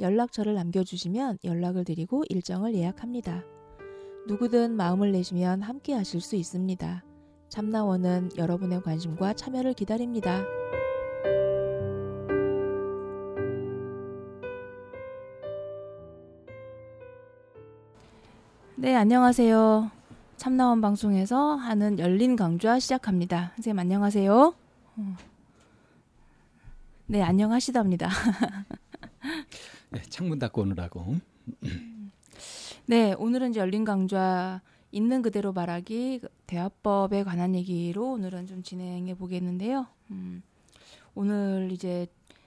연락처를 남겨주시면 연락을 드리고 일정을 예약합니다. 누구든 마음을 내시면 함께 하실 수 있습니다. 참나원은 여러분의 관심과 참여를 기다립니다. 네, 안녕하세요. 참나원 방송에서 하는 열린 강좌 시작합니다. 선생님 안녕하세요. 어. 네, 안녕하시답니다. 네, 창문 닫고 오느라고. 네, 오늘은 이제 열린 강좌 있는 그대로 말하기 대화법에 관한 얘기로 오늘은 좀 진행해 보겠는데요. 음, 오늘 이제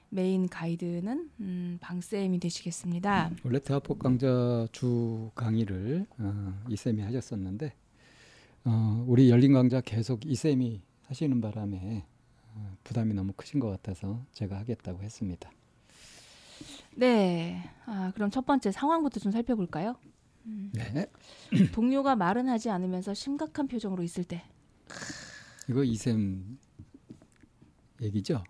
메인 가이드는 음, 방쌤이 되시겠습니다. 원래 대화법 강좌 주 강의를 어, 이 쌤이 하셨었는데 어, 우리 열린 강좌 계속 이 쌤이 하시는 바람에 어, 부담이 너무 크신 것 같아서 제가 하겠다고 했습니다. 네, 아, 그럼 첫 번째 상황부터 좀 살펴볼까요? 음. 네. 동료가 말은 하지 않으면서 심각한 표정으로 있을 때. 이거 이쌤 얘기죠?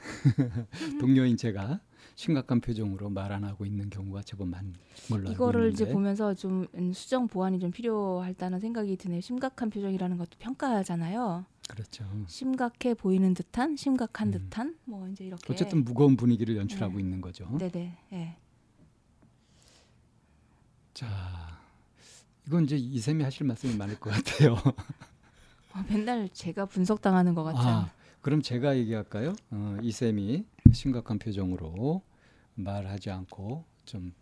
동료인 제가 심각한 표정으로 말 안 하고 있는 경우가 제법 많은 걸로 이거를 이제 보면서 좀 수정 보완이 좀 필요하다는 생각이 드네요. 심각한 표정이라는 것도 평가잖아요. 그렇죠. 심각해 보이는 듯한, 심각한 음. 듯한, 뭐 이제 이렇게. 어쨌든 무거운 분위기를 연출하고 네. 있는 거죠. 네네. 네. 자, 이건 이제 이샘이 하실 말씀이 많을 것 같아요. 어, 맨날 제가 분석당하는 것 같아요. 아, 그럼 제가 얘기할까요? 어, 이샘이 심각한 표정으로 말하지 않고 좀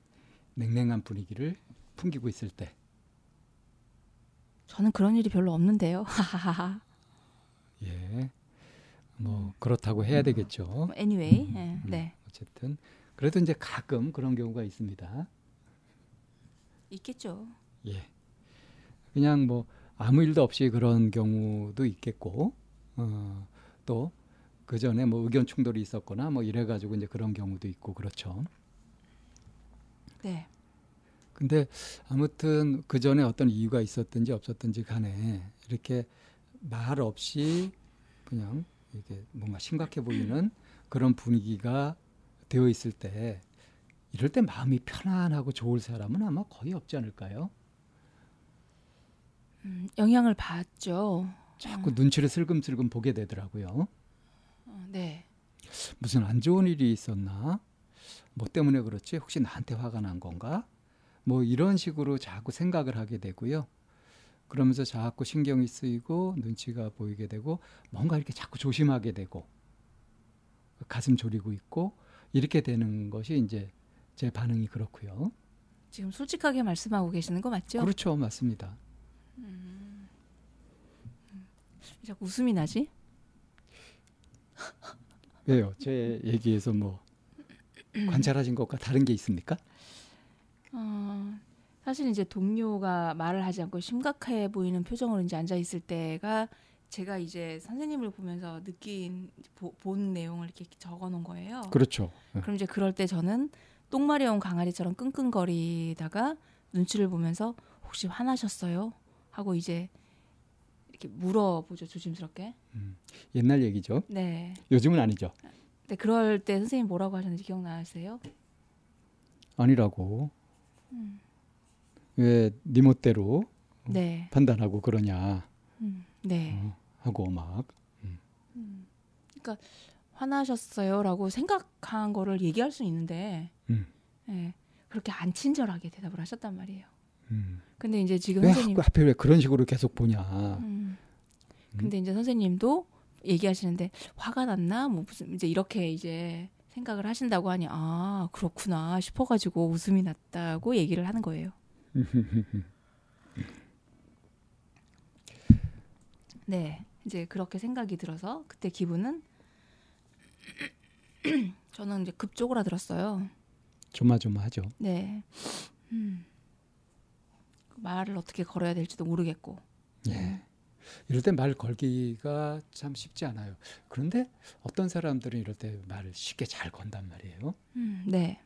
냉랭한 분위기를 풍기고 있을 때. 저는 그런 일이 별로 없는데요. 예. 뭐 그렇다고 해야 되겠죠. anyway, 음, 예, 네. 어쨌든 그래도 이제 가끔 그런 경우가 있습니다. 있겠죠. 예. 그냥 뭐 아무 일도 없이 그런 경우도 있겠고, 어, 또그 전에 뭐 의견 충돌이 있었거나 뭐 이래 가지고 이제 그런 경우도 있고 그렇죠. 네. 근데 아무튼 그 전에 어떤 이유가 있었든지 없었든지 간에 이렇게 말 없이 그냥 이게 뭔가 심각해 보이는 그런 분위기가 되어 있을 때 이럴 때 마음이 편안하고 좋을 사람은 아마 거의 없지 않을까요? 음, 영향을 받죠. 자꾸 음. 눈치를 슬금슬금 보게 되더라고요. 어, 네. 무슨 안 좋은 일이 있었나? 뭐 때문에 그렇지? 혹시 나한테 화가 난 건가? 뭐 이런 식으로 자꾸 생각을 하게 되고요. 그러면서 자꾸 신경이 쓰이고 눈치가 보이게 되고 뭔가 이렇게 자꾸 조심하게 되고 가슴 졸이고 있고 이렇게 되는 것이 이제 제 반응이 그렇고요. 지금 솔직하게 말씀하고 계시는 거 맞죠? 그렇죠, 맞습니다. 음, 자꾸 웃음이 나지? 왜요? 제 얘기에서 뭐 관찰하신 것과 다른 게 있습니까? 어, 사실 이제 동료가 말을 하지 않고 심각해 보이는 표정으로 이제 앉아 있을 때가 제가 이제 선생님을 보면서 느낀 보, 본 내용을 이렇게 적어 놓은 거예요. 그렇죠. 네. 그럼 이제 그럴 때 저는 똥마려운 강아지처럼 끙끙거리다가 눈치를 보면서 혹시 화나셨어요? 하고 이제 이렇게 물어보죠 조심스럽게. 음, 옛날 얘기죠. 네. 요즘은 아니죠. 네, 그럴 때 선생님 뭐라고 하셨는지 기억나세요? 아니라고. 음. 왜 네 멋대로 네. 판단하고 그러냐. 음, 네. 어, 하고 막. 음. 음. 그러니까 화나셨어요라고 생각한 거를 얘기할 수 있는데 음. 예, 그렇게 안 친절하게 대답을 하셨단 말이에요. 음. 근데 이제 지금 왜 선생님 하필 왜 그런 식으로 계속 보냐. 음. 근데 이제 선생님도 얘기하시는데 화가 났나 뭐 무슨 이제 이렇게 이제 생각을 하신다고 하니 아 그렇구나 싶어가지고 웃음이 났다고 얘기를 하는 거예요. 네, 이제 그렇게 생각이 들어서 그때 기분은 저는 이제 급 쪼그라들었어요. 조마조마하죠. 네. 음. 말을 어떻게 걸어야 될지도 모르겠고. 예. 이럴 때 말 걸기가 참 쉽지 않아요. 그런데 어떤 사람들은 이럴 때 말을 쉽게 잘 건단 말이에요. 음, 네.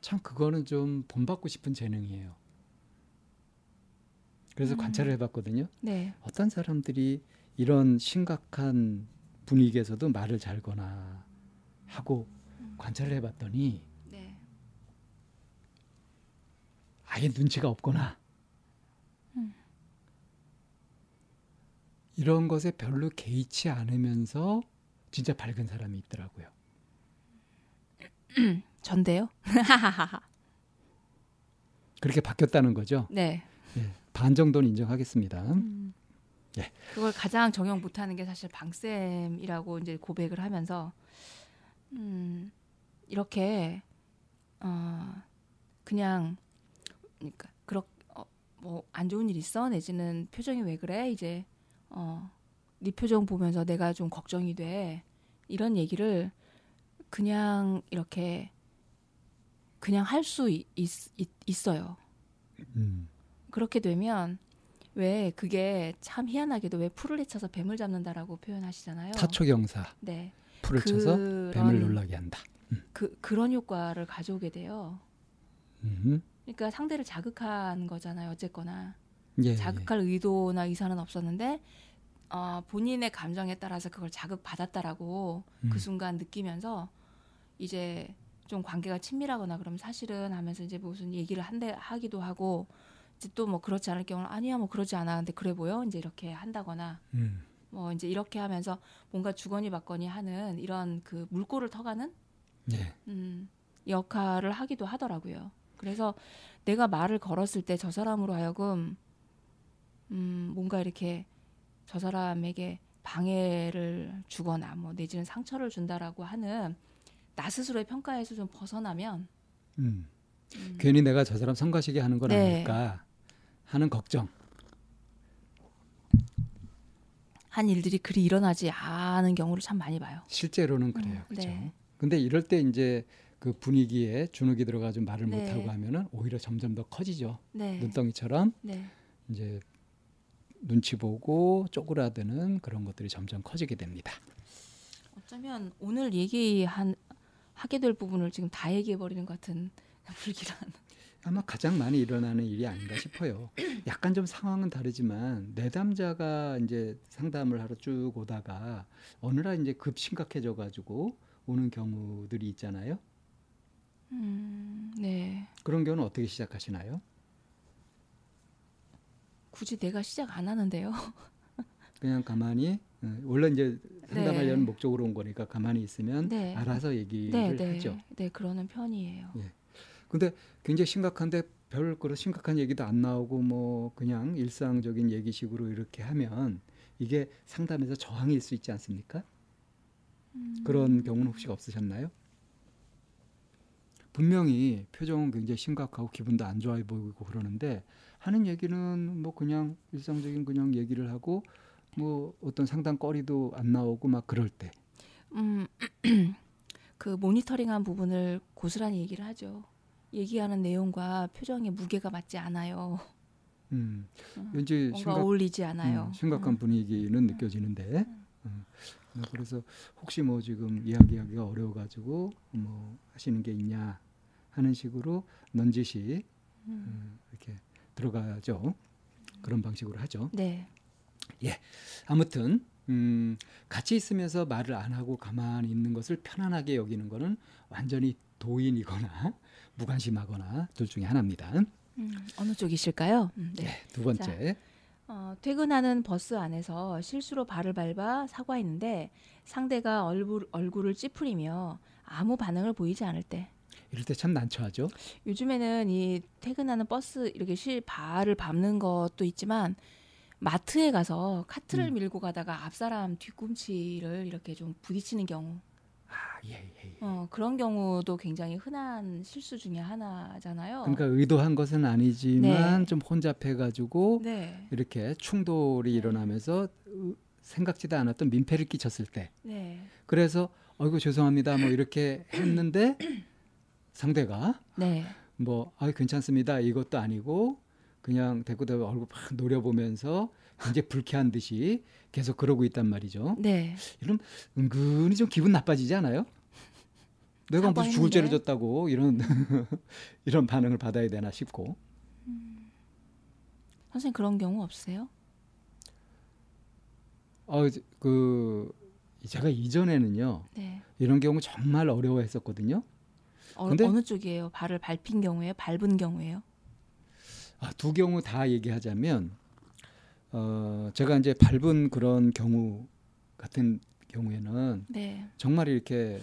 참 그거는 좀 본받고 싶은 재능이에요. 그래서 음. 관찰을 해봤거든요. 네. 어떤 사람들이 이런 심각한 분위기에서도 말을 잘 거나 하고 관찰을 해봤더니 네. 아예 눈치가 없거나 음. 이런 것에 별로 개의치 않으면서 진짜 밝은 사람이 있더라고요. 전데요? 그렇게 바뀌었다는 거죠. 네. 예, 반 정도는 인정하겠습니다. 음. 예. 그걸 가장 정형 못하는 게 사실 방쌤이라고 이제 고백을 하면서 음, 이렇게 어 그냥 그러니까 그렇 어, 뭐안 좋은 일 있어 내지는 표정이 왜 그래 이제 어 네 표정 보면서 내가 좀 걱정이 돼 이런 얘기를 그냥 이렇게 그냥 할 수 있어요. 음, 그렇게 되면 왜 그게 참 희한하게도 왜 풀을 헤쳐서 뱀을 잡는다라고 표현하시잖아요. 타초경사 네. 풀을 쳐서 그런- 뱀을 놀라게 한다. 그 그런 효과를 가져오게 돼요. 음, 그러니까 상대를 자극한 거잖아요. 어쨌거나 예, 자극할 의도나 의사는 없었는데 어, 본인의 감정에 따라서 그걸 자극 받았다라고 음. 그 순간 느끼면서 이제 좀 관계가 친밀하거나 그러면 사실은 하면서 이제 무슨 얘기를 한대 하기도 하고 이제 또 뭐 그렇지 않을 경우는 아니야 뭐 그러지 않아 근데 그래 보여 이제 이렇게 한다거나 예. 음, 뭐 이제 이렇게 하면서 뭔가 주거니 받거니 하는 이런 그 물꼬를 터가는 예, 음, 역할을 하기도 하더라고요. 그래서 내가 말을 걸었을 때 저 사람으로 하여금 음, 뭔가 이렇게 저 사람에게 방해를 주거나 뭐 내지는 상처를 준다라고 하는 나 스스로의 평가에서 좀 벗어나면 음. 음, 괜히 내가 저 사람 성가시게 하는 건 네. 아닐까 하는 걱정. 한 일들이 그리 일어나지 않은 경우를 참 많이 봐요. 실제로는 그래요, 음, 그렇죠. 네. 근데 이럴 때 이제 그 분위기에 주눅이 들어가지고 말을 네. 못 하고 하면은 오히려 점점 더 커지죠. 네, 눈덩이처럼 네, 이제 눈치 보고 쪼그라드는 그런 것들이 점점 커지게 됩니다. 어쩌면 오늘 얘기한 하게 될 부분을 지금 다 얘기해 버리는 것 같은 불길한. 아마 가장 많이 일어나는 일이 아닌가 싶어요. 약간 좀 상황은 다르지만 내담자가 이제 상담을 하러 쭉 오다가 어느 날 이제 급 심각해져 가지고 오는 경우들이 있잖아요. 음, 네. 그런 경우는 어떻게 시작하시나요? 굳이 내가 시작 안 하는데요. 그냥 가만히 어, 원래 이제 상담하려는 네. 목적으로 온 거니까 가만히 있으면 네. 알아서 얘기를 네, 네, 하죠. 네 그러는 편이에요. 근데 굉장히 심각한데 별 그런 심각한 얘기도 안 나오고 뭐 그냥 일상적인 얘기식으로 이렇게 하면 이게 상담에서 저항일 수 있지 않습니까? 음. 그런 경우는 혹시 없으셨나요? 분명히 표정은 굉장히 심각하고 기분도 안 좋아 보이고 그러는데 하는 얘기는 뭐 그냥 일상적인 그냥 얘기를 하고 뭐 어떤 상담거리도 안 나오고 막 그럴 때 음, 그 모니터링한 부분을 고스란히 얘기를 하죠. 얘기하는 내용과 표정의 무게가 맞지 않아요. 음, 음, 왠지 뭔가 심각, 어울리지 않아요. 음, 심각한 음. 분위기는 느껴지는데 음, 어, 그래서 혹시 뭐 지금 이야기하기가 어려워가지고 뭐 하시는 게 있냐 하는 식으로 넌지시 음. 음, 이렇게 들어가죠 그런 방식으로 하죠 네. 아무튼 음, 같이 있으면서 말을 안 하고 가만히 있는 것을 편안하게 여기는 거는 완전히 도인이거나 무관심하거나 둘 중에 하나입니다. 음, 어느 쪽이실까요? 음, 네. 두 번째. 어, 퇴근하는 버스 안에서 실수로 발을 밟아 사과했는데 상대가 얼굴, 얼굴을 찌푸리며 아무 반응을 보이지 않을 때. 이럴 때 참 난처하죠. 요즘에는 이 퇴근하는 버스 이렇게 실 발을 밟는 것도 있지만 마트에 가서 카트를 음. 밀고 가다가 앞 사람 뒤꿈치를 이렇게 좀 부딪히는 경우 아, 예, 예, 예. 어, 그런 경우도 굉장히 흔한 실수 중에 하나잖아요. 그러니까 의도한 것은 아니지만 네. 좀 혼잡해 가지고 네, 이렇게 충돌이 일어나면서 으, 생각지도 않았던 민폐를 끼쳤을 때 네, 그래서 어이구 죄송합니다 뭐 이렇게 했는데 상대가 네. 뭐 아 괜찮습니다 이것도 아니고 그냥 대꾸대고 얼굴 막 노려보면서 굉장히 불쾌한 듯이 계속 그러고 있단 말이죠. 네. 이런 은근히 좀 기분 나빠지지 않아요? 내가 무슨 죽을 죄를. 졌다고 이런 이런 반응을 받아야 되나 싶고 선생님 그런 경우 없으세요? 어그 제가 이전에는요 네. 이런 경우 정말 어려워했었거든요. 어, 근데- 어느 쪽이에요? 발을 밟힌 경우에요? 밟은 경우에요? 아, 두 경우 다 얘기하자면 어 제가 이제 밟은 그런 경우 같은 경우에는 네. 정말 이렇게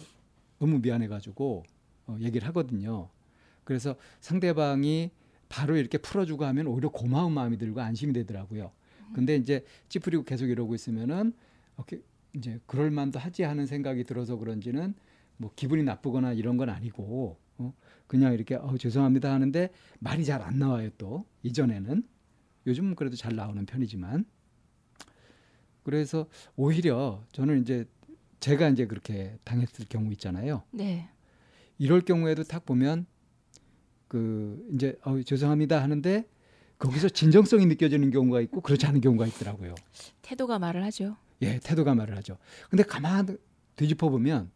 너무 미안해가지고 어, 얘기를 하거든요. 그래서 상대방이 바로 이렇게 풀어주고 하면 오히려 고마운 마음이 들고 안심이 되더라고요. 근데 이제 찌푸리고 계속 이러고 있으면은 이렇게 이제 그럴 만도 하지 하는 생각이 들어서 그런지는 뭐 기분이 나쁘거나 이런 건 아니고 어, 그냥 이렇게 어, 죄송합니다 하는데 말이 잘 안 나와요 또 이전에는 요즘은 그래도 잘 나오는 편이지만 그래서 오히려 저는 이제 제가 이제 그렇게 당했을 경우 있잖아요. 네. 이럴 경우에도 딱 보면 그 이제 어, 죄송합니다 하는데 거기서 진정성이 느껴지는 경우가 있고 그렇지 않은 경우가 있더라고요. 태도가 말을 하죠. 예, 태도가 말을 하죠. 근데 가만 뒤집어 보면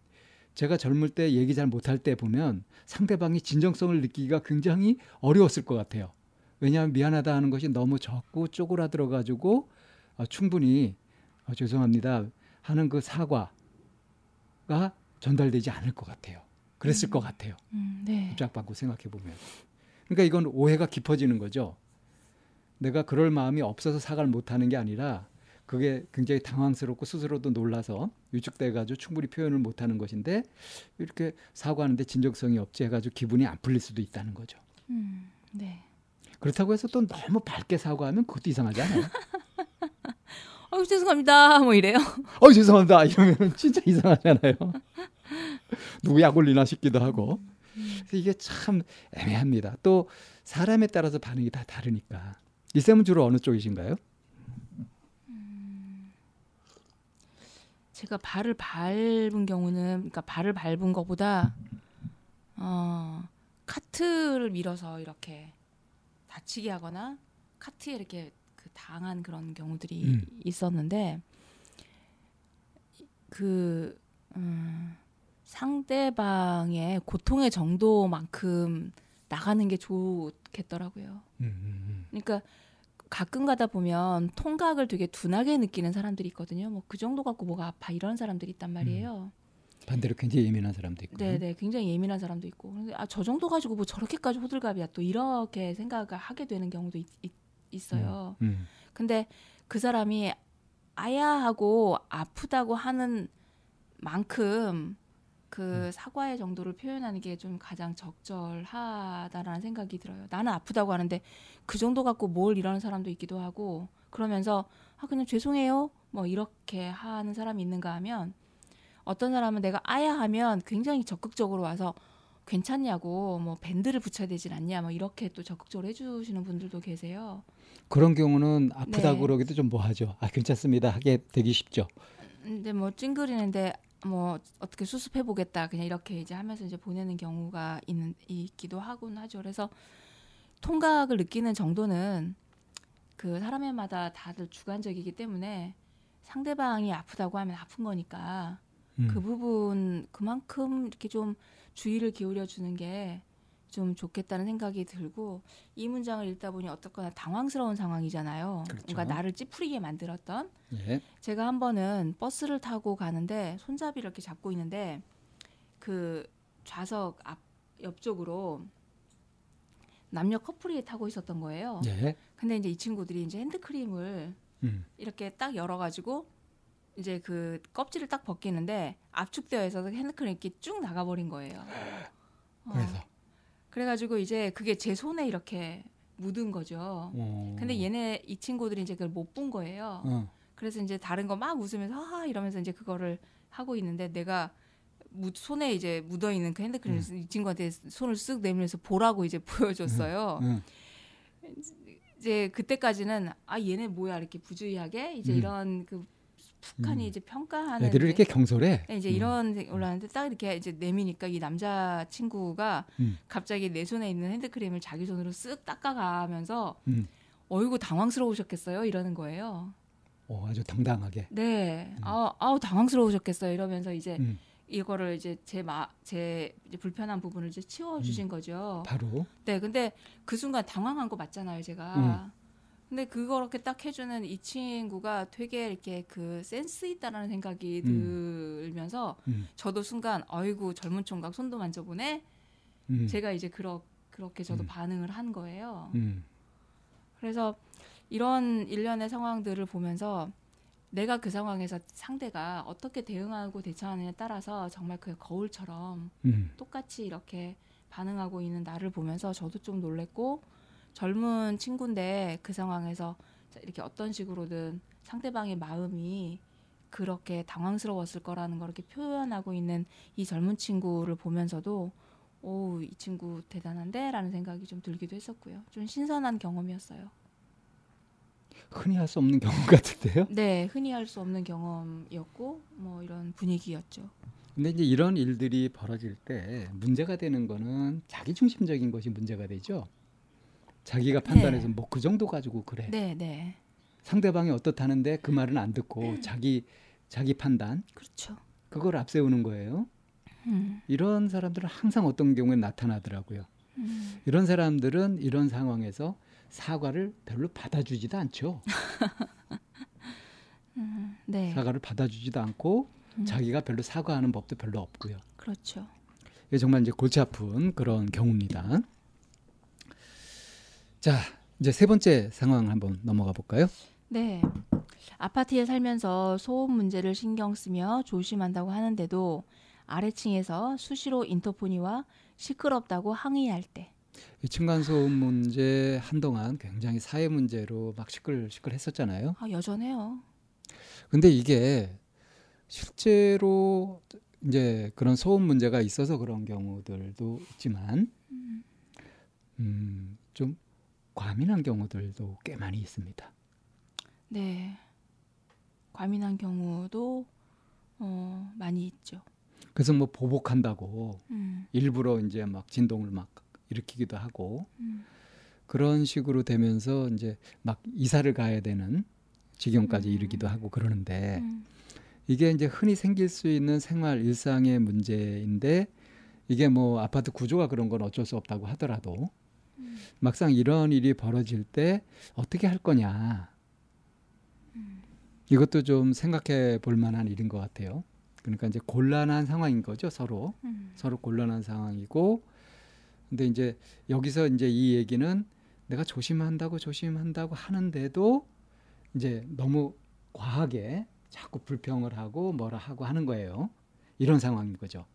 제가 젊을 때 얘기 잘 못할 때 보면 상대방이 진정성을 느끼기가 굉장히 어려웠을 것 같아요. 왜냐하면 미안하다 하는 것이 너무 적고 쪼그라들어 가지고 어, 충분히 어, 죄송합니다 하는 그 사과가 전달되지 않을 것 같아요. 그랬을 것 같아요. 음, 네. 입장받고 생각해 보면. 그러니까 이건 오해가 깊어지는 거죠. 내가 그럴 마음이 없어서 사과를 못 하는 게 아니라 그게 굉장히 당황스럽고 스스로도 놀라서 위축돼 가지고 충분히 표현을 못 하는 것인데 이렇게 사과하는데 진정성이 없지 해 가지고 기분이 안 풀릴 수도 있다는 거죠. 음, 네. 그렇다고 해서 또 너무 밝게 사과하면 그것도 이상하지 않아요? 아유 죄송합니다. 뭐 이래요. 어 죄송합니다 이러면 진짜 이상하잖아요. 누구 약 올리나 싶기도 하고. 그래서 이게 참 애매합니다. 또 사람에 따라서 반응이 다 다르니까. 이 쌤은 주로 어느 쪽이신가요? 제가 발을 밟은 경우는 그러니까 발을 밟은 것보다 어, 카트를 밀어서 이렇게 다치게 하거나 카트에 이렇게 그 당한 그런 경우들이 음. 있었는데 그 음, 상대방의 고통의 정도만큼 나가는 게 좋겠더라고요. 음, 그러니까 가끔 가다 보면 통각을 되게 둔하게 느끼는 사람들이 있거든요. 뭐 그 정도 갖고 뭐가 아파 이런 사람들이 있단 말이에요. 반대로 굉장히 예민한 사람도 있고. 네, 네, 굉장히 예민한 사람도 있고. 아, 저 정도 가지고 뭐 저렇게까지 호들갑이야 또 이렇게 생각을 하게 되는 경우도 있, 어요 음, 근데 그 사람이 아야 하고 아프다고 하는 만큼 그 사과의 정도를 표현하는 게 좀 가장 적절하다라는 생각이 들어요. 나는 아프다고 하는데 그 정도 갖고 뭘 이러는 사람도 있기도 하고 그러면서 아 그냥 죄송해요 뭐 이렇게 하는 사람이 있는가 하면 어떤 사람은 내가 아야 하면 굉장히 적극적으로 와서 괜찮냐고 뭐 밴드를 붙여야 되진 않냐 뭐 이렇게 또 적극적으로 해주시는 분들도 계세요. 그런 경우는 아프다고 네. 그러기도 좀 뭐하죠. 아 괜찮습니다. 하게 되기 쉽죠. 근데 뭐 찡그리는데 뭐 어떻게 수습해 보겠다 그냥 이렇게 이제 하면서 이제 보내는 경우가 있는 있기도 하곤 하죠. 그래서 통각을 느끼는 정도는 그 사람마다 다들 주관적이기 때문에 상대방이 아프다고 하면 아픈 거니까 음. 그 부분 그만큼 이렇게 좀 주의를 기울여 주는 게 좀 좋겠다는 생각이 들고 이 문장을 읽다 보니 어떻거나 당황스러운 상황이잖아요. 그렇죠. 뭔가 나를 찌푸리게 만들었던 예. 제가 한 번은 버스를 타고 가는데 손잡이를 이렇게 잡고 있는데 그 좌석 앞 옆쪽으로 남녀 커플이 타고 있었던 거예요. 예. 근데 이제 이 친구들이 이제 핸드크림을 음. 이렇게 딱 열어가지고 이제 그 껍질을 딱 벗기는데 압축되어 있어서 핸드크림이 이렇게 쭉 나가버린 거예요. 어, 그래서. 그래가지고 이제 그게 제 손에 이렇게 묻은 거죠. 어. 근데 얘네 이 친구들이 이제 그걸 못 본 거예요. 어. 그래서 이제 다른 거 막 웃으면서 하하 이러면서 이제 그거를 하고 있는데 내가 무, 손에 이제 묻어 있는 그 핸드크림을 이 친구한테 손을 쓱 내밀면서 보라고 이제 보여줬어요. 응. 이제 그때까지는 아 얘네 뭐야 이렇게 부주의하게 이제 음. 이런 그 북한이 음. 이제 평가하는 애들을 이렇게 경솔해. 네, 이제 음. 이런 데 올라왔는데 딱 이렇게 이제 내미니까 이 남자 친구가 음. 갑자기 내 손에 있는 핸드크림을 자기 손으로 쓱 닦아가면서 음. 어이구 당황스러우셨겠어요 이러는 거예요. 어, 아주 당당하게. 네, 음. 아, 아우 당황스러우셨겠어요 이러면서 이제 음. 이거를 이제 제 마 제 불편한 부분을 이제 치워 주신 거죠. 바로. 네, 근데 그 순간 당황한 거 맞잖아요, 제가. 음. 근데 그렇게 딱 해주는 이 친구가 되게 이렇게 그 센스 있다라는 생각이 음. 들면서 음. 저도 순간 어이구 젊은 총각 손도 만져보네. 음. 제가 이제 그러, 그렇게 저도 음. 반응을 한 거예요. 음. 그래서 이런 일련의 상황들을 보면서 내가 그 상황에서 상대가 어떻게 대응하고 대처하느냐에 따라서 정말 그 거울처럼 음. 똑같이 이렇게 반응하고 있는 나를 보면서 저도 좀 놀랬고 젊은 친구인데 그 상황에서 이렇게 어떤 식으로든 상대방의 마음이 그렇게 당황스러웠을 거라는 걸 이렇게 표현하고 있는 이 젊은 친구를 보면서도 오, 이 친구 대단한데? 라는 생각이 좀 들기도 했었고요. 좀 신선한 경험이었어요. 흔히 할 수 없는 경우 같은데요. 네, 흔히 할 수 없는 경험이었고, 뭐 이런 분위기였죠. 근데 이제 이런 일들이 벌어질 때 문제가 되는 거는 자기 중심적인 것이 문제가 되죠. 자기가 판단해서 뭐그 정도 가지고 그래. 네, 네. 상대방이 어떻다는데 그 말은 안 듣고 자기 자기 판단 그렇죠. 그걸 앞세우는 거예요. 음, 이런 사람들은 항상 어떤 경우에 나타나더라고요. 음. 이런 사람들은 이런 상황에서 사과를 별로 받아주지도 않죠. 음, 네. 사과를 받아주지도 않고 음. 자기가 별로 사과하는 법도 별로 없고요. 그렇죠. 이게 정말 이제 골치 아픈 그런 경우입니다. 자, 이제 세 번째 상황 한번 넘어가 볼까요? 네. 아파트에 살면서 소음 문제를 신경 쓰며 조심한다고 하는데도 아래층에서 수시로 인터폰이 와 시끄럽다고 항의할 때. 이 층간 소음 문제 한동안 굉장히 사회 문제로 막 시끌시끌했었잖아요. 아, 여전해요. 근데 이게 실제로 이제 그런 소음 문제가 있어서 그런 경우들도 있지만 음, 좀 과민한 경우들도 꽤 많이 있습니다. 네. 과민한 경우도 어, 많이 있죠. 그래서 뭐 보복한다고 음, 일부러 이제 막 진동을 막 일으키기도 하고 음, 그런 식으로 되면서 이제 막 이사를 가야 되는 지경까지 음. 이르기도 하고 그러는데 음, 이게 이제 흔히 생길 수 있는 생활 일상의 문제인데 이게 뭐 아파트 구조가 그런 건 어쩔 수 없다고 하더라도 음. 막상 이런 일이 벌어질 때 어떻게 할 거냐 음. 이것도 좀 생각해 볼 만한 일인 것 같아요. 그러니까 이제 곤란한 상황인 거죠 서로 음, 서로 곤란한 상황이고 근데 이제 여기서 이제 이 얘기는 내가 조심한다고 조심한다고 하는데도 이제 너무 과하게 자꾸 불평을 하고 뭐라 하고 하는 거예요. 이런 상황인 거죠.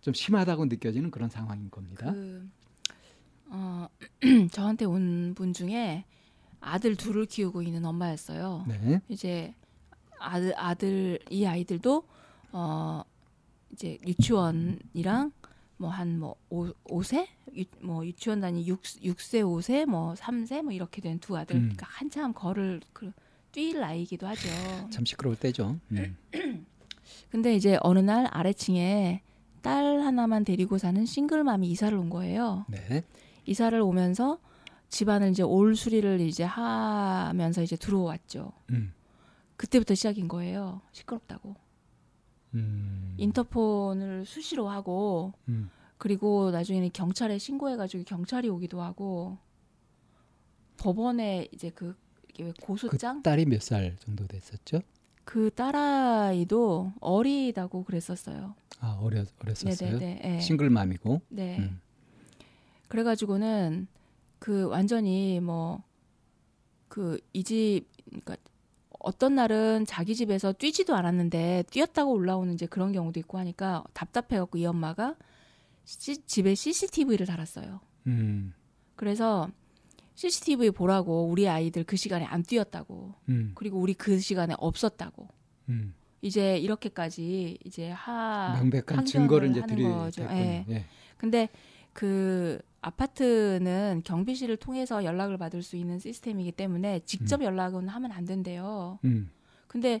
좀 심하다고 느껴지는 그런 상황인 겁니다. 그, 어, 저한테 온 분 중에 아들 둘을 키우고 있는 엄마였어요. 네. 이제 아들 아들 이 아이들도 어 이제 유치원이랑 뭐 한뭐 5, 세 유, 뭐 유치원 다니 6, 6세 5세 뭐 3세 뭐 이렇게 된 두 아들 음. 그러니까 한참 걸을 그, 뛸 나이기도 하죠. 참 시끄러울 때죠. 음. 근데 이제 어느 날 아래층에 딸 하나만 데리고 사는 싱글맘이 이사를 온 거예요. 네. 이사를 오면서 집안을 이제 올 수리를 이제 하면서 이제 들어왔죠. 음. 그때부터 시작인 거예요. 시끄럽다고. 음. 인터폰을 수시로 하고 음. 그리고 나중에는 경찰에 신고해가지고 경찰이 오기도 하고 법원에 이제 그 이게 왜그 고소장 딸이 몇 살 정도 됐었죠? 그, 딸아이도 어리다고 그랬었어요. 아 어려 어렸었어요. 네네네. 네. 싱글맘이고. 네. 음. 그래가지고는 그 완전히 뭐 그 이 집 그러니까 어떤 날은 자기 집에서 뛰지도 않았는데 뛰었다고 올라오는 이제 그런 경우도 있고 하니까 답답해갖고 이 엄마가 시, 집에 CCTV를 달았어요. 음. 그래서 CCTV 보라고 우리 아이들 그 시간에 안 뛰었다고 음. 그리고 우리 그 시간에 없었다고 음. 이제 이렇게까지 이제 하 명백한 증거를 이제 하는 드리 거죠. 예. 예. 근데 그 아파트는 경비실을 통해서 연락을 받을 수 있는 시스템이기 때문에 직접 연락은 하면 안 된대요. 음. 근데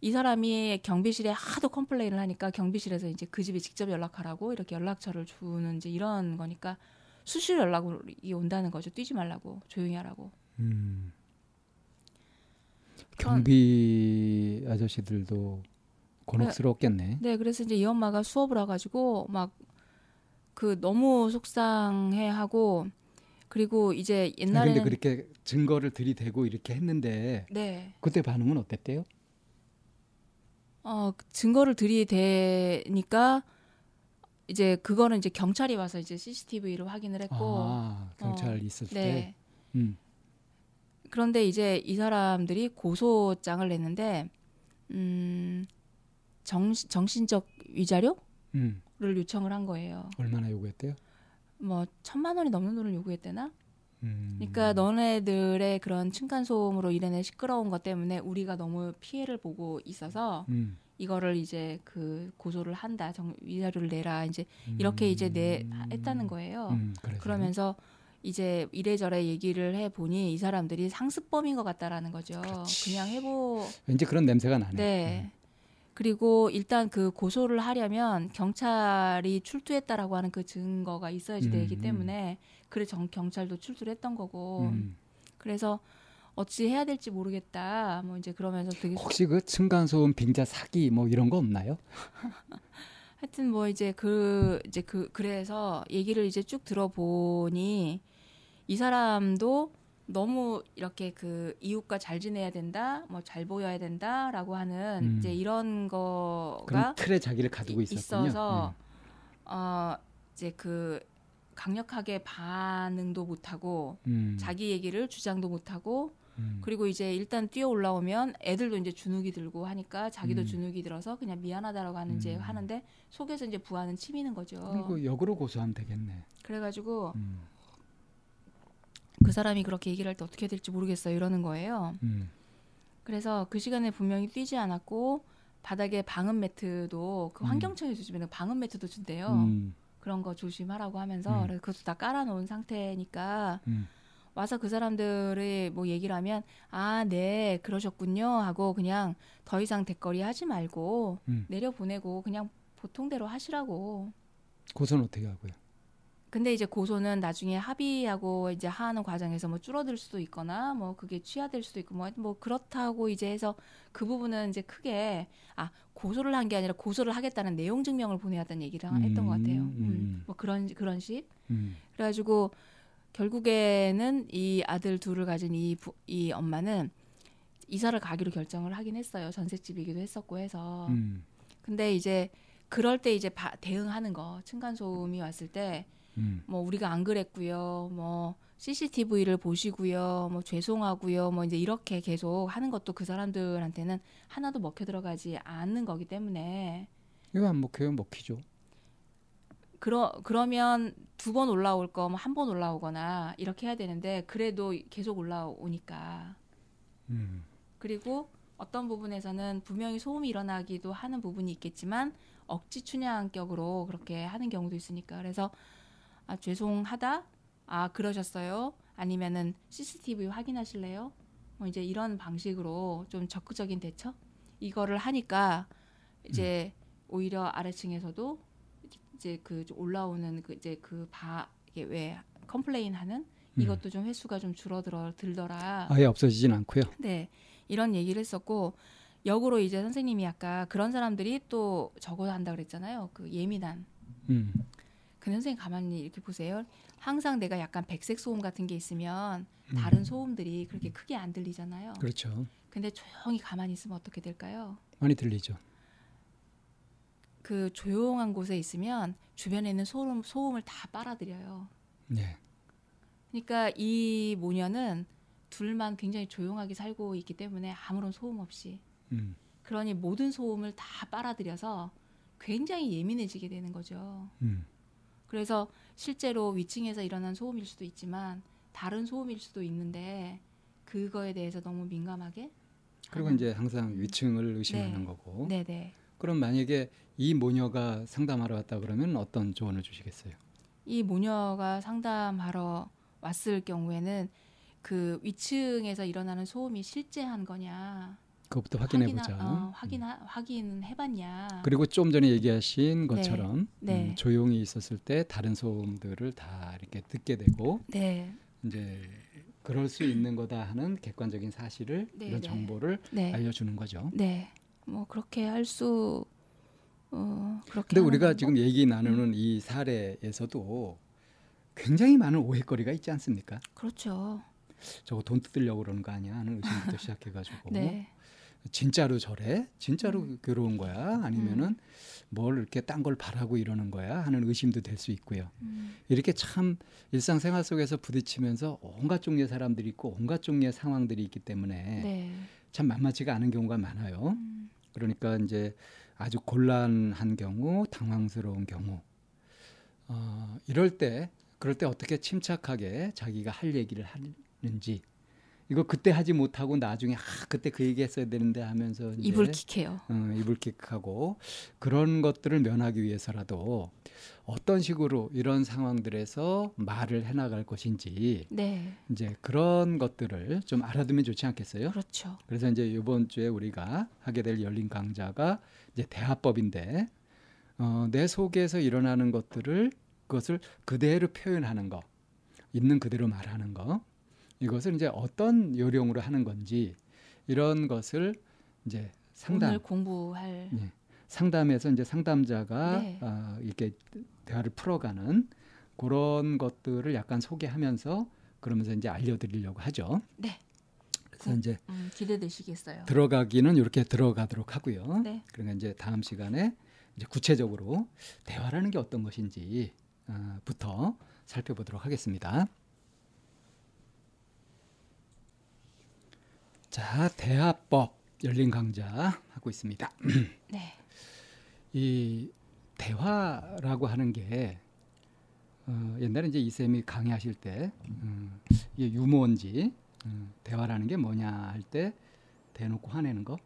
이 사람이 경비실에 하도 컴플레인을 하니까 경비실에서 이제 그 집에 직접 연락하라고 이렇게 연락처를 주는 이제 이런 거니까 수시로 연락이 온다는 거죠. 뛰지 말라고 조용히 하라고. 음. 경비 아저씨들도 곤혹스럽겠네. 네, 그래서 이제 이 엄마가 수업을 와가지고 막 그 너무 속상해하고 그리고 이제 아니, 옛날에는 근데 그렇게 증거를 들이대고 이렇게 했는데 네, 그때 반응은 어땠대요? 어 증거를 들이대니까 이제 그거는 이제 경찰이 와서 이제 CCTV로 확인을 했고 아, 경찰 어, 있을 때. 네. 음. 그런데 이제 이 사람들이 고소장을 냈는데 음 정, 정신적 위자료 를 음. 요청을 한 거예요. 얼마나 요구했대요? 뭐 천만 원이 넘는 돈을 요구했대나? 음. 그러니까 너네들의 그런 층간 소음으로 일어낸 시끄러운 것 때문에 우리가 너무 피해를 보고 있어서 음. 이거를 이제 그 고소를 한다. 정, 위자료를 내라. 이제 이렇게 이제 내 했다는 거예요. 음. 그러면서 이제 이래저래 얘기를 해 보니 이 사람들이 상습범인 것 같다라는 거죠. 그렇지. 그냥 해보 왠지 그런 냄새가 나네. 네. 그리고 일단 그 고소를 하려면 경찰이 출두했다라고 하는 그 증거가 있어야지 음, 되기 음. 때문에 그래 정, 경찰도 출두를 했던 거고 음. 그래서 어찌 해야 될지 모르겠다. 뭐 이제 그러면서 되게 혹시 그 층간소음 빙자 사기 뭐 이런 거 없나요? 하여튼 뭐 이제 그 이제 그 그래서 얘기를 이제 쭉 들어보니 이 사람도 너무 이렇게 그 이웃과 잘 지내야 된다, 뭐 잘 보여야 된다라고 하는 음. 이제 이런 거가 틀에 자기를 가두고 이-. 있어서 어 이제 그 강력하게 반응도 못하고 음. 자기 얘기를 주장도 못하고 음. 그리고 이제 일단 뛰어 올라오면 애들도 이제 주눅이 들고 하니까 자기도 음. 주눅이 들어서 그냥 미안하다라고 하는 이제 음. 하는데 속에서 이제 부하는 치미는 거죠. 그리고 역으로 고소하면 되겠네. 그래가지고 음. 그 사람이 그렇게 얘기를 할 때 어떻게 해야 될지 모르겠어요 이러는 거예요. 음. 그래서 그 시간에 분명히 뛰지 않았고 바닥에 방음 매트도 그 음. 환경청에서 주면 방음 매트도 준대요. 음. 그런 거 조심하라고 하면서 음. 그것도 다 깔아놓은 상태니까 음. 와서 그 사람들이 뭐 얘기를 하면 아, 네, 그러셨군요 하고 그냥 더 이상 대거리 하지 말고 음. 내려 보내고 그냥 보통대로 하시라고. 고소는 어떻게 하고요? 근데 이제 고소는 나중에 합의하고 이제 하는 과정에서 뭐 줄어들 수도 있거나 뭐 그게 취하될 수도 있고 뭐, 뭐 그렇다고 이제 해서 그 부분은 이제 크게 아 고소를 한 게 아니라 고소를 하겠다는 내용 증명을 보내야 한다는 얘기를 했던 것 같아요. 음, 음, 음. 뭐 그런 그런 식. 음. 그래가지고 결국에는 이 아들 둘을 가진 이, 부, 이 엄마는 이사를 가기로 결정을 하긴 했어요. 전셋집이기도 했었고 해서. 음. 근데 이제 그럴 때 이제 바, 대응하는 거 층간 소음이 왔을 때 음. 뭐 우리가 안 그랬고요. 뭐 CCTV를 보시고요. 뭐 죄송하고요. 뭐 이제 이렇게 계속 하는 것도 그 사람들한테는 하나도 먹혀 들어가지 않는 거기 때문에 이거 안 먹혀요? 먹히죠. 그러 그러면 두 번 올라올 거면 한번 올라오거나 이렇게 해야 되는데 그래도 계속 올라오니까 음. 그리고 어떤 부분에서는 분명히 소음이 일어나기도 하는 부분이 있겠지만 억지 춘향격으로 그렇게 하는 경우도 있으니까 그래서 아 죄송하다 아 그러셨어요 아니면은 CCTV 확인하실래요 뭐 이제 이런 방식으로 좀 적극적인 대처 이거를 하니까 이제 오히려 아래층에서도 이제 그 올라오는 그 이제 그바 이게 왜 컴플레인하는 이것도 좀 횟수가 좀 줄어들어 들더라. 아예 없어지진 않고요. 네. 이런 얘기를 했었고 역으로 이제 선생님이 아까 그런 사람들이 또 저거 한다 그랬잖아요. 그 예민한. 음. 근데 선생님 가만히 이렇게 보세요. 항상 내가 약간 백색 소음 같은 게 있으면 다른 소음들이 그렇게 크게 안 들리잖아요. 그렇죠. 근데 조용히 가만히 있으면 어떻게 될까요? 많이 들리죠. 그 조용한 곳에 있으면 주변에 있는 소음 소음을 다 빨아들여요. 네. 그러니까 이 모녀는 둘만 굉장히 조용하게 살고 있기 때문에 아무런 소음 없이 음. 그러니 모든 소음을 다 빨아들여서 굉장히 예민해지게 되는 거죠. 음. 그래서 실제로 위층에서 일어난 소음일 수도 있지만 다른 소음일 수도 있는데 그거에 대해서 너무 민감하게 그리고 하는- 이제 항상 위층을 의심하는 네. 거고. 네네 그럼 만약에 이 모녀가 상담하러 왔다 그러면 어떤 조언을 주시겠어요? 이 모녀가 상담하러 왔을 경우에는 그 위층에서 일어나는 소음이 실제한 거냐 그것부터 확인해 보자. 어, 확인 확인 해봤냐? 그리고 좀 전에 얘기하신 것처럼 네. 음, 조용히 있었을 때 다른 소음들을 다 이렇게 듣게 되고 네, 이제 그럴 수 있는 거다 하는 객관적인 사실을 네, 이런 네. 정보를 네, 알려주는 거죠. 네. 뭐 그렇게 할 수 어, 그렇게. 근데 우리가 방법? 지금 얘기 나누는 이 사례에서도 굉장히 많은 오해거리가 있지 않습니까? 그렇죠. 저거 돈 뜯으려고 그러는 거 아니야 하는 의심부터 시작해가지고 네, 진짜로 저래? 진짜로 괴로운 거야? 아니면은 뭘 이렇게 딴 걸 바라고 이러는 거야? 하는 의심도 될 수 있고요. 음, 이렇게 참 일상생활 속에서 부딪히면서 온갖 종류의 사람들이 있고 온갖 종류의 상황들이 있기 때문에 네. 참 만만치가 않은 경우가 많아요. 음, 그러니까 이제 아주 곤란한 경우, 당황스러운 경우, 어, 이럴 때 그럴 때 어떻게 침착하게 자기가 할 얘기를 하는지 이거 그때 하지 못하고 나중에 아 그때 그 얘기했어야 되는데 하면서 이불킥해요. 어, 이불킥하고 그런 것들을 면하기 위해서라도 어떤 식으로 이런 상황들에서 말을 해나갈 것인지 네, 이제 그런 것들을 좀 알아두면 좋지 않겠어요? 그렇죠. 그래서 이제 이번 주에 우리가 하게 될 열린 강좌가 이제 대화법인데 어, 내 속에서 일어나는 것들을 그것을 그대로 표현하는 거, 있는 그대로 말하는 거, 이것을 이제 어떤 요령으로 하는 건지 이런 것을 이제 상담 오늘 공부할 예, 상담에서 이제 상담자가 네. 어, 이렇게 대화를 풀어가는 그런 것들을 약간 소개하면서 그러면서 이제 알려드리려고 하죠. 네. 그래서 음. 이제 음, 기대되시겠어요. 들어가기는 이렇게 들어가도록 하고요. 네. 그러니까 이제 다음 시간에 이제 구체적으로 대화라는 게 어떤 것인지 어, 부터 살펴보도록 하겠습니다. 자, 대화법 열린 강좌 하고 있습니다. 네, 이 대화라고 하는 게 어, 옛날에 이제 이쌤이 강의하실 때 음, 이게 유머인지 음, 대화라는 게 뭐냐 할 때 대놓고 화내는 거.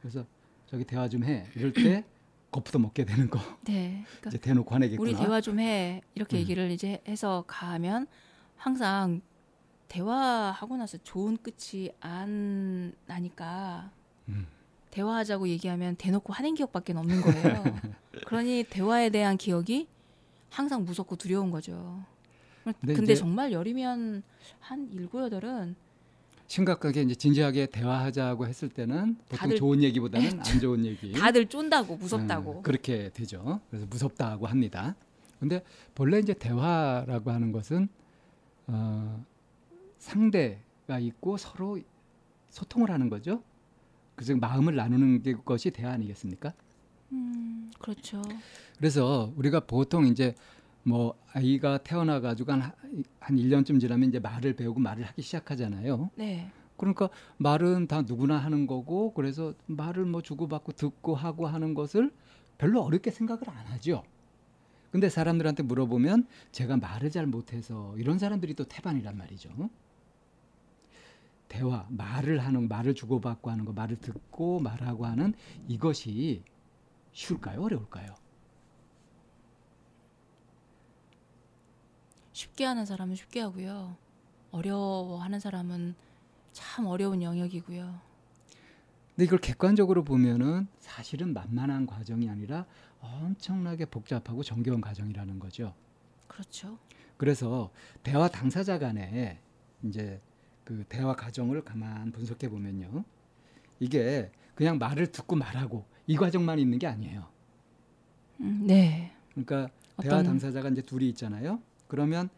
그래서 저기 대화 좀 해. 이럴 때 겁부터 먹게 되는 거. 네. 그러니까 이제 대놓고 화내겠구나. 우리 대화 좀 해. 이렇게 음. 얘기를 이제 해서 가면 항상 대화하고 나서 좋은 끝이 안 나니까 음. 대화하자고 얘기하면 대놓고 화낸 기억밖에 없는 거예요. 그러니 대화에 대한 기억이 항상 무섭고 두려운 거죠. 근데 근데, 정말 열이면 한 일곱 여덟은 심각하게 이제 진지하게 대화하자고 했을 때는 보통 다들- 좋은 얘기보다는 안 좋은 얘기. 다들 쫀다고 무섭다고. 음, 그렇게 되죠. 그래서 무섭다고 합니다. 근데 본래 이제 대화라고 하는 것은 어, 상대가 있고 서로 소통을 하는 거죠. 그래서 마음을 나누는 게- 것이 대화 아니겠습니까? 음, 그렇죠. 그래서 우리가 보통 이제 뭐 아이가 태어나 가지고 한, 한 1년쯤 지나면 이제 말을 배우고 말을 하기 시작하잖아요. 네. 그러니까 말은 다 누구나 하는 거고 그래서 말을 뭐 주고받고 듣고 하고 하는 것을 별로 어렵게 생각을 안 하죠. 근데 사람들한테 물어보면 제가 말을 잘 못해서 이런 사람들이 또 태반이란 말이죠. 대화, 말을 하는 말을 주고받고 하는 거, 말을 듣고 말하고 하는 이것이 쉬울까요? 어려울까요? 쉽게 하는 사람은 쉽게 하고요. 어려워하는 사람은 참 어려운 영역이고요. 근데 이걸 객관적으로 보면은 사실은 만만한 과정이 아니라 엄청나게 복잡하고 정겨운 과정이라는 거죠. 그렇죠. 그래서 대화 당사자 간에 이제 그 대화 과정을 가만 분석해 보면요. 이게 그냥 말을 듣고 말하고 이 과정만 있는 게 아니에요. 음, 네. 그러니까 대화 어떤- 당사자가 이제 둘이 있잖아요. 그러면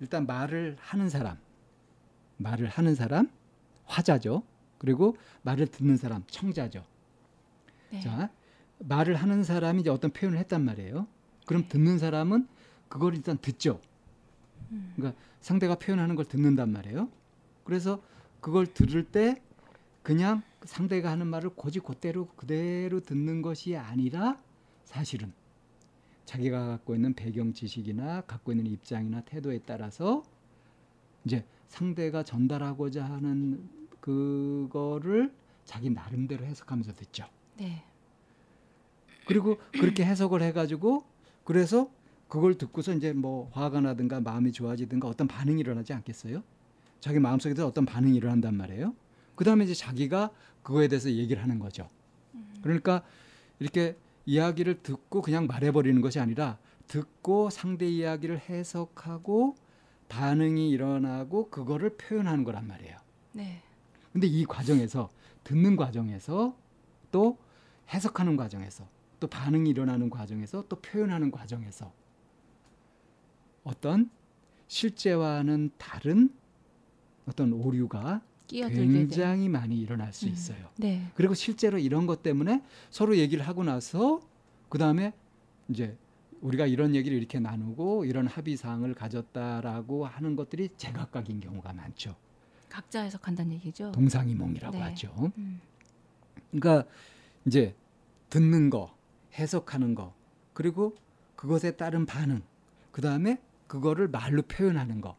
일단 말을 하는 사람, 말을 하는 사람 화자죠. 그리고 말을 듣는 사람 청자죠. 네. 자, 말을 하는 사람이 이제 어떤 표현을 했단 말이에요. 그럼 네. 듣는 사람은 그걸 일단 듣죠. 음. 그러니까 상대가 표현하는 걸 듣는단 말이에요. 그래서 그걸 들을 때 그냥 상대가 하는 말을 고지고대로 그대로 듣는 것이 아니라 사실은 자기가 갖고 있는 배경 지식이나 갖고 있는 입장이나 태도에 따라서 이제 상대가 전달하고자 하는 그거를 자기 나름대로 해석하면서 듣죠. 네. 그리고 그렇게 해석을 해가지고 그래서 그걸 듣고서 이제 뭐 화가 나든가 마음이 좋아지든가 어떤 반응이 일어나지 않겠어요? 자기 마음속에서 어떤 반응이 일어난단 말이에요. 그 다음에 이제 자기가 그거에 대해서 얘기를 하는 거죠. 그러니까 이렇게 이야기를 듣고 그냥 말해버리는 것이 아니라 듣고 상대 이야기를 해석하고 반응이 일어나고 그거를 표현하는 거란 말이에요. 네. 근데 이 과정에서 듣는 과정에서 또 해석하는 과정에서 또 반응이 일어나는 과정에서 또 표현하는 과정에서 어떤 실제와는 다른 어떤 오류가 굉장히 많이 일어날 수 음. 있어요. 네. 그리고 실제로 이런 것 때문에 서로 얘기를 하고 나서 그 다음에 이제 우리가 이런 얘기를 이렇게 나누고 이런 합의 사항을 가졌다라고 하는 것들이 제각각인 경우가 많죠. 각자 해석한다는 얘기죠. 동상이몽이라고 네. 하죠. 음. 그러니까 이제 듣는 거, 해석하는 거, 그리고 그것에 따른 반응, 그 다음에 그거를 말로 표현하는 거.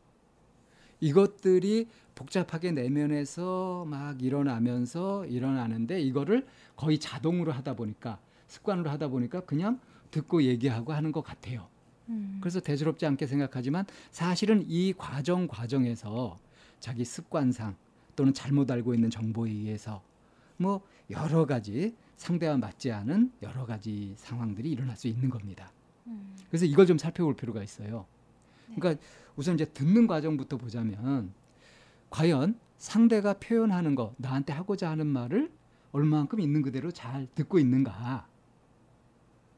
이것들이 복잡하게 내면에서 막 일어나면서 일어나는데 이거를 거의 자동으로 하다 보니까 습관으로 하다 보니까 그냥 듣고 얘기하고 하는 것 같아요. 음. 그래서 대수롭지 않게 생각하지만 사실은 이 과정 과정에서 자기 습관상 또는 잘못 알고 있는 정보에 의해서 뭐 여러 가지 상대와 맞지 않은 여러 가지 상황들이 일어날 수 있는 겁니다. 음. 그래서 이걸 좀 살펴볼 필요가 있어요. 그러니까 우선 이제 듣는 과정부터 보자면 과연 상대가 표현하는 거 나한테 하고자 하는 말을 얼마만큼 있는 그대로 잘 듣고 있는가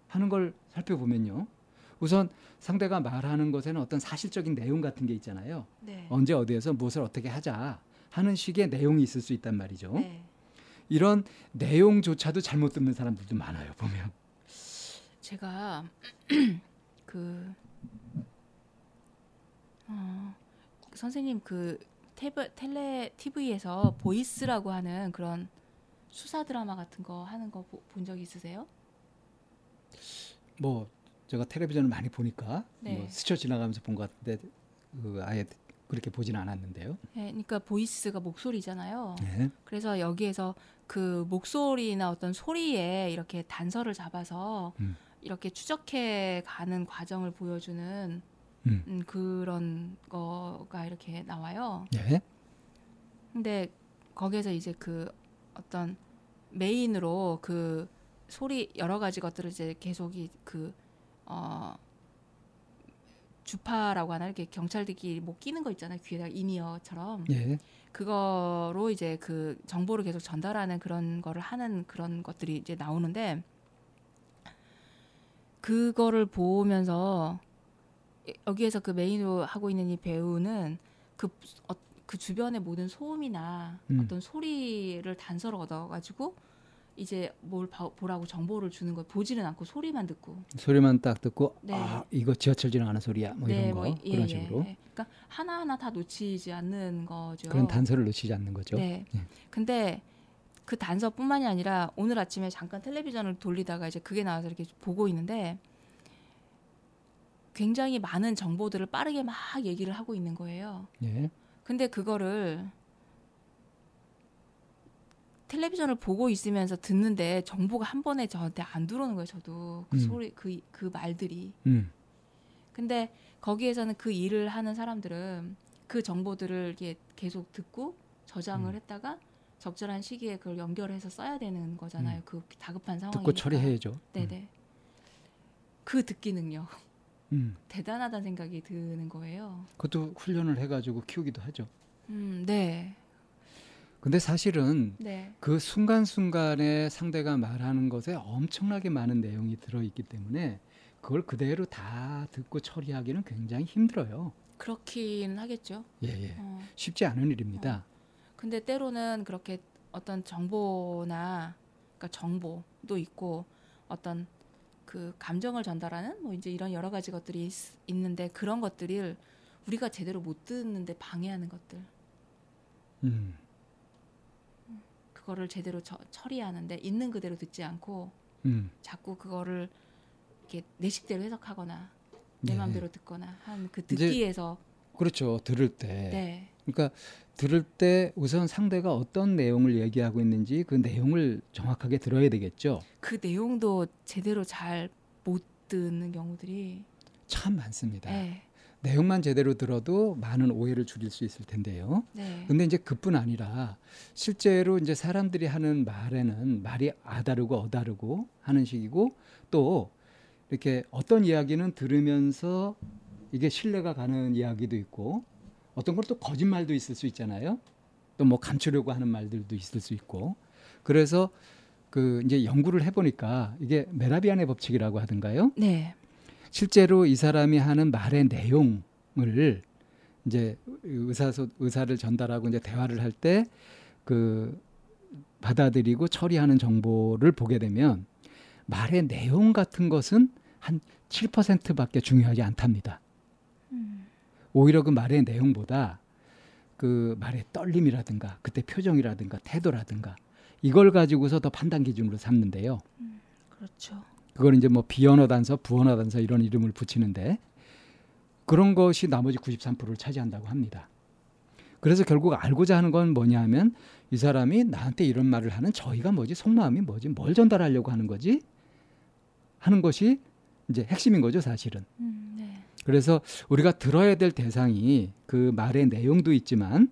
하는 걸 살펴보면요. 우선 상대가 말하는 것에는 어떤 사실적인 내용 같은 게 있잖아요. 네. 언제 어디에서 무엇을 어떻게 하자 하는 식의 내용이 있을 수 있단 말이죠. 네. 이런 내용조차도 잘못 듣는 사람들도 많아요. 보면. 제가 그 어, 선생님 그 테브, 텔레 TV에서 보이스라고 하는 그런 수사 드라마 같은 거 하는 거 본 적 있으세요? 뭐 제가 텔레비전을 많이 보니까 네. 뭐 스쳐 지나가면서 본 것 같은데 그 아예 그렇게 보지는 않았는데요. 네, 그러니까 보이스가 목소리잖아요. 네. 그래서 여기에서 그 목소리나 어떤 소리에 이렇게 단서를 잡아서 음. 이렇게 추적해 가는 과정을 보여주는 음. 음, 그런 거가 이렇게 나와요. 네. 근데 거기에서 이제 그 어떤 메인으로 그 소리 여러 가지 것들을 이제 계속 이 그 어 주파라고 하나 이렇게 경찰들끼리 뭐 끼는 거 있잖아요 귀에다가 인이어처럼 예. 그거로 이제 그 정보를 계속 전달하는 그런 거를 하는 그런 것들이 이제 나오는데 그거를 보면서 여기에서 그 메인으로 하고 있는 이 배우는 그, 어, 그 주변의 모든 소음이나 음. 어떤 소리를 단서로 얻어가지고 이제 뭘 봐- 보라고 정보를 주는 거 보지는 않고 소리만 듣고 소리만 딱 듣고 네. 아 이거 지하철 지나가는 소리야 뭐 이런 거 예, 그런 예, 식으로 예. 그러니까 하나 하나 다 놓치지 않는 거죠. 그런 단서를 놓치지 않는 거죠. 네. 예. 근데 그 단서뿐만이 아니라 오늘 아침에 잠깐 텔레비전을 돌리다가 이제 그게 나와서 이렇게 보고 있는데 굉장히 많은 정보들을 빠르게 막 얘기를 하고 있는 거예요. 예. 근데 그거를 텔레비전을 보고 있으면서 듣는데 정보가 한 번에 저한테 안 들어오는 거예요. 저도 그 음. 소리 그그 말들이. 음. 근데 거기에서는 그 일을 하는 사람들은 그 정보들을 이렇게 계속 듣고 저장을 음. 했다가 적절한 시기에 그걸 연결해서 써야 되는 거잖아요. 그 다급한 상황이 듣고 처리해야죠. 네네. 그 듣기 능력 음. 대단하다는 생각이 드는 거예요. 그것도 훈련을 해가지고 키우기도 하죠. 음, 네, 근데 사실은 네, 그 순간순간에 상대가 말하는 것에 엄청나게 많은 내용이 들어있기 때문에 그걸 그대로 다 듣고 처리하기는 굉장히 힘들어요. 그렇긴 하겠죠. 예, 예. 어. 쉽지 않은 일입니다. 근데 때로는 그렇게 어떤 정보나 그러니까 정보도 있고 어떤 그 감정을 전달하는 뭐 이제 이런 여러 가지 것들이 있, 있는데 그런 것들을 우리가 제대로 못 듣는데 방해하는 것들 음. 그거를 제대로 처, 처리하는데 있는 그대로 듣지 않고 음. 자꾸 그거를 이렇게 내 식대로 해석하거나 내 네. 마음대로 듣거나 한 그 듣기에서 그렇죠. 들을 때. 네. 그러니까 들을 때 우선 상대가 어떤 내용을 얘기하고 있는지 그 내용을 정확하게 들어야 되겠죠. 그 내용도 제대로 잘 못 듣는 경우들이 참 많습니다. 네. 내용만 제대로 들어도 많은 오해를 줄일 수 있을 텐데요. 네. 근데 이제 그뿐 아니라 실제로 이제 사람들이 하는 말에는 말이 아다르고 어다르고 하는 식이고 또 이렇게 어떤 이야기는 들으면서 이게 신뢰가 가는 이야기도 있고 어떤 걸또 거짓말도 있을 수 있잖아요. 또 뭐 감추려고 하는 말들도 있을 수 있고 그래서 그 이제 연구를 해보니까 이게 메라비안의 법칙이라고 하던가요. 네. 실제로 이 사람이 하는 말의 내용을 이제 의사 의사를 전달하고 이제 대화를 할 때 그 받아들이고 처리하는 정보를 보게 되면 말의 내용 같은 것은 한 7%밖에 중요하지 않답니다. 음. 오히려 그 말의 내용보다 그 말의 떨림이라든가 그때 표정이라든가 태도라든가 이걸 가지고서 더 판단 기준으로 삼는데요. 그렇죠. 그걸 이제 뭐 비언어 단서, 부언어 단서 이런 이름을 붙이는데 그런 것이 나머지 93%를 차지한다고 합니다. 그래서 결국 알고자 하는 건 뭐냐 하면 이 사람이 나한테 이런 말을 하는 저희가 뭐지 속마음이 뭐지 뭘 전달하려고 하는 거지 하는 것이 이제 핵심인 거죠 사실은. 음, 네. 그래서 우리가 들어야 될 대상이 그 말의 내용도 있지만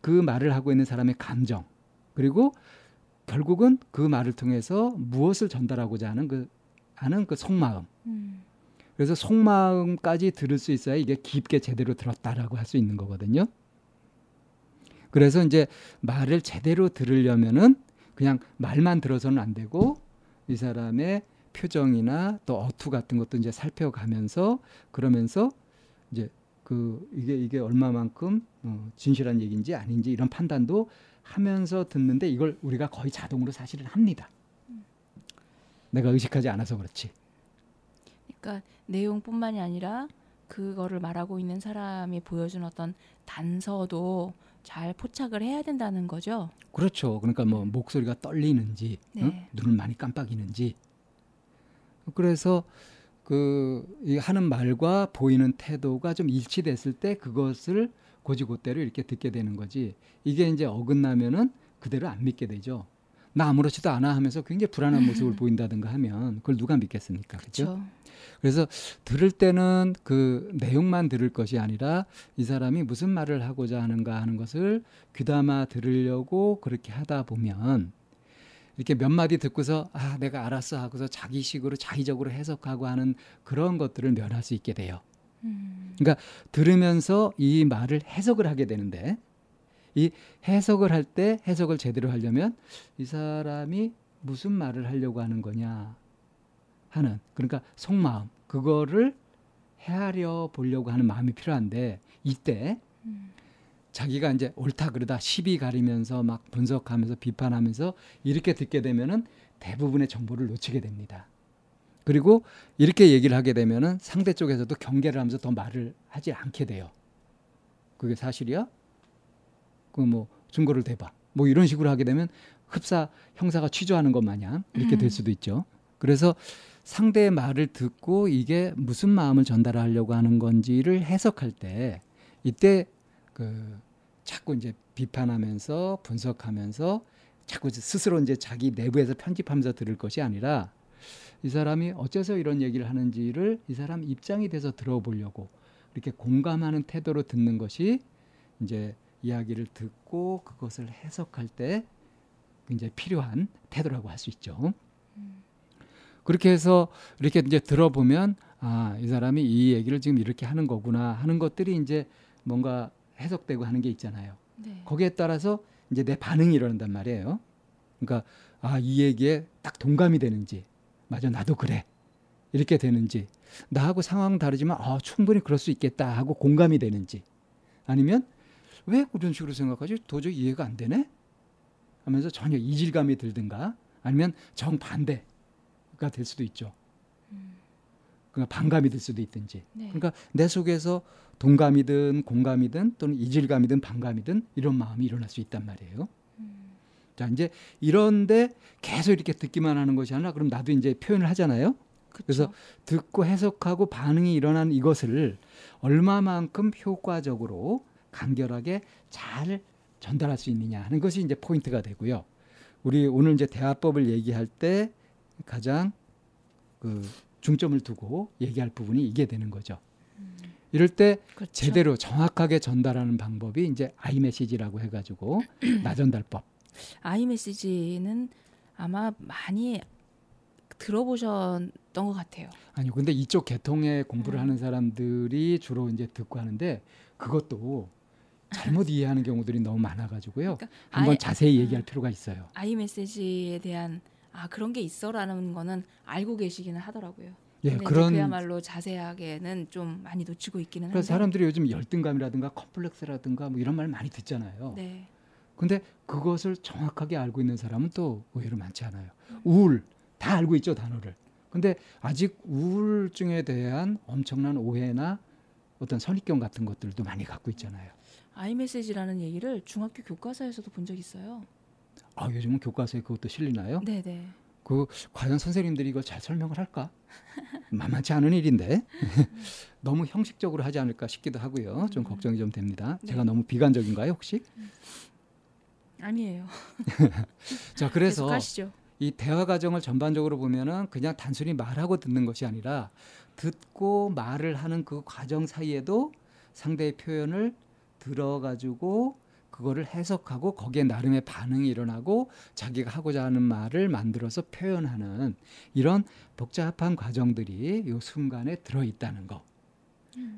그 말을 하고 있는 사람의 감정 그리고 결국은 그 말을 통해서 무엇을 전달하고자 하는 그 하는 그 속마음. 음. 그래서 속마음까지 들을 수 있어야 이게 깊게 제대로 들었다라고 할 수 있는 거거든요. 그래서 이제 말을 제대로 들으려면은 그냥 말만 들어서는 안 되고 이 사람의 표정이나 또 어투 같은 것도 이제 살펴가면서 그러면서 이제 그 이게 이게 얼마만큼 어, 진실한 얘기인지 아닌지 이런 판단도 하면서 듣는데 이걸 우리가 거의 자동으로 사실은 합니다. 내가 의식하지 않아서 그렇지. 그러니까 내용뿐만이 아니라 그거를 말하고 있는 사람이 보여준 어떤 단서도 잘 포착을 해야 된다는 거죠. 그렇죠. 그러니까 뭐 목소리가 떨리는지, 네. 응? 눈을 많이 깜빡이는지. 그래서 그 이 하는 말과 보이는 태도가 좀 일치됐을 때 그것을 고지고대로 이렇게 듣게 되는 거지. 이게 이제 어긋나면은 그대로 안 믿게 되죠. 나 아무렇지도 않아 하면서 굉장히 불안한 모습을 보인다든가 하면 그걸 누가 믿겠습니까? 그렇죠? 그렇죠. 그래서 들을 때는 그 내용만 들을 것이 아니라 이 사람이 무슨 말을 하고자 하는가 하는 것을 귀담아 들으려고 그렇게 하다 보면 이렇게 몇 마디 듣고서 아 내가 알았어 하고서 자기식으로 자의적으로 해석하고 하는 그런 것들을 면할 수 있게 돼요. 음. 그러니까 들으면서 이 말을 해석을 하게 되는데 이 해석을 할 때 해석을 제대로 하려면 이 사람이 무슨 말을 하려고 하는 거냐 하는 그러니까 속마음 그거를 헤아려 보려고 하는 마음이 필요한데 이때 음. 자기가 이제 옳다 그러다 시비 가리면서 막 분석하면서 비판하면서 이렇게 듣게 되면은 대부분의 정보를 놓치게 됩니다. 그리고 이렇게 얘기를 하게 되면은 상대 쪽에서도 경계를 하면서 더 말을 하지 않게 돼요. 그게 사실이야? 그 뭐 증거를 대봐. 뭐 이런 식으로 하게 되면 흡사 형사가 취조하는 것 마냥 이렇게 될 음. 수도 있죠. 그래서 상대의 말을 듣고 이게 무슨 마음을 전달하려고 하는 건지를 해석할 때 이때 그 자꾸 이제 비판하면서 분석하면서 자꾸 스스로 이제 자기 내부에서 편집하면서 들을 것이 아니라 이 사람이 어째서 이런 얘기를 하는지를 이 사람 입장이 돼서 들어보려고 이렇게 공감하는 태도로 듣는 것이 이제 이야기를 듣고 그것을 해석할 때 굉장히 필요한 태도라고 할 수 있죠. 그렇게 해서 이렇게 이제 들어보면 아, 이 사람이 이 얘기를 지금 이렇게 하는 거구나 하는 것들이 이제 뭔가 해석되고 하는 게 있잖아요. 네. 거기에 따라서 이제 내 반응이 일어난단 말이에요. 그러니까 아, 이 얘기에 딱 동감이 되는지, 맞아, 나도 그래. 이렇게 되는지, 나하고 상황 다르지만 아, 충분히 그럴 수 있겠다 하고 공감이 되는지, 아니면 왜 그런 식으로 생각하지? 도저히 이해가 안 되네? 하면서 전혀 이질감이 들든가, 아니면 정반대가 될 수도 있죠. 그러니까 반감이 들 수도 있든지. 네. 그러니까 내 속에서 동감이든 공감이든 또는 이질감이든 반감이든 이런 마음이 일어날 수 있단 말이에요. 자 이제 이런데 계속 이렇게 듣기만 하는 것이 아니라 그럼 나도 이제 표현을 하잖아요. 그래서 듣고 해석하고 반응이 일어난 이것을 얼마만큼 효과적으로 간결하게 잘 전달할 수 있느냐 하는 것이 이제 포인트가 되고요. 우리 오늘 이제 대화법을 얘기할 때 가장 그 중점을 두고 얘기할 부분이 이게 되는 거죠. 이럴 때 그렇죠. 제대로 정확하게 전달하는 방법이 이제 아이 메시지라고 해가지고 나전달법. 아이 메시지는 아마 많이 들어보셨던 것 같아요. 아니요. 근데 이쪽 계통의 공부를 음. 하는 사람들이 주로 이제 듣고 하는데 그것도 잘못 이해하는 경우들이 너무 많아가지고요. 그러니까 한번 아이- 자세히 얘기할 음. 필요가 있어요. 아이 메시지에 대한 아 그런 게 있어라는 거는 알고 계시기는 하더라고요. 예, 그런 그야말로 자세하게는 좀 많이 놓치고 있기는 한데. 사람들이 요즘 열등감이라든가 컴플렉스라든가 뭐 이런 말 많이 듣잖아요. 네. 근데 그것을 정확하게 알고 있는 사람은 또 의외로 많지 않아요. 우울 다 알고 있죠 단어를. 근데 아직 우울증에 대한 엄청난 오해나 어떤 선입견 같은 것들도 많이 갖고 있잖아요. 아이메시지라는 얘기를 중학교 교과서에서도 본 적 있어요. 아 요즘은 교과서에 그것도 실리나요? 네, 네. 그 과연 선생님들이 이걸 잘 설명을 할까? 만만치 않은 일인데 너무 형식적으로 하지 않을까 싶기도 하고요. 좀 음. 걱정이 좀 됩니다. 네. 제가 너무 비관적인가요 혹시? 아니에요. 자 그래서. 이 대화 과정을 전반적으로 보면은 그냥 단순히 말하고 듣는 것이 아니라 듣고 말을 하는 그 과정 사이에도 상대의 표현을 들어가지고 그거를 해석하고 거기에 나름의 반응이 일어나고 자기가 하고자 하는 말을 만들어서 표현하는 이런 복잡한 과정들이 요 순간에 들어 있다는 거.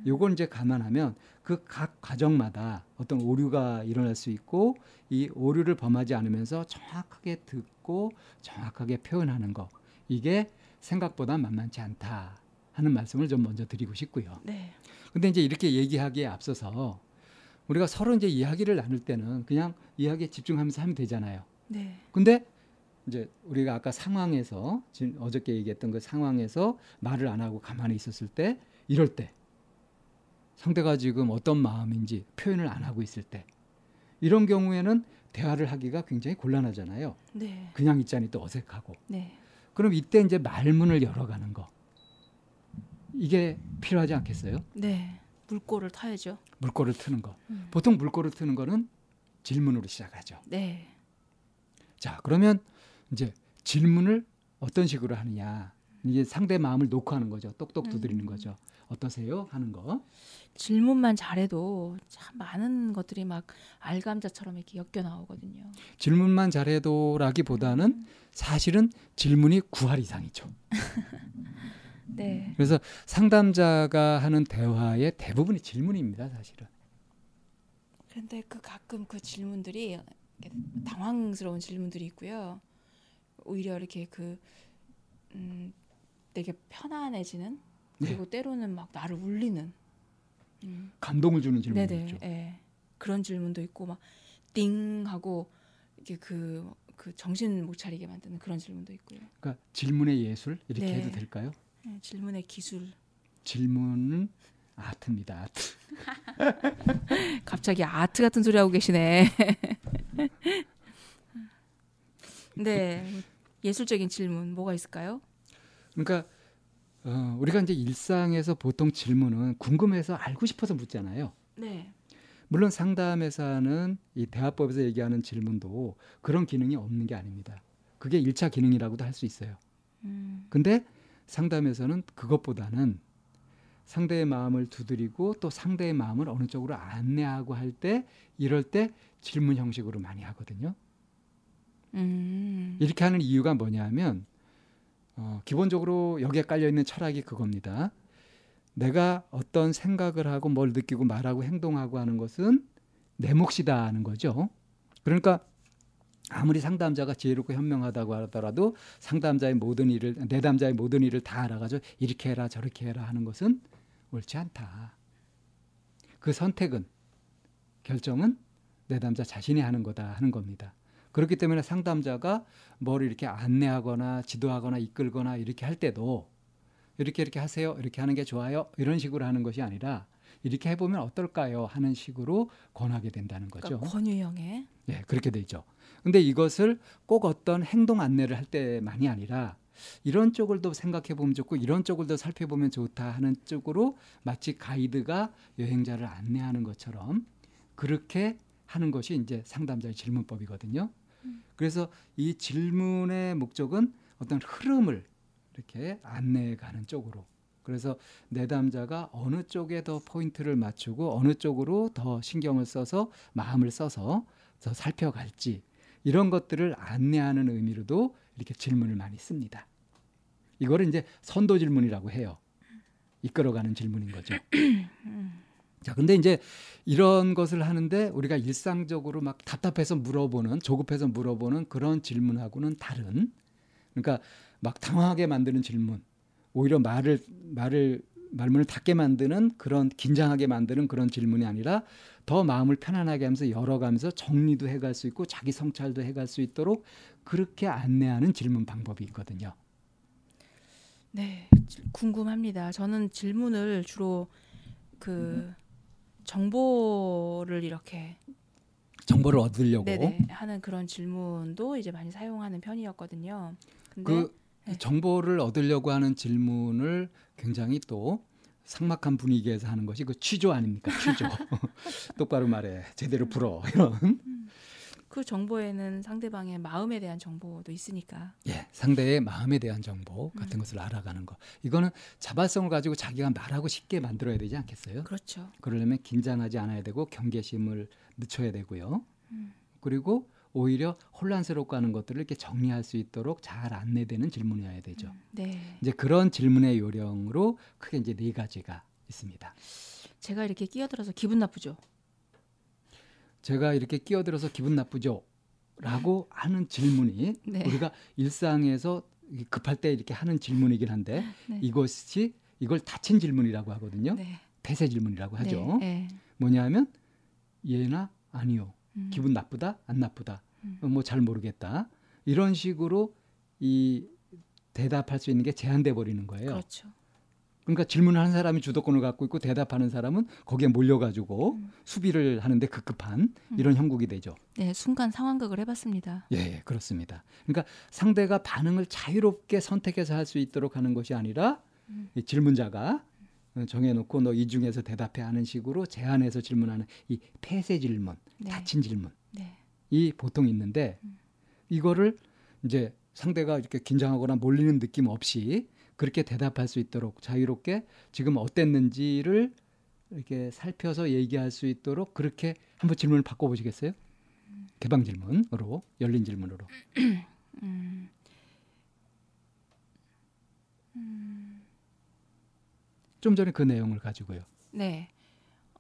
요걸 이제 감안하면 그 각 과정마다 어떤 오류가 일어날 수 있고 이 오류를 범하지 않으면서 정확하게 듣고 정확하게 표현하는 거 이게 생각보다 만만치 않다 하는 말씀을 좀 먼저 드리고 싶고요. 네. 근데 이제 이렇게 얘기하기에 앞서서 우리가 서로 이제 이야기를 나눌 때는 그냥 이야기에 집중하면서 하면 되잖아요. 네. 근데 이제 우리가 아까 상황에서 지금 어저께 얘기했던 그 상황에서 말을 안 하고 가만히 있었을 때 이럴 때 상대가 지금 어떤 마음인지 표현을 안 하고 있을 때 이런 경우에는 대화를 하기가 굉장히 곤란하잖아요. 네. 그냥 있자니 또 어색하고. 네. 그럼 이때 이제 말문을 열어가는 거 이게 필요하지 않겠어요? 네. 물꼬를 타야죠. 물꼬를 트는 거. 음. 보통 물꼬를 트는 거는 질문으로 시작하죠. 네. 자, 그러면 이제 질문을 어떤 식으로 하느냐. 이게 상대 마음을 놓고 하는 거죠. 똑똑 두드리는 음. 거죠. 어떠세요? 하는 거. 질문만 잘해도 참 많은 것들이 막 알감자처럼 이렇게 엮여 나오거든요. 질문만 잘해도라기보다는 사실은 질문이 구할 이상이죠. 네. 그래서 상담자가 하는 대화의 대부분이 질문입니다, 사실은. 그런데 그 가끔 그 질문들이 당황스러운 질문들이 있고요. 오히려 이렇게 그 음, 되게 편안해지는 그리고 때로는 막 나를 울리는 음, 감동을 주는 질문이 네네 있죠. 예. 그런 질문도 있고 막 띵 하고 이게 그, 그 정신 못 차리게 만드는 그런 질문도 있고요. 그러니까 질문의 예술 이렇게 네. 해도 될까요? 예, 질문의 기술. 질문은 아트입니다. 아트. 갑자기 아트 같은 소리 하고 계시네. 네. 예술적인 질문 뭐가 있을까요? 그러니까 어, 우리가 이제 일상에서 보통 질문은 궁금해서 알고 싶어서 묻잖아요. 네. 물론 상담에서 하는 이 대화법에서 얘기하는 질문도 그런 기능이 없는 게 아닙니다. 그게 일차 기능이라고도 할 수 있어요. 음, 근데 상담에서는 그것보다는 상대의 마음을 두드리고 또 상대의 마음을 어느 쪽으로 안내하고 할 때 이럴 때 질문 형식으로 많이 하거든요. 음, 이렇게 하는 이유가 뭐냐면 어, 기본적으로 여기에 깔려 있는 철학이 그겁니다. 내가 어떤 생각을 하고 뭘 느끼고 말하고 행동하고 하는 것은 내 몫이다 하는 거죠. 그러니까 아무리 상담자가 지혜롭고 현명하다고 하더라도 상담자의 모든 일을 내담자의 모든 일을 다 알아가지고 이렇게 해라 저렇게 해라 하는 것은 옳지 않다. 그 선택은 결정은 내담자 자신이 하는 거다 하는 겁니다. 그렇기 때문에 상담자가 뭘 이렇게 안내하거나 지도하거나 이끌거나 이렇게 할 때도 이렇게 이렇게 하세요. 이렇게 하는 게 좋아요. 이런 식으로 하는 것이 아니라 이렇게 해보면 어떨까요? 하는 식으로 권하게 된다는 거죠. 그러니까 권유형의 네, 그렇게 되죠. 근데 이것을 꼭 어떤 행동 안내를 할 때만이 아니라 이런 쪽을 더 생각해 보면 좋고 이런 쪽을 더 살펴보면 좋다 하는 쪽으로 마치 가이드가 여행자를 안내하는 것처럼 그렇게 하는 것이 이제 상담자의 질문법이거든요. 그래서 이 질문의 목적은 어떤 흐름을 이렇게 안내해 가는 쪽으로 그래서 내담자가 어느 쪽에 더 포인트를 맞추고 어느 쪽으로 더 신경을 써서 마음을 써서 더 살펴갈지 이런 것들을 안내하는 의미로도 이렇게 질문을 많이 씁니다. 이거를 이제 선도 질문이라고 해요. 이끌어가는 질문인 거죠. 자, 근데 이제 이런 것을 하는데 우리가 일상적으로 막 답답해서 물어보는, 조급해서 물어보는 그런 질문하고는 다른, 그러니까 막 당황하게 만드는 질문, 오히려 말을 말을 말문을 닫게 만드는 그런 긴장하게 만드는 그런 질문이 아니라 더 마음을 편안하게 하면서 열어가면서 정리도 해갈 수 있고 자기 성찰도 해갈 수 있도록 그렇게 안내하는 질문 방법이 있거든요. 네, 궁금합니다. 저는 질문을 주로 그 정보를 이렇게 정보를 얻으려고 네네, 하는 그런 질문도 이제 많이 사용하는 편이었거든요. 근데 그 네. 정보를 얻으려고 하는 질문을 굉장히 또 상막한 분위기에서 하는 것이 그 취조 아닙니까? 취조. 똑바로 말해. 제대로 풀어. 이런. 그 정보에는 상대방의 마음에 대한 정보도 있으니까. 예, 상대의 마음에 대한 정보 같은 음. 것을 알아가는 거. 이거는 자발성을 가지고 자기가 말하고 쉽게 만들어야 되지 않겠어요? 그렇죠. 그러려면 긴장하지 않아야 되고 경계심을 늦춰야 되고요. 음. 그리고 오히려 혼란스럽고 하는 것들을 이렇게 정리할 수 있도록 잘 안내되는 질문이어야 되죠. 네. 이제 그런 질문의 요령으로 크게 이제 네 가지가 있습니다. 제가 이렇게 끼어들어서 기분 나쁘죠. 제가 이렇게 끼어들어서 기분 나쁘죠? 라고 하는 질문이 네. 우리가 일상에서 급할 때 이렇게 하는 질문이긴 한데 네. 이것이 이걸 닫힌 질문이라고 하거든요. 네. 폐쇄 질문이라고 하죠. 네. 네. 뭐냐 하면 예나 아니요. 음. 기분 나쁘다? 안 나쁘다? 음. 뭐잘 모르겠다. 이런 식으로 이 대답할 수 있는 게 제한돼 버리는 거예요. 그렇죠. 그러니까 질문하는 사람이 주도권을 갖고 있고 대답하는 사람은 거기에 몰려가지고 음. 수비를 하는데 급급한 이런 형국이 되죠. 네, 순간 상황극을 해봤습니다. 예, 예, 그렇습니다. 그러니까 상대가 반응을 자유롭게 선택해서 할 수 있도록 하는 것이 아니라 음. 이 질문자가 정해놓고 너 이 중에서 대답해 하는 식으로 제안해서 질문하는 이 폐쇄 질문, 네. 닫힌 질문 네. 이 보통 있는데 이거를 이제 상대가 이렇게 긴장하거나 몰리는 느낌 없이 그렇게 대답할 수 있도록 자유롭게 지금 어땠는지를 이렇게 살펴서 얘기할 수 있도록 그렇게 한번 질문을 바꿔보시겠어요? 개방 질문으로 열린 질문으로. 음. 좀 전에 그 내용을 가지고요. 네.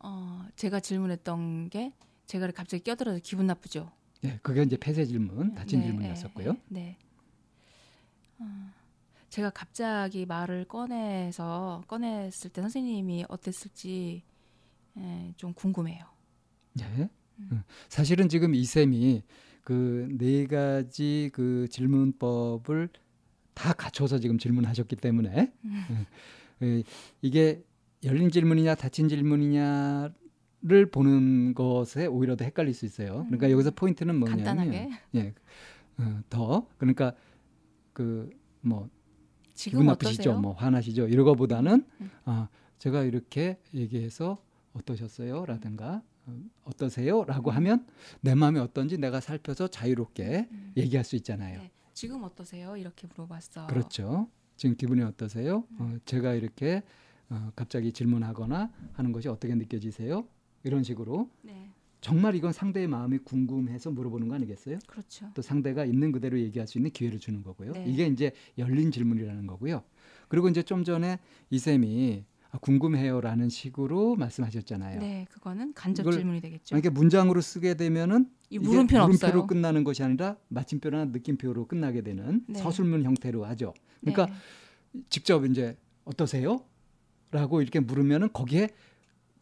어, 제가 질문했던 게 제가 갑자기 끼어들어서 기분 나쁘죠. 네, 그게 이제 폐쇄 질문, 닫힌 네, 질문이었었고요. 네. 네. 어, 제가 갑자기 말을 꺼내서 꺼냈을 때 선생님이 어땠을지 예, 좀 궁금해요. 네. 음. 사실은 지금 이 쌤이 그 네 가지 그 질문법을 다 갖춰서 지금 질문하셨기 때문에 음. 예, 이게 열린 질문이냐 닫힌 질문이냐 를 보는 것에 오히려 더 헷갈릴 수 있어요. 그러니까 음. 여기서 포인트는 뭐냐면 간단하게 예, 어, 더 그러니까 그뭐 지금 기분 나쁘시죠, 어떠세요? 뭐 화나시죠 이러고보다는 음. 아 제가 이렇게 얘기해서 어떠셨어요?라든가 어, 어떠세요?라고 음. 하면 내 마음이 어떤지 내가 살펴서 자유롭게 음. 얘기할 수 있잖아요. 네. 지금 어떠세요? 이렇게 물어봤어. 그렇죠. 지금 기분이 어떠세요? 음. 어, 제가 이렇게 어, 갑자기 질문하거나 하는 것이 어떻게 느껴지세요? 이런 식으로 네, 정말 이건 상대의 마음이 궁금해서 물어보는 거 아니겠어요? 그렇죠. 또 상대가 있는 그대로 얘기할 수 있는 기회를 주는 거고요. 네. 이게 이제 열린 질문이라는 거고요. 그리고 이제 좀 전에 이 쌤이 아, 궁금해요라는 식으로 말씀하셨잖아요. 네, 그거는 간접 질문이 되겠죠. 이렇게 문장으로 쓰게 되면은 물음표는 물음표로. 끝나는 것이 아니라 마침표나 느낌표로 끝나게 되는 네. 서술문 형태로 하죠. 그러니까 네. 직접 이제 어떠세요? 라고 이렇게 물으면은 거기에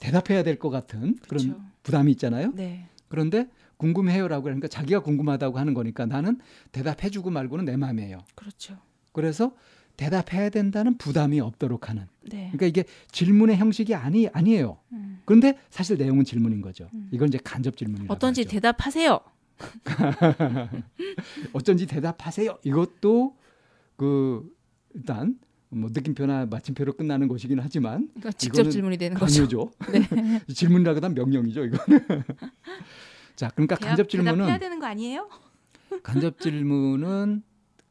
대답해야 될 것 같은 그런 그렇죠. 부담이 있잖아요. 네, 그런데 궁금해요라고 하니까 자기가 궁금하다고 하는 거니까 나는 대답해주고 말고는 내 마음이에요. 그렇죠. 그래서 대답해야 된다는 부담이 없도록 하는. 네. 그러니까 이게 질문의 형식이 아니 아니에요. 음. 그런데 사실 내용은 질문인 거죠. 음. 이건 이제 간접 질문이라고 어떤지 하죠. 대답하세요. 어쩐지 대답하세요. 이것도 그 일단 뭐 느낌표나 마침표로 끝나는 것이긴 하지만 그러니까 직접 질문이 되는 거죠. 강요죠. 네. 질문이라기보단 명령이죠. 이거는. 자, 그러니까 대답- 간접 대답해야 질문은 되는 거 아니에요? 간접 질문은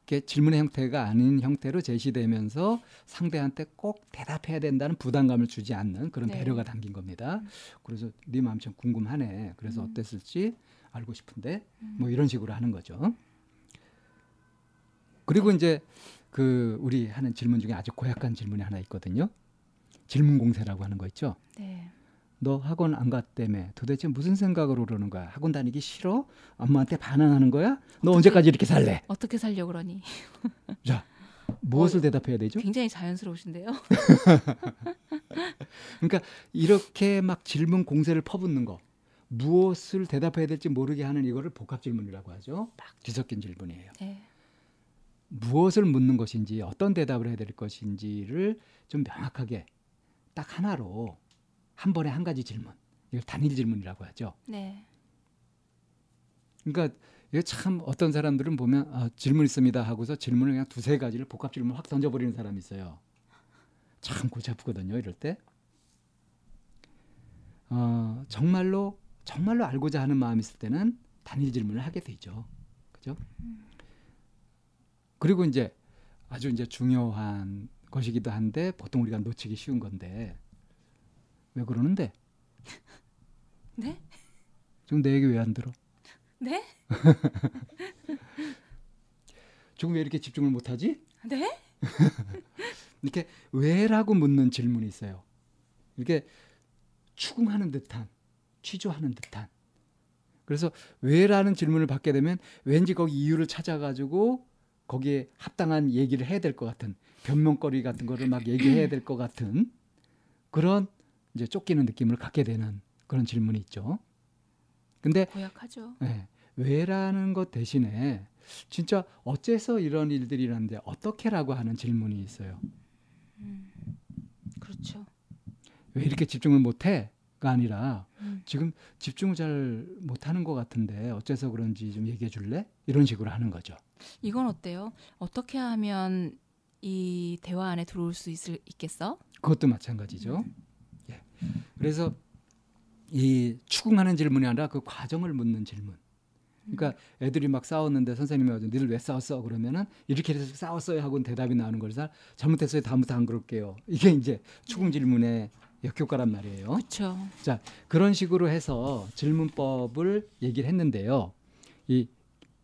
질문의 형태가 아닌 형태로 제시되면서 상대한테 꼭 대답해야 된다는 부담감을 주지 않는 그런 네. 배려가 담긴 겁니다. 그래서 네 마음 참 궁금하네. 그래서 음. 어땠을지 알고 싶은데 음. 뭐 이런 식으로 하는 거죠. 그리고 이제 그 우리 하는 질문 중에 아주 고약한 질문이 하나 있거든요. 질문 공세라고 하는 거 있죠. 네. 너 학원 안 갔다며 도대체 무슨 생각으로 그러는 거야? 학원 다니기 싫어? 엄마한테 반항하는 거야? 너 어떻게- 언제까지 이렇게 살래? 어떻게 살려 그러니? 자, 무엇을 어, 대답해야 되죠? 굉장히 자연스러우신데요. 그러니까 이렇게 막 질문 공세를 퍼붓는 거 무엇을 대답해야 될지 모르게 하는 이거를 복합 질문이라고 하죠. 막 뒤섞인 질문이에요. 네. 무엇을 묻는 것인지 어떤 대답을 해야 될 것인지를 좀 명확하게 딱 하나로 한 번에 한 가지 질문 이걸 단일 질문이라고 하죠. 네. 그러니까 이게 참 어떤 사람들은 보면 아, 질문 있습니다 하고서 질문을 그냥 두세 가지를 복합 질문 확 던져버리는 사람이 있어요. 참 골치 아프거든요. 이럴 때. 어, 정말로 정말로 알고자 하는 마음이 있을 때는 단일 질문을 하게 되죠. 그죠? 그리고 이제 아주 이제 중요한 것이기도 한데 보통 우리가 놓치기 쉬운 건데 왜 그러는데? 네? 지금 내 얘기 왜 안 들어? 네? 지금 왜 이렇게 집중을 못하지? 네? 이렇게 왜라고 묻는 질문이 있어요. 이렇게 추궁하는 듯한, 취조하는 듯한. 그래서 왜라는 질문을 받게 되면 왠지 거기 이유를 찾아가지고 거기에 합당한 얘기를 해야 될 것 같은 변명거리 같은 거를 막 얘기해야 될 것 같은 그런 이제 쫓기는 느낌을 갖게 되는 그런 질문이 있죠. 근데 고약하죠. 네, 왜라는 것 대신에 진짜 어째서 이런 일들이 일어나는데 어떻게라고 하는 질문이 있어요. 음. 그렇죠. 왜 이렇게 집중을 못해?가 아니라 음. 지금 집중을 잘 못하는 것 같은데 어째서 그런지 좀 얘기해 줄래? 이런 식으로 하는 거죠. 이건 어때요? 어떻게 하면 이 대화 안에 들어올 수 있을, 있겠어? 그것도 마찬가지죠. 예. 그래서 이 추궁하는 질문이 아니라 그 과정을 묻는 질문. 그러니까 애들이 막 싸웠는데 선생님이 와서 니들 왜 싸웠어? 그러면은 이렇게 해서 싸웠어요 하고는 대답이 나오는 걸서 잘못했어요. 다음부터 안 그럴게요. 이게 이제 추궁 질문의 역효과란 말이에요. 그렇죠. 자 그런 식으로 해서 질문법을 얘기를 했는데요. 이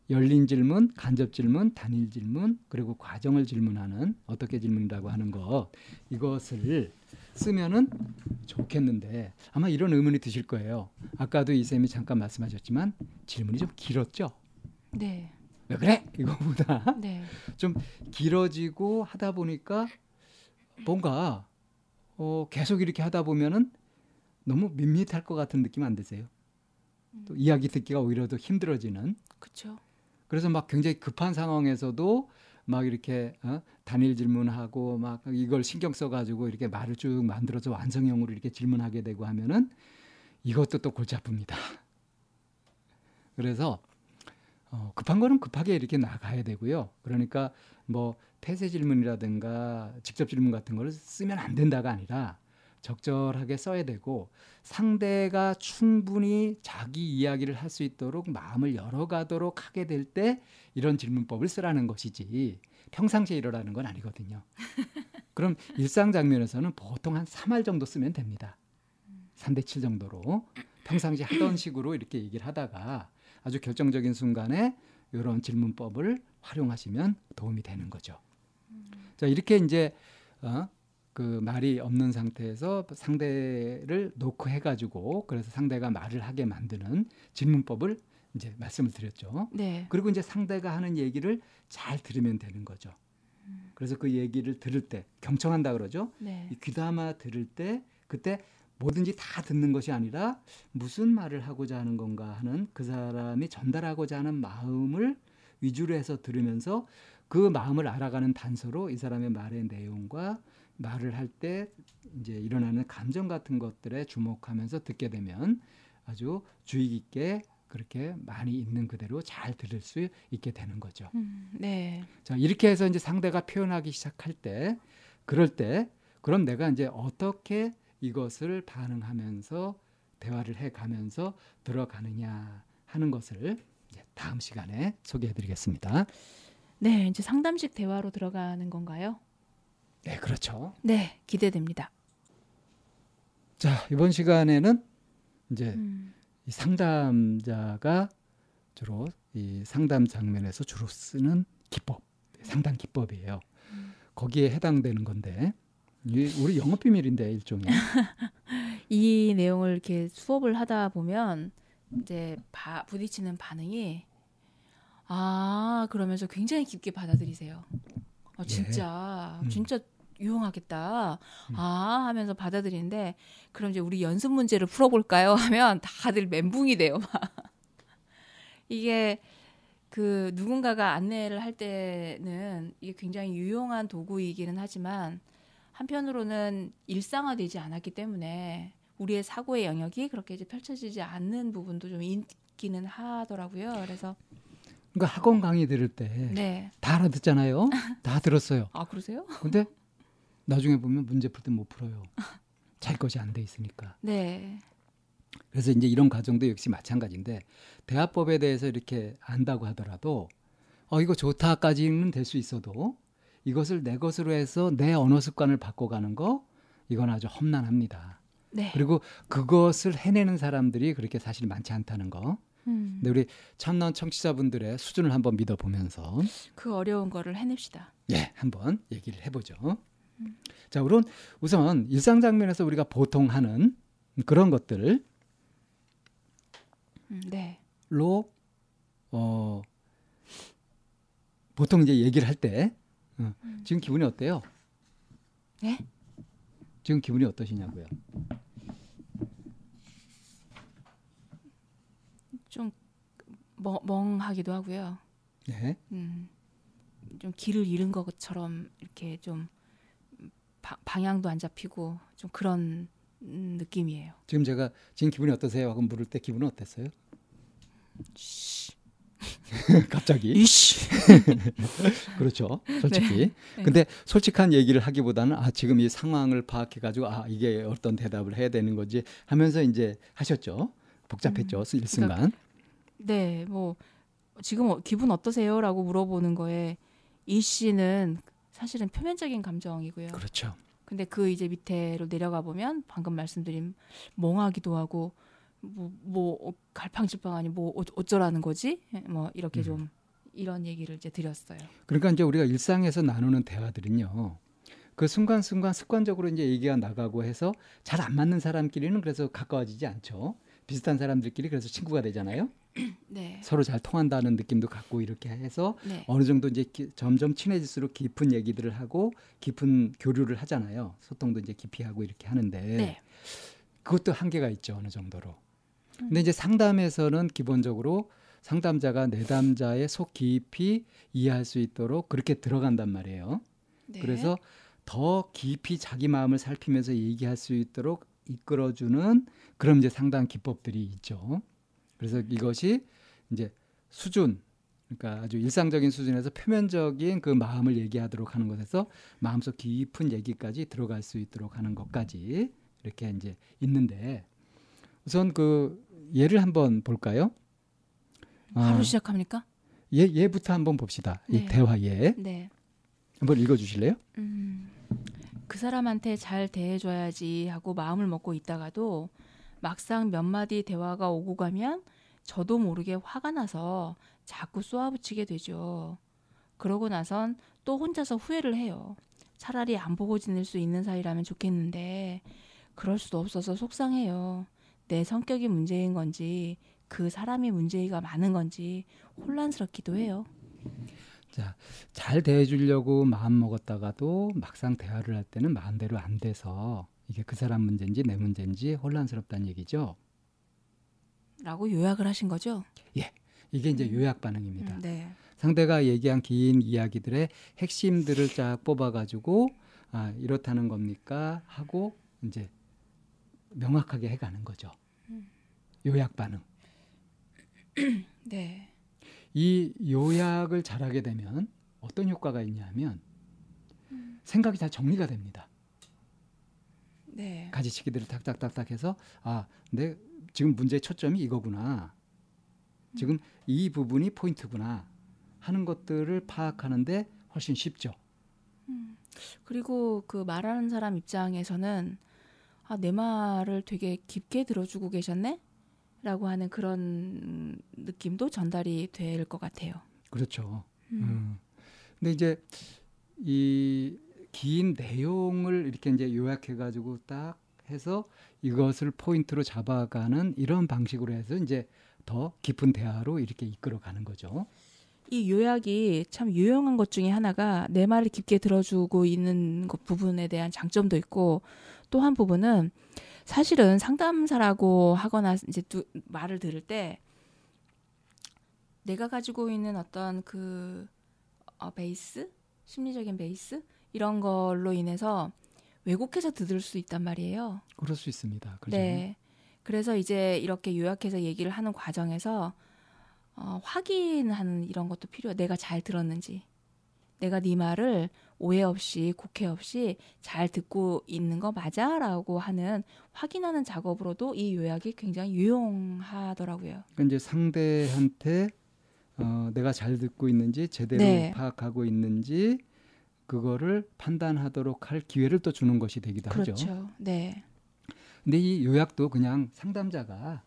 열린 질문, 간접 질문, 단일 질문, 그리고 과정을 질문하는 어떻게 질문이라고 하는 것 이것을 쓰면은 좋겠는데 아마 이런 의문이 드실 거예요. 아까도 이 쌤이 잠깐 말씀하셨지만 질문이 좀 길었죠. 네. 왜 그래? 이거보다 네. 좀 길어지고 하다 보니까 뭔가 어, 계속 이렇게 하다 보면은 너무 밋밋할 것 같은 느낌 안 드세요? 또 이야기 듣기가 오히려 더 힘들어지는 그렇죠. 그래서 막 굉장히 급한 상황에서도 막 이렇게 어? 단일 질문하고 막 이걸 신경 써가지고 이렇게 말을 쭉 만들어서 완성형으로 이렇게 질문하게 되고 하면은 이것도 또 골치 아픕니다. 그래서 어, 급한 거는 급하게 이렇게 나가야 되고요. 그러니까 뭐 폐쇄 질문이라든가 직접 질문 같은 걸 쓰면 안 된다가 아니라 적절하게 써야 되고 상대가 충분히 자기 이야기를 할 수 있도록 마음을 열어가도록 하게 될 때 이런 질문법을 쓰라는 것이지 평상시에 이러라는 건 아니거든요. 그럼 일상 장면에서는 보통 한 3할 정도 쓰면 됩니다. 3대 7 정도로 평상시 하던 식으로 이렇게 얘기를 하다가 아주 결정적인 순간에 이런 질문법을 활용하시면 도움이 되는 거죠. 자 이렇게 이제 어, 그 말이 없는 상태에서 상대를 놓고 해가지고 그래서 상대가 말을 하게 만드는 질문법을 이제 말씀을 드렸죠. 네. 그리고 이제 상대가 하는 얘기를 잘 들으면 되는 거죠. 그래서 그 얘기를 들을 때 경청한다 그러죠. 네. 이 귀담아 들을 때 그때 뭐든지 다 듣는 것이 아니라 무슨 말을 하고자 하는 건가 하는 그 사람이 전달하고자 하는 마음을 위주로 해서 들으면서 그 마음을 알아가는 단서로 이 사람의 말의 내용과 말을 할 때 이제 일어나는 감정 같은 것들에 주목하면서 듣게 되면 아주 주의 깊게 그렇게 많이 있는 그대로 잘 들을 수 있게 되는 거죠. 음, 네. 자, 이렇게 해서 이제 상대가 표현하기 시작할 때, 그럴 때, 그럼 내가 이제 어떻게 이것을 반응하면서 대화를 해 가면서 들어가느냐 하는 것을 다음 시간에 소개해 드리겠습니다. 네, 이제 상담식 대화로 들어가는 건가요? 네, 그렇죠. 네, 기대됩니다. 자, 이번 시간에는 이제 음, 이 상담자가 주로 이 상담 장면에서 주로 쓰는 기법, 상담 기법이에요. 음. 거기에 해당되는 건데 이 우리 영업 비밀인데 일종의 이 내용을 이렇게 수업을 하다 보면 이제 바, 부딪히는 반응이 아 그러면서 굉장히 깊게 받아들이세요. 어, 진짜 음. 진짜 유용하겠다. 음. 아 하면서 받아들이는데 그럼 이제 우리 연습 문제를 풀어볼까요? 하면 다들 멘붕이 돼요. 막. 이게 그 누군가가 안내를 할 때는 이게 굉장히 유용한 도구이기는 하지만 한편으로는 일상화되지 않았기 때문에 우리의 사고의 영역이 그렇게 이제 펼쳐지지 않는 부분도 좀 있기는 하더라고요. 그래서 그러니까 학원 강의 들을 때다 네. 알아듣잖아요. 다 들었어요. 아 그러세요? 근데 나중에 보면 문제 풀 때 못 풀어요. 잘 것이 안 돼 있으니까. 네. 그래서 이제 이런 과정도 역시 마찬가지인데 대화법에 대해서 이렇게 안다고 하더라도 어 이거 좋다까지는 될 수 있어도 이것을 내 것으로 해서 내 언어 습관을 바꿔가는 거 이건 아주 험난합니다. 네. 그리고 그것을 해내는 사람들이 그렇게 사실 많지 않다는 거. 음, 근데 우리 참나온 청취자분들의 수준을 한번 믿어보면서 그 어려운 거를 해냅시다. 예 한번 얘기를 해보죠. 자, 우선 우선 일상 장면에서 우리가 보통 하는 그런 것들을 음, 네. 로 어, 보통 이제 얘기를 할때 어, 지금 기분이 어때요? 네? 지금 기분이 어떠시냐고요? 좀 멍, 멍하기도 하고요. 네. 음, 좀 길을 잃은 것처럼 이렇게 좀 바, 방향도 안 잡히고 좀 그런 음, 느낌이에요. 지금 제가 지금 기분이 어떠세요? 하고 물을 때 기분은 어땠어요? 갑자기 이씨. 그렇죠. 솔직히. 네. 근데 솔직한 얘기를 하기보다는 아 지금 이 상황을 파악해 가지고 아 이게 어떤 대답을 해야 되는 거지 하면서 이제 하셨죠. 복잡했죠. 음, 일순간. 네, 뭐 지금 어- 기분 어떠세요?라고 물어보는 거에 이 씨는 사실은 표면적인 감정이고요. 그렇죠. 근데 그 이제 밑에로 내려가 보면 방금 말씀드린 멍하기도 하고 뭐, 뭐 갈팡질팡하니 뭐 어- 어쩌라는 거지? 뭐 이렇게 음. 좀 이런 얘기를 이제 드렸어요. 그러니까 이제 우리가 일상에서 나누는 대화들은요. 그 순간순간 습관적으로 이제 얘기가 나가고 해서 잘 안 맞는 사람끼리는 그래서 가까워지지 않죠. 비슷한 사람들끼리 그래서 친구가 되잖아요. 네, 서로 잘 통한다는 느낌도 갖고 이렇게 해서 네, 어느 정도 이제 기- 점점 친해질수록 깊은 얘기들을 하고 깊은 교류를 하잖아요. 소통도 이제 깊이 하고 이렇게 하는데 네, 그것도 한계가 있죠 어느 정도로. 근데 이제 상담에서는 기본적으로 상담자가 내담자의 속 깊이 이해할 수 있도록 그렇게 들어간단 말이에요. 네. 그래서 더 깊이 자기 마음을 살피면서 얘기할 수 있도록 이끌어주는 그런 이제 상담 기법들이 있죠. 그래서 이것이 이제 수준, 그러니까 아주 일상적인 수준에서 표면적인 그 마음을 얘기하도록 하는 것에서 마음속 깊은 얘기까지 들어갈 수 있도록 하는 것까지 이렇게 이제 있는데 우선 그 예를 한번 볼까요? 바로 아, 시작합니까? 예 예부터 한번 봅시다. 이 네. 대화 예 네. 한번 읽어 주실래요? 음, 그 사람한테 잘 대해줘야지 하고 마음을 먹고 있다가도 막상 몇 마디 대화가 오고 가면 저도 모르게 화가 나서 자꾸 쏘아붙이게 되죠. 그러고 나선 또 혼자서 후회를 해요. 차라리 안 보고 지낼 수 있는 사이라면 좋겠는데 그럴 수도 없어서 속상해요. 내 성격이 문제인 건지 그 사람이 문제가 많은 건지 혼란스럽기도 해요. 자, 잘 대해 주려고 마음 먹었다가도 막상 대화를 할 때는 마음대로 안 돼서 이게 그 사람 문제인지 내 문제인지 혼란스럽다는 얘기죠. 라고 요약을 하신 거죠? 이게 이제 요약 반응입니다. 음, 네. 상대가 얘기한 긴 이야기들의 핵심들을 쫙 뽑아 가지고 아 이렇다는 겁니까 하고 이제 명확하게 해 가는 거죠. 요약 반응. 네. 이 요약을 잘하게 되면 어떤 효과가 있냐면 생각이 다 정리가 됩니다. 네. 가지치기들을 탁탁탁탁 해서 아, 내 지금 문제의 초점이 이거구나. 지금 이 부분이 포인트구나. 하는 것들을 파악하는데 훨씬 쉽죠. 그리고 그 말하는 사람 입장에서는 아, 내 말을 되게 깊게 들어주고 계셨네? 라고 하는 그런 느낌도 전달이 될 것 같아요. 그렇죠. 음. 음. 근데 이제 이 긴 내용을 이렇게 이제 요약해 가지고 딱 해서 이것을 포인트로 잡아가는 이런 방식으로 해서 이제 더 깊은 대화로 이렇게 이끌어 가는 거죠. 이 요약이 참 유용한 것 중에 하나가 내 말을 깊게 들어주고 있는 것 부분에 대한 장점도 있고 또 한 부분은 사실은 상담사라고 하거나 이제 두, 말을 들을 때 내가 가지고 있는 어떤 그 어, 베이스 심리적인 베이스 이런 걸로 인해서 왜곡해서 들을 수 있단 말이에요. 그럴 수 있습니다. 그죠? 네. 그래서 이제 이렇게 요약해서 얘기를 하는 과정에서 어, 확인하는 이런 것도 필요해. 내가 잘 들었는지. 내가 네 말을 오해 없이 곡해 없이 잘 듣고 있는 거 맞아 라고 하는 확인하는 작업으로도 이 요약이 굉장히 유용하더라고요. 그러니까 이제 상대한테 어, 내가 잘 듣고 있는지 제대로 네. 파악하고 있는지 그거를 판단하도록 할 기회를 또 주는 것이 되기도 하죠. 그렇죠. 네. 근데 이 요약도 그냥 상담자가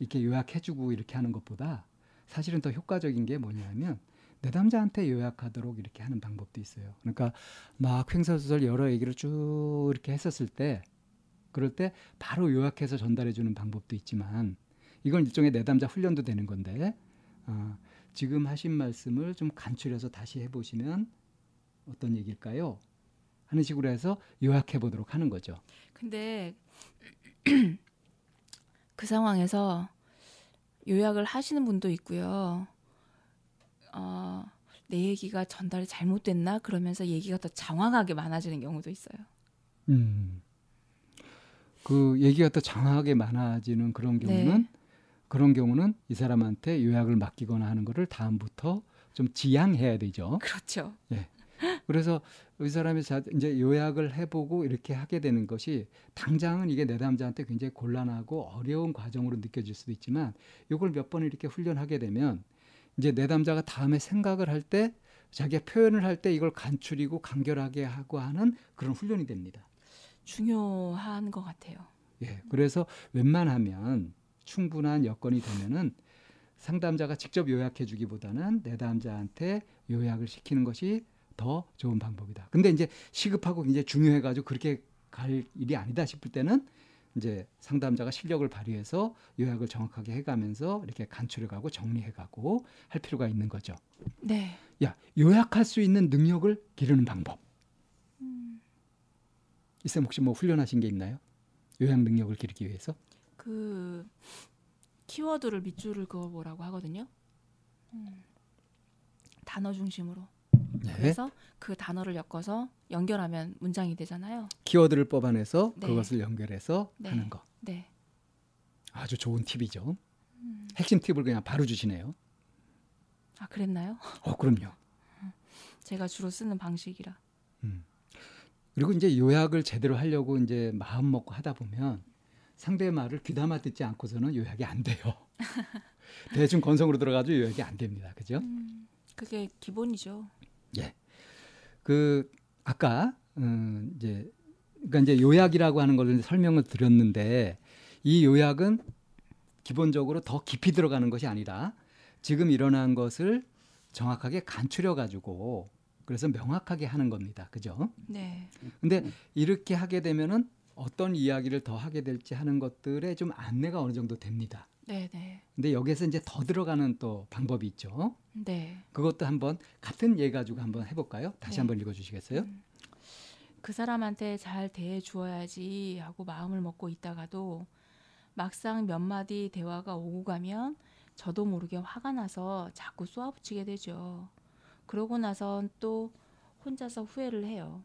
이렇게 요약해주고 이렇게 하는 것보다 사실은 더 효과적인 게 뭐냐면 내담자한테 요약하도록 이렇게 하는 방법도 있어요. 그러니까 막 횡설수설 여러 얘기를 쭉 이렇게 했었을 때 그럴 때 바로 요약해서 전달해 주는 방법도 있지만 이건 일종의 내담자 훈련도 되는 건데 어, 지금 하신 말씀을 좀 간추려서 다시 해보시면 어떤 얘기일까요? 하는 식으로 해서 요약해 보도록 하는 거죠. 근데 그 상황에서 요약을 하시는 분도 있고요. 어, 내 얘기가 전달이 잘못됐나 그러면서 얘기가 더 장황하게 많아지는 경우도 있어요. 음. 그 얘기가 또 장하게 많아지는 그런 경우는 네. 그런 경우는 이 사람한테 요약을 맡기거나 하는 거를 다음부터 좀 지양해야 되죠. 그렇죠. 그래서 이 사람이 자, 이제 요약을 해보고 이렇게 하게 되는 것이 당장은 이게 내담자한테 굉장히 곤란하고 어려운 과정으로 느껴질 수도 있지만 이걸 몇 번 이렇게 훈련하게 되면 이제 내담자가 다음에 생각을 할 때 자기가 표현을 할 때 이걸 간추리고 간결하게 하고 하는 그런 훈련이 됩니다. 중요한 것 같아요. 예, 그래서 웬만하면 충분한 여건이 되면은 상담자가 직접 요약해 주기보다는 내담자한테 요약을 시키는 것이 더 좋은 방법이다. 근데 이제 시급하고 굉장히 중요해가지고 그렇게 갈 일이 아니다 싶을 때는 이제 상담자가 실력을 발휘해서 요약을 정확하게 해가면서 이렇게 간추려가고 정리해가고 할 필요가 있는 거죠. 네. 야, 요약할 수 있는 능력을 기르는 방법. 이쌤 혹시 뭐 훈련하신 게 있나요? 요약 능력을 기르기 위해서? 그 키워드를 밑줄을 그어보라고 하거든요. 음, 단어 중심으로. 네. 그래서 그 단어를 엮어서 연결하면 문장이 되잖아요. 키워드를 뽑아내서 네. 그것을 연결해서 네. 하는 거. 네. 아주 좋은 팁이죠. 핵심 팁을 그냥 바로 주시네요. 아 그랬나요? 어, 그럼요. 제가 주로 쓰는 방식이라. 그리고 이제 요약을 제대로 하려고 이제 마음 먹고 하다 보면 상대의 말을 귀담아 듣지 않고서는 요약이 안 돼요. 대충 건성으로 들어가도 요약이 안 됩니다. 그죠? 그게 기본이죠. 예. 그 아까 음, 이제 그러니까 이제 요약이라고 하는 걸 설명을 드렸는데 이 요약은 기본적으로 더 깊이 들어가는 것이 아니라 지금 일어난 것을 정확하게 간추려 가지고 그래서 명확하게 하는 겁니다. 그죠? 네. 근데 이렇게 하게 되면은 어떤 이야기를 더 하게 될지 하는 것들에 좀 안내가 어느 정도 됩니다. 네, 네. 근데 여기서 이제 더 들어가는 또 방법이 있죠. 네. 그것도 한번 같은 예 가지고 한번 해볼까요? 다시 네. 한번 읽어주시겠어요? 그 사람한테 잘 대해 주어야지 하고 마음을 먹고 있다가도 막상 몇 마디 대화가 오고 가면 저도 모르게 화가 나서 자꾸 쏘아붙이게 되죠. 그러고 나선 또 혼자서 후회를 해요.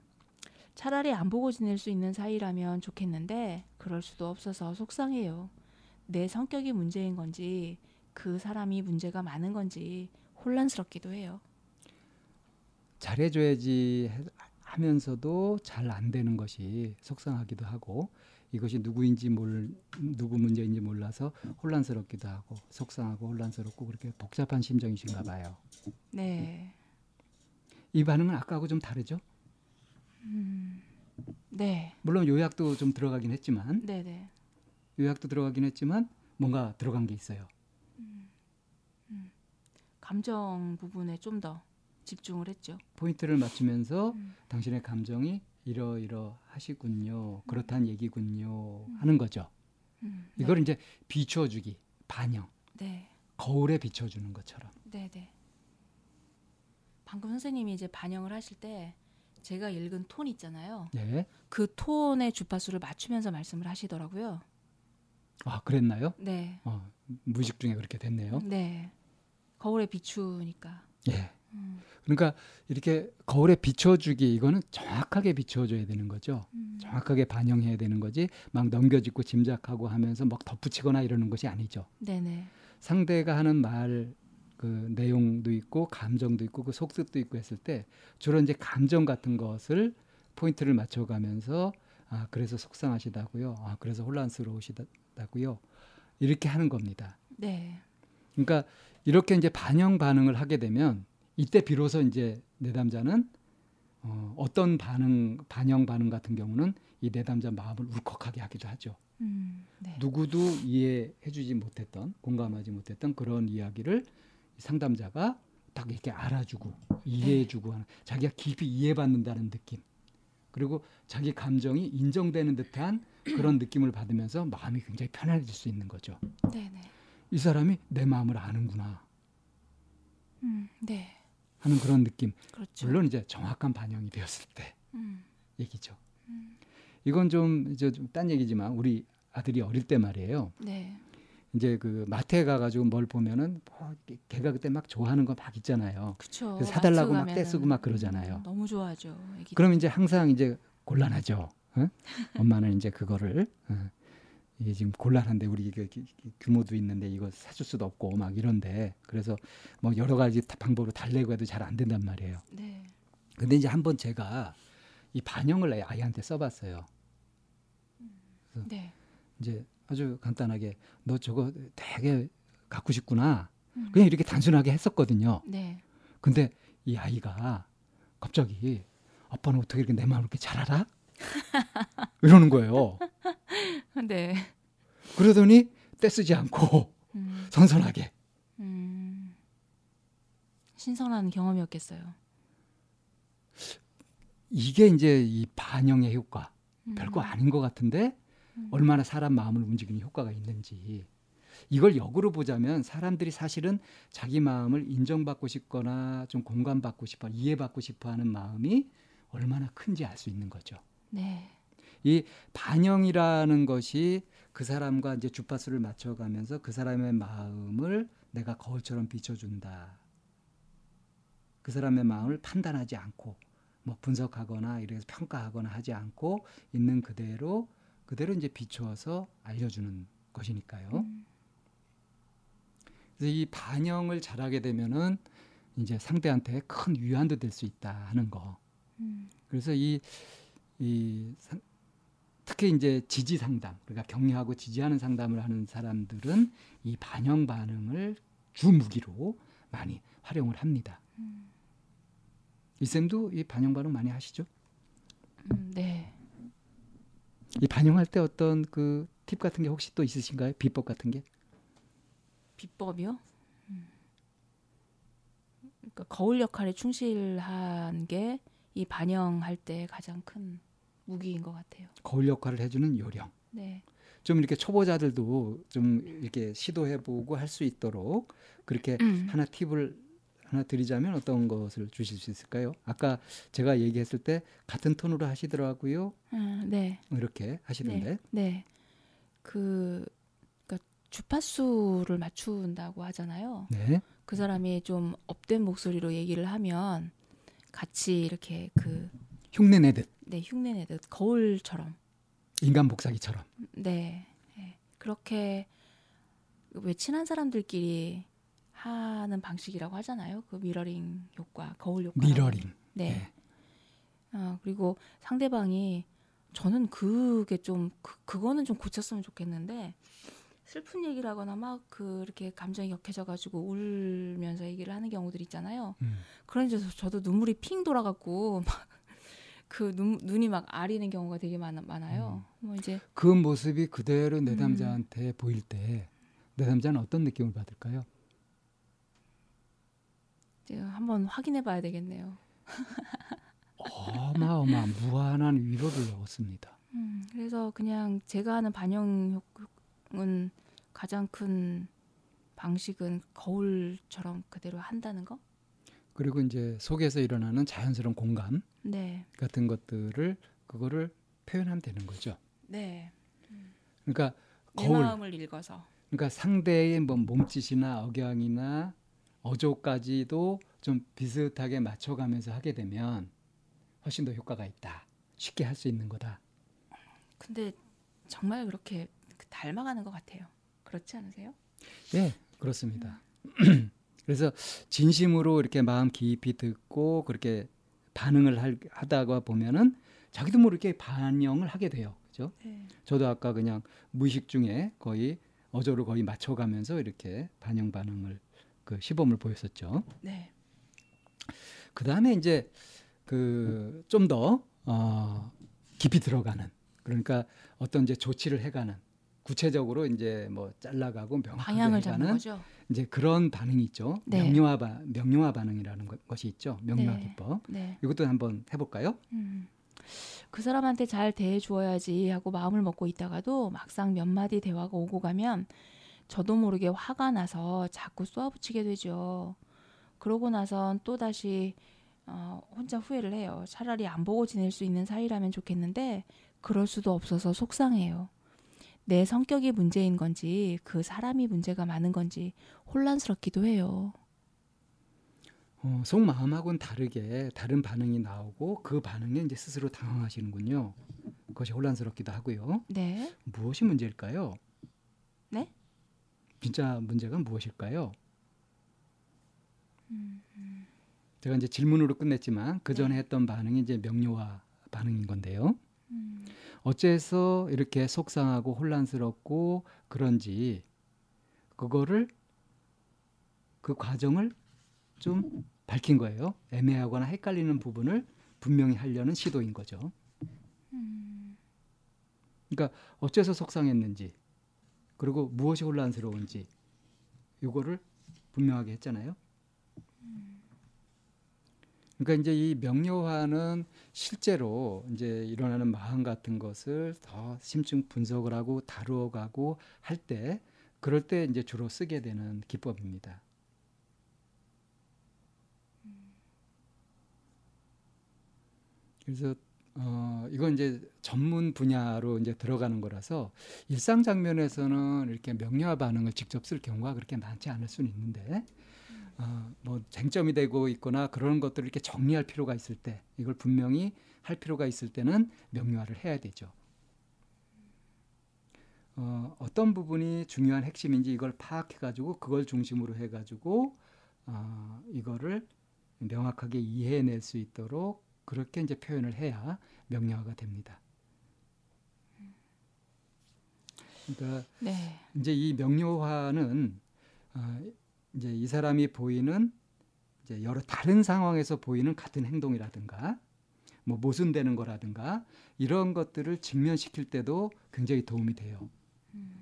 차라리 안 보고 지낼 수 있는 사이라면 좋겠는데 그럴 수도 없어서 속상해요. 내 성격이 문제인 건지 그 사람이 문제가 많은 건지 혼란스럽기도 해요. 잘해줘야지 해- 하면서도 잘 안 되는 것이 속상하기도 하고 이것이 누구인지 몰 누구 문제인지 몰라서 혼란스럽기도 하고 속상하고 혼란스럽고 그렇게 복잡한 심정이신가 봐요. 네. 이 반응은 아까하고 좀 다르죠? 음. 네. 물론 요약도 좀 들어가긴 했지만 네, 네. 요약도 들어가긴 했지만 뭔가 들어간 게 있어요. 감정 부분에 좀 더 집중을 했죠. 포인트를 맞추면서 음. 당신의 감정이 이러이러 하시군요. 그렇다는 얘기군요. 하는 거죠. 음. 이걸 이제 비춰주기, 반영, 네. 거울에 비춰주는 것처럼. 네, 네. 방금 선생님이 이제 반영을 하실 때 제가 읽은 톤 있잖아요. 네. 그 톤의 주파수를 맞추면서 말씀을 하시더라고요. 아, 그랬나요? 네. 어, 무의식 중에 그렇게 됐네요. 네. 거울에 비추니까. 예. 음. 그러니까 이렇게 거울에 비춰주기 이거는 정확하게 비춰줘야 되는 거죠. 음. 정확하게 반영해야 되는 거지. 막 넘겨짚고 짐작하고 하면서 막 덧붙이거나 이러는 것이 아니죠. 네네. 상대가 하는 말 그 내용도 있고 감정도 있고 그 속뜻도 있고 했을 때 주로 이제 감정 같은 것을 포인트를 맞춰가면서 아 그래서 속상하시다고요. 아 그래서 혼란스러우시다 고요. 이렇게 하는 겁니다. 네. 그러니까 이렇게 이제 반영 반응을 하게 되면 이때 비로소 이제 내담자는 어, 어떤 반응 반영 반응 같은 경우는 이 내담자 마음을 울컥하게 하기도 하죠. 음. 네. 누구도 이해해주지 못했던 공감하지 못했던 그런 이야기를 상담자가 딱 이렇게 알아주고 이해해주고 하는 자기가 깊이 이해받는다는 느낌 그리고 자기 감정이 인정되는 듯한 그런 느낌을 받으면서 마음이 굉장히 편안해질 수 있는 거죠. 네네. 이 사람이 내 마음을 아는구나 음. 네. 하는 그런 느낌. 그렇죠. 물론 이제 정확한 반영이 되었을 때 음. 얘기죠. 음. 이건 좀 이제 좀 딴 얘기지만 우리 아들이 어릴 때 말이에요. 네. 이제 그 마트에 가가지고 뭘 보면은 뭐 걔가 그때 막 좋아하는 거 막 있잖아요. 그렇죠. 그래서 사달라고 막 떼쓰고 막 그러잖아요. 음, 너무 좋아하죠. 애기. 그럼 이제 항상 이제 곤란하죠. 어? 엄마는 이제 그거를 어, 이게 지금 곤란한데 우리 이게 규모도 있는데 이거 사줄 수도 없고 막 이런데 그래서 뭐 여러 가지 다- 방법으로 달래고 해도 잘 안 된단 말이에요. 네. 근데 이제 한번 제가 이 반영을 아이한테 써봤어요. 네. 이제 아주 간단하게 너 저거 되게 갖고 싶구나. 음. 그냥 이렇게 단순하게 했었거든요. 네. 근데 이 아이가 갑자기 아빠는 어떻게 이렇게 내 마음을 이렇게 잘 알아? 이러는 거예요. 네. 그러더니 떼쓰지 않고 음. 선선하게 음. 신선한 경험이었겠어요. 이게 이제 이 반영의 효과 음. 별거 아닌 것 같은데 음. 얼마나 사람 마음을 움직이는 효과가 있는지 이걸 역으로 보자면 사람들이 사실은 자기 마음을 인정받고 싶거나 좀 공감받고 싶어 이해받고 싶어 하는 마음이 얼마나 큰지 알 수 있는 거죠. 네. 이 반영이라는 것이 그 사람과 이제 주파수를 맞춰가면서 그 사람의 마음을 내가 거울처럼 비춰준다. 그 사람의 마음을 판단하지 않고 뭐 분석하거나 이래서 평가하거나 하지 않고 있는 그대로 그대로 이제 비추어서 알려주는 것이니까요. 음. 그래서 이 반영을 잘하게 되면은 이제 상대한테 큰 위안도 될 수 있다 하는 거. 음. 그래서 이, 이 상- 특히 이제 지지 상담, 그러니까 격려하고 지지하는 상담을 하는 사람들은 이 반영 반응을 주 무기로 많이 활용을 합니다. 음. 이 쌤도 이 반영 반응 많이 하시죠? 음. 네. 이 반영할 때 어떤 그 팁 같은 게 혹시 또 있으신가요? 비법 같은 게? 비법이요? 음. 그러니까 거울 역할에 충실한 게 이 반영할 때 가장 큰 무기인 것 같아요. 거울 역할을 해주는 요령. 네. 좀 이렇게 초보자들도 좀 이렇게 시도해보고 할 수 있도록 그렇게 음. 하나 팁을 하나 드리자면 어떤 것을 주실 수 있을까요? 아까 제가 얘기했을 때 같은 톤으로 하시더라고요. 아, 네. 이렇게 하시던데. 네. 그 그러니까 주파수를 맞춘다고 하잖아요. 네. 그 사람이 좀 up된 목소리로 얘기를 하면 같이 이렇게 그 흉내 내듯 네, 흉내 내듯 거울처럼 인간 복사기처럼. 네. 네. 그렇게 왜 친한 사람들끼리 하는 방식이라고 하잖아요. 그 미러링 효과, 거울 효과. 미러링. 네. 아, 그리고 상대방이 저는 그게 좀 그, 그거는 좀 고쳤으면 좋겠는데 슬픈 얘기를 하거나 막 그렇게 감정이 격해져 가지고 울면서 얘기를 하는 경우들 있잖아요. 음. 그런데 저도 눈물이 핑 돌아갖고 막 그 눈이 막 아리는 경우가 되게 많, 많아요. 음. 뭐 이제 그 모습이 그대로 내 음. 남자한테 보일 때 내 남자는 어떤 느낌을 받을까요? 한번 확인해 봐야 되겠네요. 어마어마한 무한한 위로를 얻습니다. 음, 그래서 그냥 제가 하는 반영 효과는 가장 큰 방식은 거울처럼 그대로 한다는 거. 그리고 이제 속에서 일어나는 자연스러운 공감 네, 같은 것들을 그거를 표현하면 되는 거죠. 네. 그러니까 내 거울, 마음을 읽어서. 그러니까 상대의 뭐 몸짓이나 억양이나 어조까지도 좀 비슷하게 맞춰가면서 하게 되면 훨씬 더 효과가 있다. 쉽게 할 수 있는 거다. 근데 정말 그렇게 닮아가는 것 같아요. 그렇지 않으세요? 예, 그렇습니다. 그래서 진심으로 이렇게 마음 깊이 듣고 그렇게 반응을 할, 하다가 보면은 자기도 모르게 반영을 하게 돼요. 그죠? 네. 저도 아까 그냥 무의식 중에 거의 어조를 거의 맞춰가면서 이렇게 반영 반응을 그 시범을 보였었죠. 네. 그 다음에 이제 그 좀 더 어, 깊이 들어가는 그러니까 어떤 이제 조치를 해가는 구체적으로 이제 뭐 잘라가고 명확하게 해가는. 이제 그런 반응이 있죠. 네. 명료화 바, 명료화 반응이라는 것, 것이 있죠. 명료화 네. 기법. 네. 이것도 한번 해볼까요? 음. 그 사람한테 잘 대해 주어야지 하고 마음을 먹고 있다가도 막상 몇 마디 대화가 오고 가면 저도 모르게 화가 나서 자꾸 쏘아붙이게 되죠. 그러고 나선 또 다시 어, 혼자 후회를 해요. 차라리 안 보고 지낼 수 있는 사이라면 좋겠는데 그럴 수도 없어서 속상해요. 내 성격이 문제인 건지 그 사람이 문제가 많은 건지 혼란스럽기도 해요. 어, 속마음하고는 다르게 다른 반응이 나오고 그 반응에 이제 스스로 당황하시는군요. 그것이 혼란스럽기도 하고요. 네. 무엇이 문제일까요? 네? 진짜 문제가 무엇일까요? 음, 제가 이제 질문으로 끝냈지만 그 전에 네. 했던 반응이 이제 명료화 반응인 건데요. 음, 어째서 이렇게 속상하고 혼란스럽고 그런지 그거를 그 과정을 좀 밝힌 거예요. 애매하거나 헷갈리는 부분을 분명히 하려는 시도인 거죠. 음, 그러니까 어째서 속상했는지 그리고 무엇이 혼란스러운지 이거를 분명하게 했잖아요. 그러니까 이제 이 명료화는 실제로 이제 일어나는 마음 같은 것을 더 심층 분석을 하고 다루어가고 할 때 그럴 때 이제 주로 쓰게 되는 기법입니다. 그래서 어 이건 이제 전문 분야로 이제 들어가는 거라서 일상 장면에서는 이렇게 명료화 반응을 직접 쓸 경우가 그렇게 많지 않을 수는 있는데 어, 뭐 쟁점이 되고 있거나 그런 것들을 이렇게 정리할 필요가 있을 때 이걸 분명히 할 필요가 있을 때는 명료화를 해야 되죠. 어, 어떤 부분이 중요한 핵심인지 이걸 파악해가지고 그걸 중심으로 해가지고 어, 이거를 명확하게 이해해낼 수 있도록 그렇게 이제 표현을 해야 명료화가 됩니다. 그러니까 네. 이제 이 명료화는 어, 이제 이 사람이 보이는 이제 여러 다른 상황에서 보이는 같은 행동이라든가 뭐 모순되는 거라든가 이런 것들을 직면시킬 때도 굉장히 도움이 돼요.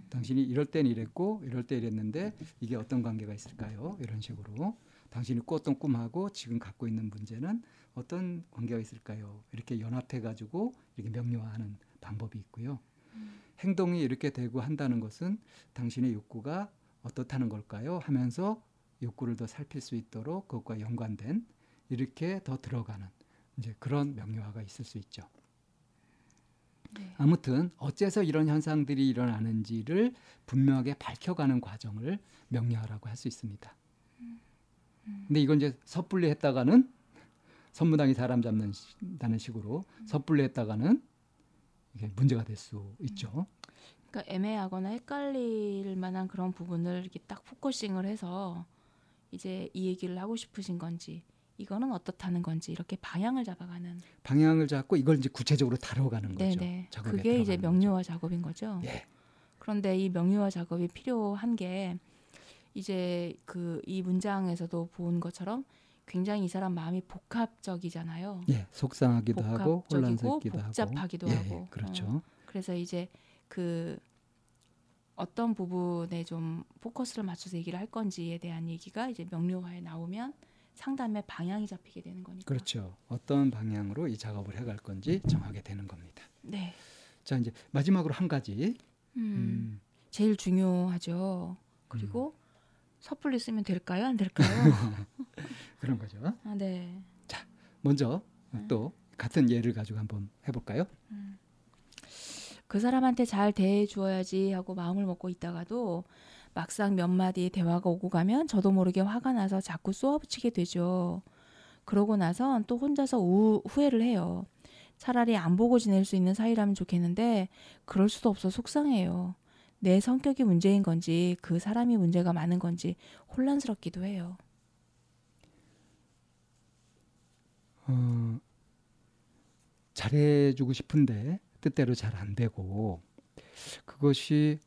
당신이 이럴 땐 이랬고 이럴 때 이랬는데 이게 어떤 관계가 있을까요? 이런 식으로 당신이 꿨던 꿈하고 지금 갖고 있는 문제는 어떤 관계가 있을까요? 이렇게 연합해 가지고 이렇게 명료화하는 방법이 있고요. 행동이 이렇게 되고 한다는 것은 당신의 욕구가 어떻다는 걸까요? 하면서 욕구를 더 살필 수 있도록 그것과 연관된 이렇게 더 들어가는 이제 그런 명료화가 있을 수 있죠. 네. 아무튼 어째서 이런 현상들이 일어나는지를 분명하게 밝혀가는 과정을 명료화라고 할 수 있습니다. 근데 이건 이제 섣불리 했다가는 선무당이 사람 잡는다는 식으로 섣불리 했다가는 이게 문제가 될 수 있죠. 그러니까 애매하거나 헷갈릴 만한 그런 부분을 이렇게 딱 focusing을 해서 이제 이 얘기를 하고 싶으신 건지 이거는 어떻다는 건지 이렇게 방향을 잡아가는. 방향을 잡고 이걸 이제 구체적으로 다뤄가는 거죠. 네네. 그게 이제 명료화 거죠. 작업인 거죠. 예. 그런데 이 명료화 작업이 필요한 게 이제 그 이 문장에서도 본 것처럼 굉장히 이 사람 마음이 복합적이잖아요. 예, 속상하기도 하고 혼란스럽기도 복잡하기도 하고. 하고. 예, 그렇죠. 그래서 이제 그 어떤 부분에 좀 포커스를 맞춰서 얘기를 할 건지에 대한 얘기가 이제 명료화에 나오면 상담의 방향이 잡히게 되는 거니까. 그렇죠. 어떤 방향으로 이 작업을 해갈 건지 정하게 되는 겁니다. 네. 자 이제 마지막으로 한 가지. 음, 음, 제일 중요하죠. 그리고 섣불리 쓰면 될까요? 안 될까요? 그런 거죠. 아, 네. 먼저 음. 또 같은 예를 가지고 한번 해볼까요? 그 사람한테 잘 대해 주어야지 하고 마음을 먹고 있다가도 막상 몇 마디 대화가 오고 가면 저도 모르게 화가 나서 자꾸 쏘아붙이게 되죠. 그러고 나선 또 혼자서 우, 후회를 해요. 차라리 안 보고 지낼 수 있는 사이라면 좋겠는데 그럴 수도 없어 속상해요. 내 성격이 문제인 건지 그 사람이 문제가 많은 건지 혼란스럽기도 해요. 어, 잘해주고 싶은데 뜻대로 잘 안 되고 그것이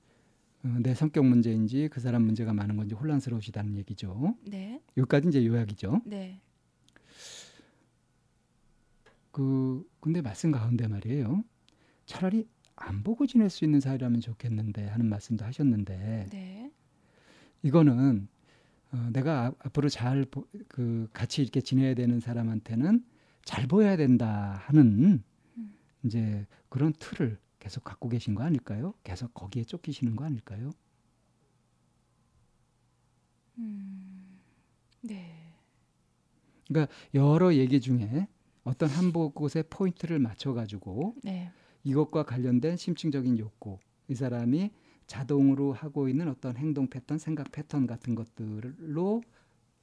어, 내 성격 문제인지 그 사람 문제가 많은 건지 혼란스러우시다는 얘기죠. 네, 여기까지 이제 요약이죠. 네, 그 근데 말씀 가운데 말이에요. 차라리 안 보고 지낼 수 있는 사이라면 좋겠는데 하는 말씀도 하셨는데 네, 이거는 어, 내가 앞- 앞으로 잘 그 같이 이렇게 지내야 되는 사람한테는 잘 보여야 된다 하는 음. 이제 그런 틀을 계속 갖고 계신 거 아닐까요? 계속 거기에 쫓기시는 거 아닐까요? 음, 네, 여러 얘기 중에 어떤 한 곳에 포인트를 맞춰 가지고 네, 이것과 관련된 심층적인 욕구, 이 사람이 자동으로 하고 있는 어떤 행동 패턴, 생각 패턴 같은 것들로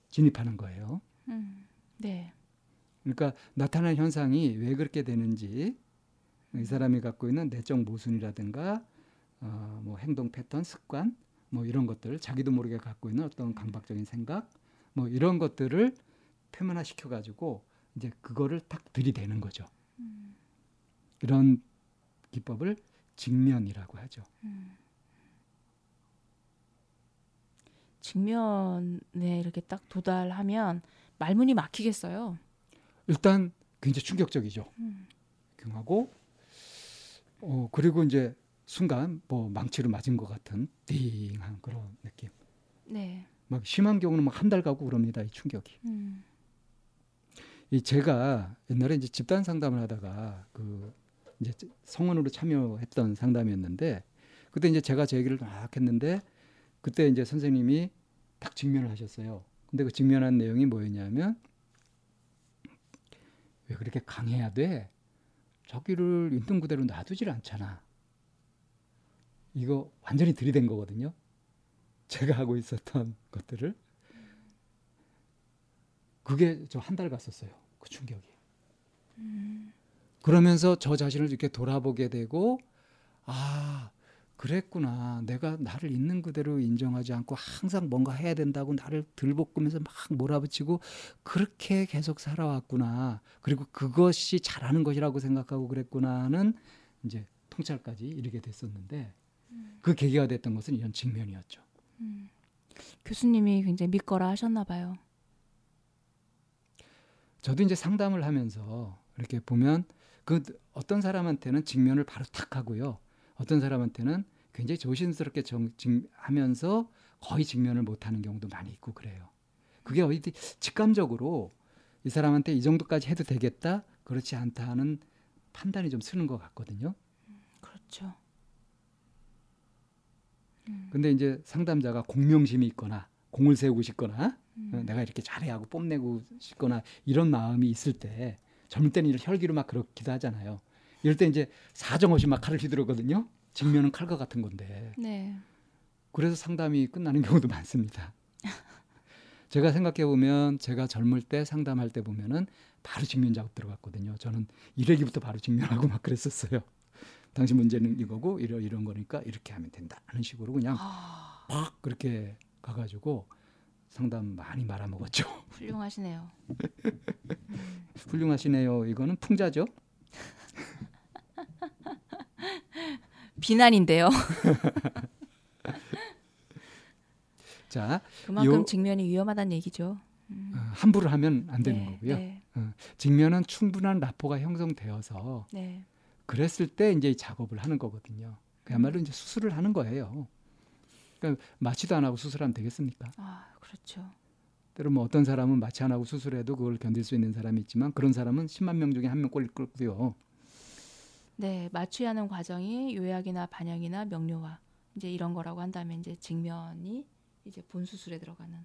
진입하는 거예요. 음, 네, 그러니까 나타나는 현상이 왜 그렇게 되는지 이 사람이 갖고 있는 내적 모순이라든가 어, 뭐 행동 패턴, 습관 뭐 이런 것들 자기도 모르게 갖고 있는 어떤 강박적인 생각 뭐 이런 것들을 표면화 시켜 가지고 이제 그거를 딱 들이대는 거죠. 음, 이런 기법을 직면이라고 하죠. 음. 직면에 이렇게 딱 도달하면 말문이 막히겠어요. 일단 굉장히 충격적이죠. 음. 경하고 어 그리고 이제 순간 뭐 망치로 맞은 것 같은 띵한 그런 느낌. 네. 막 심한 경우는 막 한 달 가고 그럽니다. 이 충격이. 음. 이 제가 옛날에 이제 집단 상담을 하다가 그 이제 성원으로 참여했던 상담이었는데 그때 이제 제가 제 얘기를 막 했는데 그때 이제 선생님이 딱 직면을 하셨어요. 근데 그 직면한 내용이 뭐였냐면 왜 그렇게 강해야 돼? 저기를 있는 그대로 놔두질 않잖아. 이거 완전히 들이댄 거거든요. 제가 하고 있었던 것들을 그게 저 한 달 갔었어요. 그 충격이. 그러면서 저 자신을 이렇게 돌아보게 되고 아 그랬구나. 내가 나를 있는 그대로 인정하지 않고 항상 뭔가 해야 된다고 나를 들볶으면서 막 몰아붙이고 그렇게 계속 살아왔구나. 그리고 그것이 잘하는 것이라고 생각하고 그랬구나는 이제 통찰까지 이르게 됐었는데 그 계기가 됐던 것은 이런 직면이었죠. 음. 교수님이 굉장히 믿거라 하셨나 봐요. 저도 이제 상담을 하면서 이렇게 보면 그 어떤 사람한테는 직면을 바로 탁 하고요. 어떤 사람한테는 굉장히 조심스럽게 정, 직, 하면서 거의 직면을 못 하는 경우도 많이 있고 그래요. 그게 어디 직감적으로 이 사람한테 이 정도까지 해도 되겠다, 그렇지 않다 하는 판단이 좀 쓰는 것 같거든요. 그렇죠. 근데 이제 상담자가 공명심이 있거나 공을 세우고 싶거나 음. 어, 내가 이렇게 잘해 하고 뽐내고 싶거나 이런 마음이 있을 때 젊을 때는 혈기로 막 그렇기도 하잖아요. 이럴 때 이제 사정없이 막 칼을 휘두르거든요. 직면은 칼과 같은 건데. 네. 그래서 상담이 끝나는 경우도 많습니다. 제가 생각해 보면 제가 젊을 때 상담할 때 보면은 바로 직면 작업 들어갔거든요. 저는 일회기부터 바로 직면하고 막 그랬었어요. 당신 문제는 이거고 이런 이런 거니까 이렇게 하면 된다 하는 식으로 그냥 아, 막 그렇게 가가지고 상담 많이 말아먹었죠. 훌륭하시네요. 훌륭하시네요. 이거는 풍자죠. 비난인데요. 자, 그만큼 요- 직면이 위험하다는 얘기죠. 어, 함부로 하면 안 되는 네, 거고요. 네, 직면은 충분한 라포가 형성되어서 네. 그랬을 때 이제 이 작업을 하는 거거든요. 그야말로 음. 이제 수술을 하는 거예요. 그러니까 마취도 안 하고 수술하면 되겠습니까? 아, 그렇죠. 때로 뭐 어떤 사람은 마취 안 하고 수술해도 그걸 견딜 수 있는 사람이 있지만 그런 사람은 10만 명 중에 한 명 꼴릴 거고요. 네, 마취하는 과정이 요약이나 반영이나 명료화 이제 이런 거라고 한다면 이제 직면이 이제 본 수술에 들어가는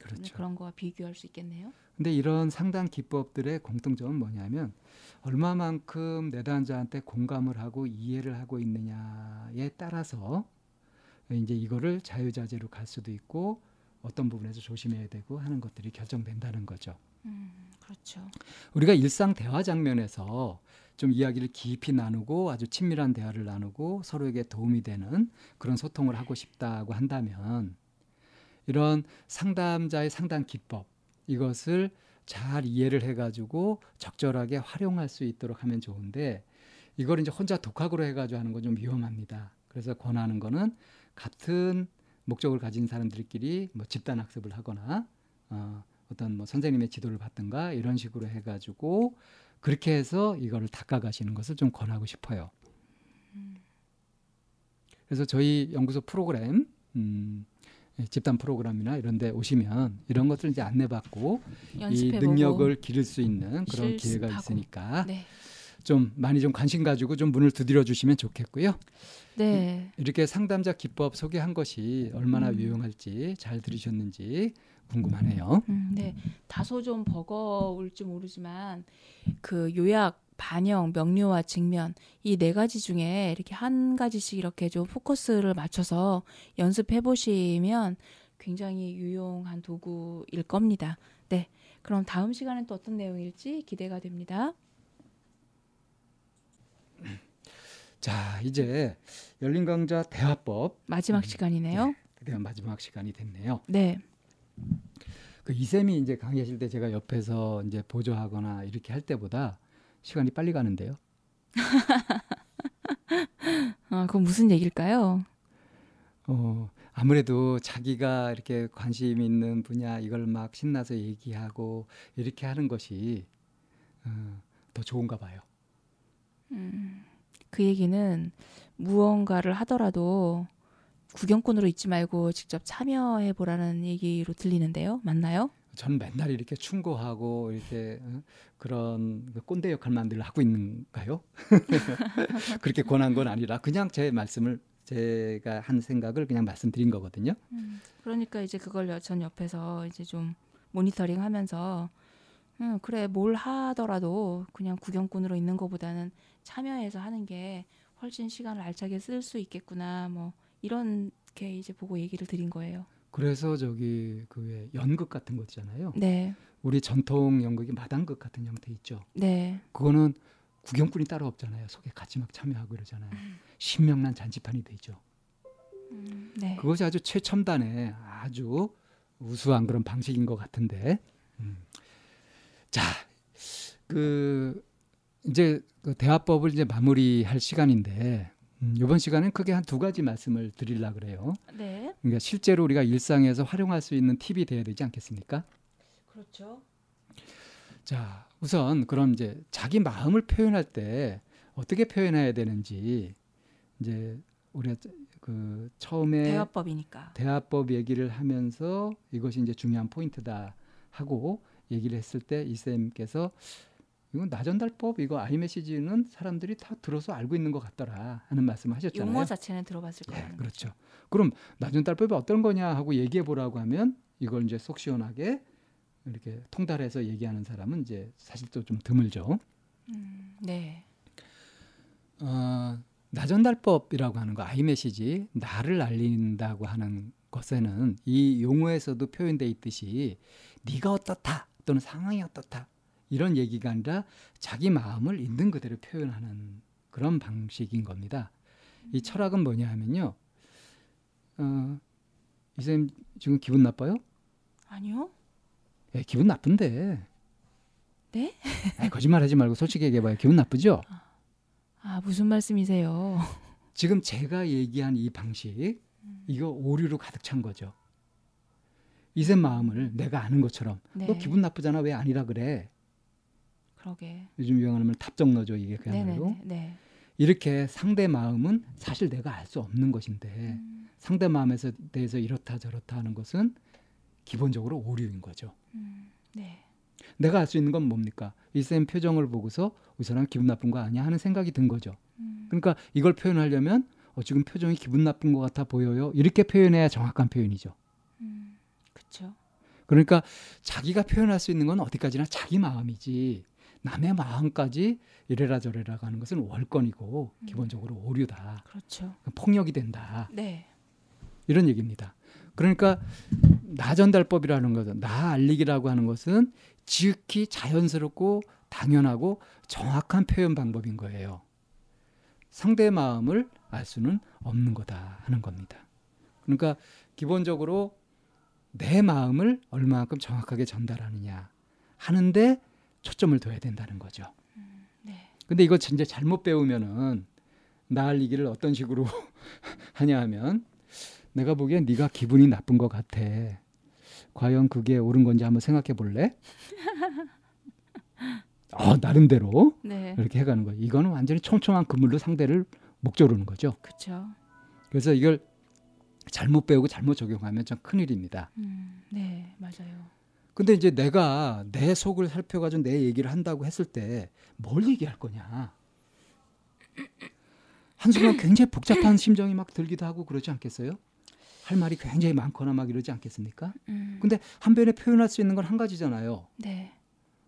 그렇죠. 그런 거와 비교할 수 있겠네요. 근데 이런 상담 기법들의 공통점은 뭐냐면 얼마만큼 내담자한테 공감을 하고 이해를 하고 있느냐에 따라서 이제 이거를 자유자재로 갈 수도 있고 어떤 부분에서 조심해야 되고 하는 것들이 결정된다는 거죠. 음, 그렇죠. 우리가 일상 대화 장면에서 좀 이야기를 깊이 나누고 아주 친밀한 대화를 나누고 서로에게 도움이 되는 그런 소통을 하고 싶다고 한다면 이런 상담자의 상담 기법 이것을 잘 이해를 해가지고 적절하게 활용할 수 있도록 하면 좋은데 이걸 이제 혼자 독학으로 해가지고 하는 건 좀 위험합니다. 그래서 권하는 거는 같은 목적을 가진 사람들끼리 뭐 집단 학습을 하거나 어, 어떤 뭐 선생님의 지도를 받든가 이런 식으로 해가지고 그렇게 해서 이거를 닦아가시는 것을 좀 권하고 싶어요. 그래서 저희 연구소 프로그램 음, 예, 집단 프로그램이나 이런 데 오시면 이런 것들 이제 안내받고 이 능력을 기를 수 있는 그런 기회가 실습하고. 있으니까 네, 좀 많이 좀 관심 가지고 좀 문을 두드려 주시면 좋겠고요. 네, 이렇게 상담자 기법 소개한 것이 얼마나 음. 유용할지 잘 들으셨는지 궁금하네요. 음, 네. 다소 좀 버거울지 모르지만 그 요약, 반영, 명료와 직면 이 네 가지 중에 이렇게 한 가지씩 이렇게 좀 포커스를 맞춰서 연습해 보시면 굉장히 유용한 도구일 겁니다. 네. 그럼 다음 시간엔 또 어떤 내용일지 기대가 됩니다. 자, 이제 열린 강좌 대화법 마지막 시간이네요. 대한 마지막 시간이 됐네요. 네. 그 이쌤이 이제 강의하실 때 제가 옆에서 이제 보조하거나 이렇게 할 때보다 시간이 빨리 가는데요. 아, 그건 무슨 얘기일까요? 어, 아무래도 자기가 이렇게 관심 있는 분야 이걸 막 신나서 얘기하고 이렇게 하는 것이 어, 더 좋은가 봐요. 그 얘기는 무언가를 하더라도 구경꾼으로 있지 말고 직접 참여해 보라는 얘기로 들리는데요. 맞나요? 저는 맨날 이렇게 충고하고 이렇게 어, 그런 그 꼰대 역할만 늘 하고 있는가요? 그렇게 권한 건 아니라 그냥 제 말씀을 제가 한 생각을 그냥 말씀드린 거거든요. 그러니까 이제 그걸 여- 전 옆에서 이제 좀 모니터링 하면서 음, 그래 뭘 하더라도 그냥 구경꾼으로 있는 것보다는 참여해서 하는 게 훨씬 시간을 알차게 쓸 수 있겠구나 뭐 이렇게 이제 보고 얘기를 드린 거예요. 그래서 저기 그왜 연극 같은 거 있잖아요. 네, 우리 전통 연극이 마당극 같은 형태 있죠. 네, 그거는 구경꾼이 따로 없잖아요. 속에 같이 막 참여하고 이러잖아요. 신명난 잔치판이 되죠. 네. 그것이 아주 최첨단의 아주 우수한 그런 방식인 것 같은데. 음. 자, 그 이제 그 대화법을 이제 마무리할 시간인데 음, 이번 시간은 크게 한 두 가지 말씀을 드리려 그래요. 네, 그러니까 실제로 우리가 일상에서 활용할 수 있는 팁이 돼야 되지 않겠습니까? 그렇죠. 자, 우선 그럼 이제 자기 마음을 표현할 때 어떻게 표현해야 되는지 이제 우리가 그 처음에 대화법이니까. 대화법 얘기를 하면서 이것이 이제 중요한 포인트다 하고 얘기를 했을 때 이쌤께서 이건 나전달법 이거 아이메시지는 사람들이 다 들어서 알고 있는 것 같더라 하는 말씀을 하셨잖아요. 용어 자체는 들어봤을 예, 거라는 그렇죠. 그럼 나전달법이 어떤 거냐 하고 얘기해 보라고 하면 이걸 이제 속 시원하게 이렇게 통달해서 얘기하는 사람은 이제 사실 또 좀 드물죠. 음, 네, 어, 나전달법이라고 하는 거 아이메시지 나를 알린다고 하는 것에는 이 용어에서도 표현돼 있듯이 네가 어떻다 또는 상황이 어떻다 이런 얘기가 아니라 자기 마음을 있는 그대로 표현하는 그런 방식인 겁니다. 이 철학은 뭐냐 하면요. 어, 이쌤 지금 기분 나빠요? 아니요. 예, 기분 나쁜데. 네? 아이, 거짓말하지 말고 솔직히 얘기해봐요. 기분 나쁘죠? 아 무슨 말씀이세요? 지금 제가 얘기한 이 방식 음. 이거 오류로 가득 찬 거죠. 이샘 마음을 내가 아는 것처럼 네. 너 기분 나쁘잖아 왜 아니라 그래? 그러게. 요즘 유행하는 말 답정 너죠 이게 그야말로. 네. 이렇게 상대 마음은 사실 내가 알 수 없는 것인데 음, 상대 마음에서 대해서 이렇다 저렇다 하는 것은 기본적으로 오류인 거죠. 음, 네. 내가 알 수 있는 건 뭡니까? 이샘 표정을 보고서 이 사람 기분 나쁜 거 아니야 하는 생각이 든 거죠. 음, 그러니까 이걸 표현하려면 어, 지금 표정이 기분 나쁜 것 같아 보여요. 이렇게 표현해야 정확한 표현이죠. 음, 그렇죠. 그러니까 자기가 표현할 수 있는 건 어디까지나 자기 마음이지 남의 마음까지 이래라 저래라 하는 것은 월권이고 음. 기본적으로 오류다. 그렇죠. 폭력이 된다. 네. 이런 얘기입니다. 그러니까 나 전달법이라는 것은 나 알리기라고 하는 것은 지극히 자연스럽고 당연하고 정확한 표현 방법인 거예요. 상대의 마음을 알 수는 없는 거다 하는 겁니다. 그러니까 기본적으로 내 마음을 얼마만큼 정확하게 전달하느냐 하는데 초점을 둬야 된다는 거죠. 네. 근데 이거 진짜 잘못 배우면은 나 알리기를 어떤 식으로 하냐 하면 내가 보기엔 네가 기분이 나쁜 것 같아. 과연 그게 옳은 건지 한번 생각해 볼래? 어, 나름대로 네. 이렇게 해가는 거예요. 이거는 완전히 촘촘한 그물로 상대를 목조르는 거죠. 그렇죠. 그래서 이걸 잘못 배우고 잘못 적용하면 좀 큰일입니다. 음, 네, 맞아요. 근데 이제 내가 내 속을 살펴가지고 내 얘기를 한다고 했을 때 뭘 얘기할 거냐. 한순간 굉장히 복잡한 심정이 막 들기도 하고 그러지 않겠어요? 할 말이 굉장히 많거나 막 이러지 않겠습니까? 음, 근데 한 변에 표현할 수 있는 건 한 가지잖아요. 네.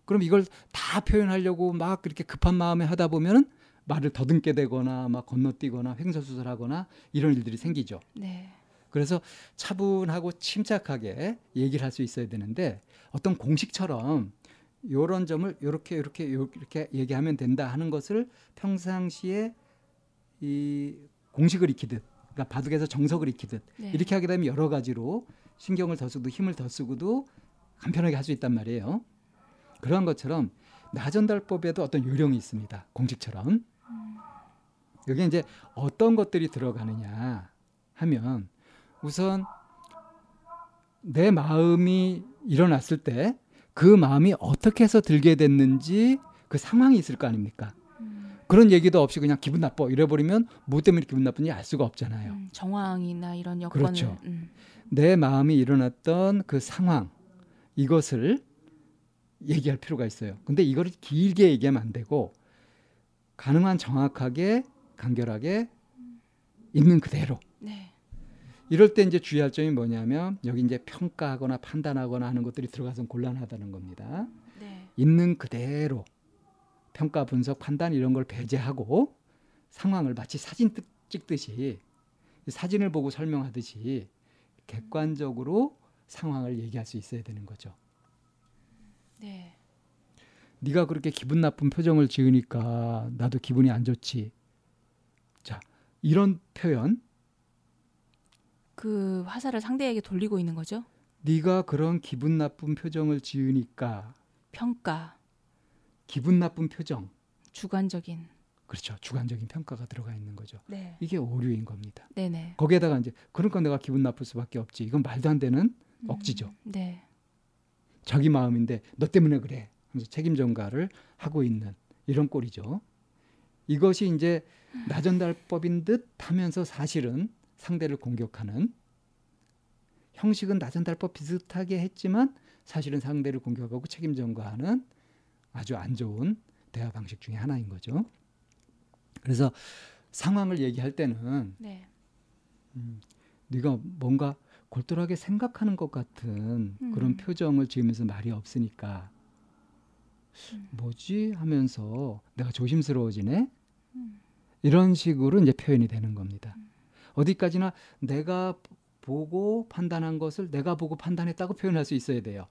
그럼 이걸 다 표현하려고 막 그렇게 급한 마음에 하다 보면은 말을 더듬게 되거나 막 건너뛰거나 횡설수설하거나 이런 일들이 생기죠. 네. 그래서 차분하고 침착하게 얘기를 할 수 있어야 되는데 어떤 공식처럼 요런 점을 요렇게 요렇게 이렇게 얘기하면 된다 하는 것을 평상시에 이 공식을 익히듯 그러니까 바둑에서 정석을 익히듯 네. 이렇게 하게 되면 여러 가지로 신경을 더 쓰고 힘을 더 쓰고도 간편하게 할 수 있단 말이에요. 그러한 것처럼 나전달법에도 어떤 요령이 있습니다. 공식처럼. 여기 이제 어떤 것들이 들어가느냐 하면 우선 내 마음이 일어났을 때 그 마음이 어떻게 해서 들게 됐는지 그 상황이 있을 거 아닙니까? 음, 그런 얘기도 없이 그냥 기분 나빠 이래버리면 뭐 때문에 기분 나쁜지 알 수가 없잖아요. 음, 정황이나 이런 여건을 그렇죠. 음, 내 마음이 일어났던 그 상황 이것을 얘기할 필요가 있어요. 근데 이거를 길게 얘기하면 안 되고 가능한 정확하게 간결하게 있는 그대로 네. 이럴 때 이제 주의할 점이 뭐냐면 여기 이제 평가하거나 판단하거나 하는 것들이 들어가서 곤란하다는 겁니다. 네. 있는 그대로 평가, 분석, 판단 이런 걸 배제하고 상황을 마치 사진 뜨- 찍듯이 사진을 보고 설명하듯이 객관적으로 상황을 얘기할 수 있어야 되는 거죠. 네. 네가 그렇게 기분 나쁜 표정을 지으니까 나도 기분이 안 좋지. 자, 이런 표현 그 화살을 상대에게 돌리고 있는 거죠. 네가 그런 기분 나쁜 표정을 지으니까 평가, 기분 나쁜 표정 주관적인. 그렇죠 주관적인 평가가 들어가 있는 거죠 네. 이게 오류인 겁니다 네네. 거기에다가 이제 그러니까 내가 기분 나쁠 수밖에 없지 이건 말도 안 되는 억지죠 음, 네. 자기 마음인데 너 때문에 그래 하면서 책임 전가를 하고 있는 이런 꼴이죠 이것이 이제 나전달법인 듯 하면서 사실은 상대를 공격하는 형식은 나전달법 비슷하게 했지만 사실은 상대를 공격하고 책임 전가하는 아주 안 좋은 대화 방식 중에 하나인 거죠. 그래서 상황을 얘기할 때는 네. 네가 뭔가 골똘하게 생각하는 것 같은 음. 그런 표정을 지으면서 말이 없으니까 음. 뭐지 하면서 내가 조심스러워지네 음. 이런 식으로 이제 표현이 되는 겁니다. 어디까지나 내가 보고 판단한 것을 내가 보고 판단했다고 표현할 수 있어야 돼요.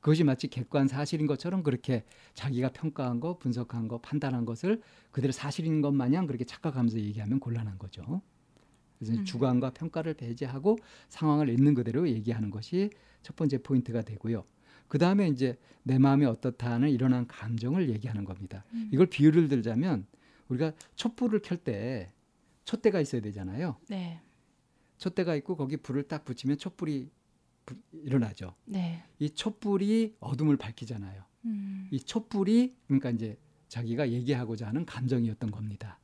그것이 마치 객관 사실인 것처럼 그렇게 자기가 평가한 거, 분석한 거, 판단한 것을 그대로 사실인 것 마냥 그렇게 착각하면서 얘기하면 곤란한 거죠. 그래서 음. 주관과 평가를 배제하고 상황을 있는 그대로 얘기하는 것이 첫 번째 포인트가 되고요. 그 다음에 이제 내 마음이 어떻다는 일어난 감정을 얘기하는 겁니다. 음. 이걸 비유를 들자면 우리가 촛불을 켤 때 촛대가 있어야 되잖아요. 네. 촛대가 있고 거기 불을 딱 붙이면 촛불이 부- 일어나죠. 네. 이 촛불이 어둠을 밝히잖아요. 음. 이 촛불이 그러니까 이제 자기가 얘기하고자 하는 감정이었던 겁니다.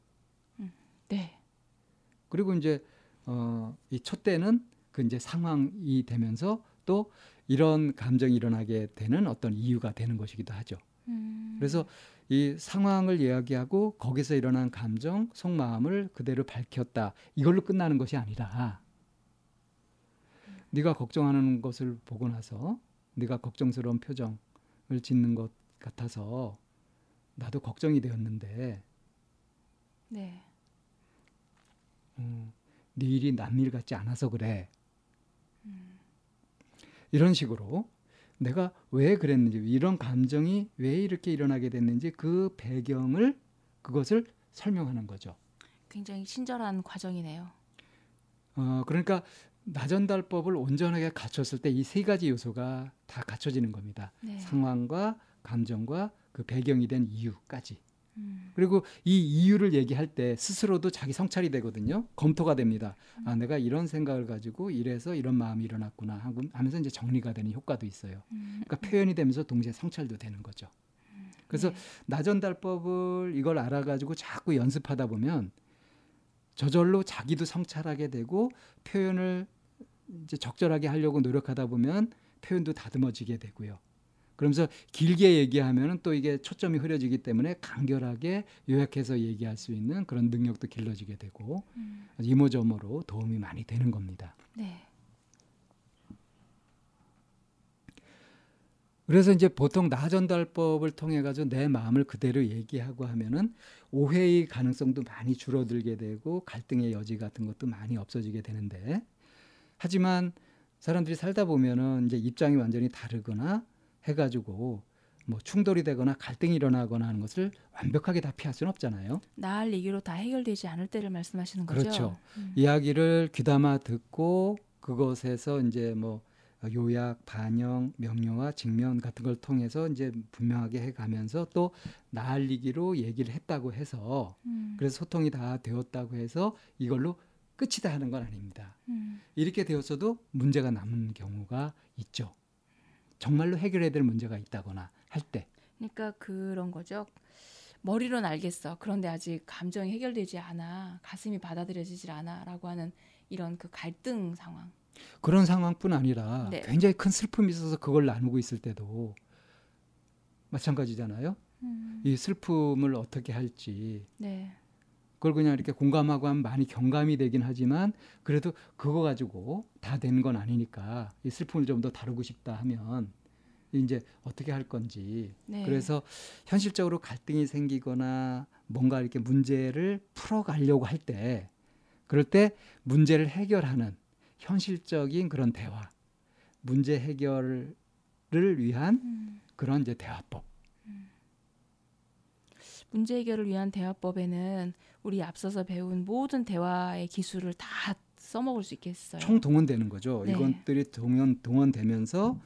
네. 그리고 이제 어, 이 촛대는 그 이제 상황이 되면서 또 이런 감정이 일어나게 되는 어떤 이유가 되는 것이기도 하죠. 음. 그래서 이 상황을 이야기하고 거기서 일어난 감정, 속마음을 그대로 밝혔다. 이걸로 끝나는 것이 아니라 네가 걱정하는 것을 보고 나서 네가 걱정스러운 표정을 짓는 것 같아서 나도 걱정이 되었는데 네. 음, 네 일이 남일 같지 않아서 그래. 이런 식으로 내가 왜 그랬는지 이런 감정이 왜 이렇게 일어나게 됐는지 그 배경을 그것을 설명하는 거죠. 굉장히 친절한 과정이네요. 어, 그러니까 나전달법을 온전하게 갖췄을 때 이 세 가지 요소가 다 갖춰지는 겁니다. 네. 상황과 감정과 그 배경이 된 이유까지. 음. 그리고 이 이유를 얘기할 때 스스로도 자기 성찰이 되거든요. 검토가 됩니다. 아, 내가 이런 생각을 가지고 이래서 이런 마음이 일어났구나 하고 하면서 이제 정리가 되는 효과도 있어요. 음. 그러니까 표현이 되면서 동시에 성찰도 되는 거죠. 그래서 네. 나전달법을 이걸 알아가지고 자꾸 연습하다 보면 저절로 자기도 성찰하게 되고 표현을 이제 적절하게 하려고 노력하다 보면 표현도 다듬어지게 되고요. 그러면서 길게 얘기하면은 또 이게 초점이 흐려지기 때문에 간결하게 요약해서 얘기할 수 있는 그런 능력도 길러지게 되고 음. 이모저모로 도움이 많이 되는 겁니다. 네. 그래서 이제 보통 나 전달법을 통해 가지고 내 마음을 그대로 얘기하고 하면은 오해의 가능성도 많이 줄어들게 되고 갈등의 여지 같은 것도 많이 없어지게 되는데 하지만 사람들이 살다 보면은 이제 입장이 완전히 다르거나 해가지고 뭐 충돌이 되거나 갈등이 일어나거나 하는 것을 완벽하게 다 피할 수는 없잖아요. 나할 얘기로 다 해결되지 않을 때를 말씀하시는 거죠. 그렇죠. 음. 이야기를 귀담아 듣고 그것에서 이제 뭐 요약, 반영, 명료와 직면 같은 걸 통해서 이제 분명하게 해가면서 또 나알리기로 얘기를 했다고 해서 음. 그래서 소통이 다 되었다고 해서 이걸로 끝이다 하는 건 아닙니다. 음. 이렇게 되었어도 문제가 남은 경우가 있죠. 정말로 해결해야 될 문제가 있다거나 할 때. 그러니까 그런 거죠. 머리로는 알겠어. 그런데 아직 감정이 해결되지 않아. 가슴이 받아들여지질 않아 라고 하는 이런 그 갈등 상황. 그런 상황뿐 아니라 네. 굉장히 큰 슬픔이 있어서 그걸 나누고 있을 때도 마찬가지잖아요. 음. 이 슬픔을 어떻게 할지 네. 그걸 그냥 이렇게 공감하고 하면 많이 경감이 되긴 하지만 그래도 그거 가지고 다 된 건 아니니까 이 슬픔을 좀 더 다루고 싶다 하면 이제 어떻게 할 건지 네. 그래서 현실적으로 갈등이 생기거나 뭔가 이렇게 문제를 풀어가려고 할 때 그럴 때 문제를 해결하는 현실적인 그런 대화 문제 해결을 위한 음. 그런 이제 대화법 문제 해결을 위한 대화법에는 우리 앞서서 배운 모든 대화의 기술을 다 써먹을 수 있겠어요. 총 동원되는 거죠. 네. 이것들이 동원 동원되면서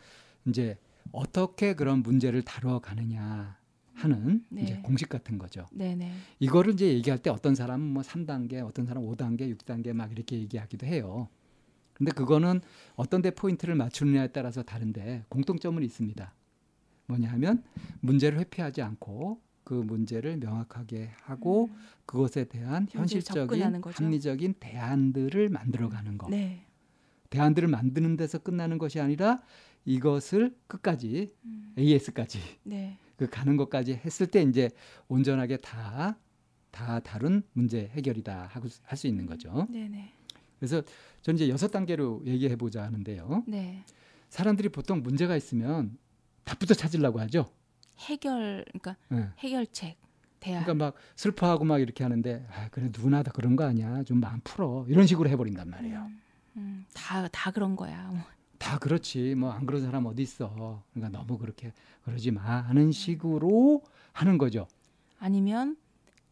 이제 어떻게 그런 문제를 다뤄 가느냐 하는 네. 이제 공식 같은 거죠. 네네. 이거를 이제 얘기할 때 어떤 사람은 뭐 3단계, 어떤 사람은 5단계, 6단계 막 이렇게 얘기하기도 해요. 근데 그거는 어떤 데 포인트를 맞추느냐에 따라서 다른데 공통점은 있습니다. 뭐냐 하면 문제를 회피하지 않고 그 문제를 명확하게 하고 그것에 대한 음. 현실적인. 합리적인 대안들을 만들어 가는 거. 네. 대안들을 만드는 데서 끝나는 것이 아니라 이것을 끝까지 음. AS까지 네. 그 가는 것까지 했을 때 이제 온전하게 다 다 다룬 문제 해결이다 하고 할 수 있는 거죠. 네네. 그래서 저는 이제 여섯 단계로 얘기해 보자 하는데요. 네. 사람들이 보통 문제가 있으면 답부터 찾으려고 하죠. 해결 그러니까 예. 해결책 대안. 그러니까 막 슬퍼하고 막 이렇게 하는데 아, 그래 누구나 다 그런 거 아니야. 좀 마음 풀어. 이런 식으로 해버린단 말이에요. 음, 다, 다 그런 거야. 뭐. 다 그렇지. 뭐 안 그런 사람 어디 있어. 그러니까 너무 그렇게 그러지 마 하는 식으로 하는 거죠. 아니면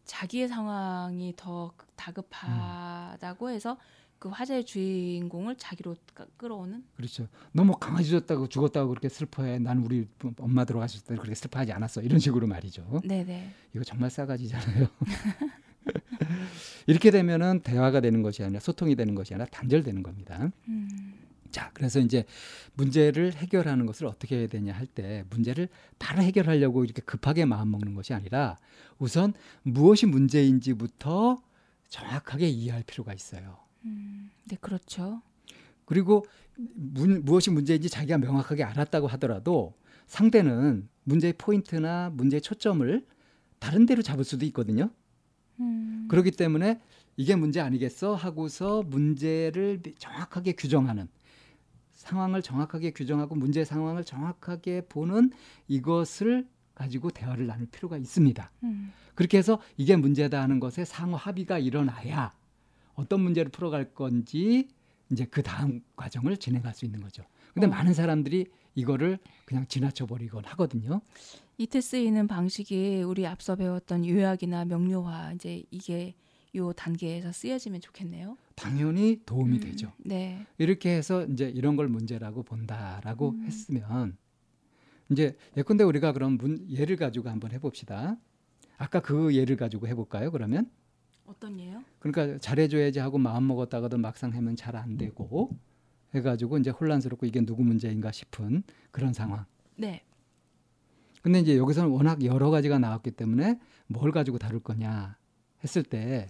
자기의 상황이 더 다급하다고 해서 그 화제의 주인공을 자기로 까- 끌어오는 그렇죠. 너무 강아지졌다고 죽었다고 그렇게 슬퍼해. 난 우리 엄마 들어가셨을 때 그렇게 슬퍼하지 않았어. 이런 식으로 말이죠. 네네 이거 정말 싸가지잖아요. 이렇게 되면은 대화가 되는 것이 아니라 소통이 되는 것이 아니라 단절되는 겁니다. 음, 자, 그래서 이제 문제를 해결하는 것을 어떻게 해야 되냐 할 때 문제를 바로 해결하려고 이렇게 급하게 마음 먹는 것이 아니라 우선 무엇이 문제인지부터 정확하게 이해할 필요가 있어요. 음, 네 그렇죠 그리고 문- 무엇이 문제인지 자기가 명확하게 알았다고 하더라도 상대는 문제의 포인트나 문제의 초점을 다른 데로 잡을 수도 있거든요. 음, 그렇기 때문에 이게 문제 아니겠어 하고서 문제를 정확하게 규정하는 상황을 정확하게 규정하고 문제 상황을 정확하게 보는 이것을 가지고 대화를 나눌 필요가 있습니다. 음, 그렇게 해서 이게 문제다 하는 것에 상호 합의가 일어나야 어떤 문제를 풀어갈 건지 이제 그 다음 과정을 진행할 수 있는 거죠. 근데 어. 많은 사람들이 이거를 그냥 지나쳐 버리곤 하거든요. 이때 쓰이는 방식이 우리 앞서 배웠던 요약이나 명료화 이제 이게 요 단계에서 쓰여지면 좋겠네요. 당연히 도움이 음, 되죠. 네. 이렇게 해서 이제 이런 걸 문제라고 본다라고 음. 했으면 이제 예컨대 우리가 그럼 문, 예를 가지고 한번 해봅시다. 아까 그 예를 가지고 해볼까요? 그러면 어떤 예요? 그러니까 잘해줘야지 하고 마음 먹었다가도 막상 하면 잘 안 되고 해가지고 이제 혼란스럽고 이게 누구 문제인가 싶은 그런 상황. 네. 근데 이제 여기서는 워낙 여러 가지가 나왔기 때문에 뭘 가지고 다룰 거냐 했을 때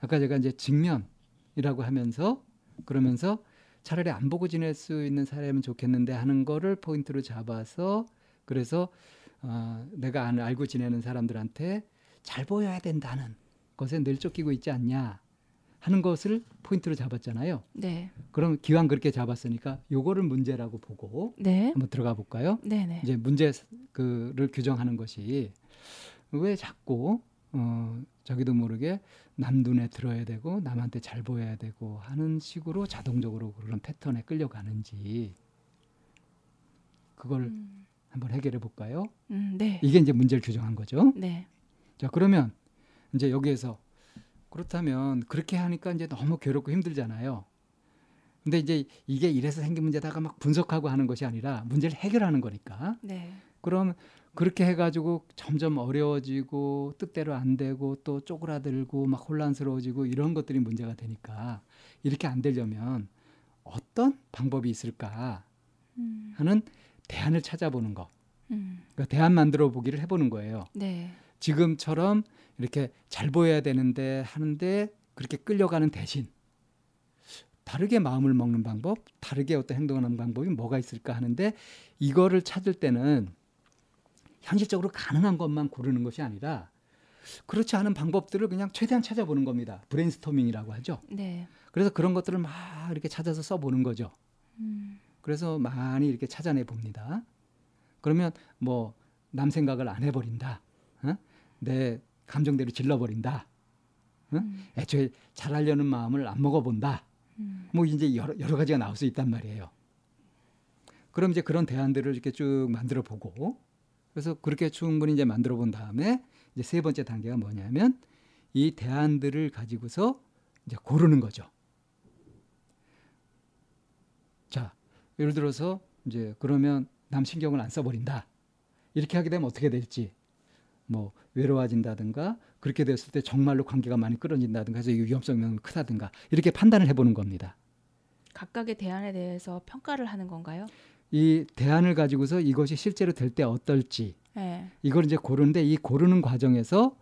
아까 제가 이제 직면이라고 하면서 그러면서 차라리 안 보고 지낼 수 있는 사람은 좋겠는데 하는 거를 포인트로 잡아서 그래서 어, 내가 안 알고 지내는 사람들한테 잘 보여야 된다는 것에 늘 쫓기고 있지 않냐 하는 것을 포인트로 잡았잖아요. 네. 그럼 기왕 그렇게 잡았으니까 요거를 문제라고 보고 네. 한번 들어가 볼까요? 네네. 이제 문제 그를 규정하는 것이 왜 자꾸 어 자기도 모르게 남 눈에 들어야 되고 남한테 잘 보여야 되고 하는 식으로 자동적으로 그런 패턴에 끌려가는지 그걸 음, 한번 해결해 볼까요? 음, 네. 이게 이제 문제를 규정한 거죠. 네. 자 그러면 이제 여기에서 그렇다면 그렇게 하니까 이제 너무 괴롭고 힘들잖아요. 근데 이제 이게 이래서 생긴 문제다가 막 분석하고 하는 것이 아니라 문제를 해결하는 거니까 네. 그럼 그렇게 해가지고 점점 어려워지고 뜻대로 안 되고 또 쪼그라들고 막 혼란스러워지고 이런 것들이 문제가 되니까 이렇게 안 되려면 어떤 방법이 있을까 음, 하는 대안을 찾아보는 거. 음, 그러니까 대안 만들어 보기를 해보는 거예요. 네. 지금처럼 이렇게 잘 보여야 되는데 하는데 그렇게 끌려가는 대신 다르게 마음을 먹는 방법, 다르게 어떤 행동하는 방법이 뭐가 있을까 하는데 이거를 찾을 때는 현실적으로 가능한 것만 고르는 것이 아니라 그렇지 않은 방법들을 그냥 최대한 찾아보는 겁니다. 브레인스토밍이라고 하죠. 네. 그래서 그런 것들을 막 이렇게 찾아서 써보는 거죠. 음, 그래서 많이 이렇게 찾아내 봅니다. 그러면 뭐 남 생각을 안 해버린다. 어? 내 감정대로 질러버린다. 음, 애초에 잘하려는 마음을 안 먹어본다. 음, 뭐 이제 여러, 여러 가지가 나올 수 있단 말이에요. 그럼 이제 그런 대안들을 이렇게 쭉 만들어 보고 그래서 그렇게 충분히 이제 만들어 본 다음에 이제 세 번째 단계가 뭐냐면 이 대안들을 가지고서 이제 고르는 거죠. 자, 예를 들어서 이제 그러면 남 신경을 안 써버린다. 이렇게 하게 되면 어떻게 될지 뭐 외로워진다든가 그렇게 됐을 때 정말로 관계가 많이 끊어진다든가 해서 위험성이 너무 크다든가 이렇게 판단을 해보는 겁니다. 각각의 대안에 대해서 평가를 하는 건가요? 이 대안을 가지고서 이것이 실제로 될 때 어떨지 네. 이걸 이제 고르는데 이 고르는 과정에서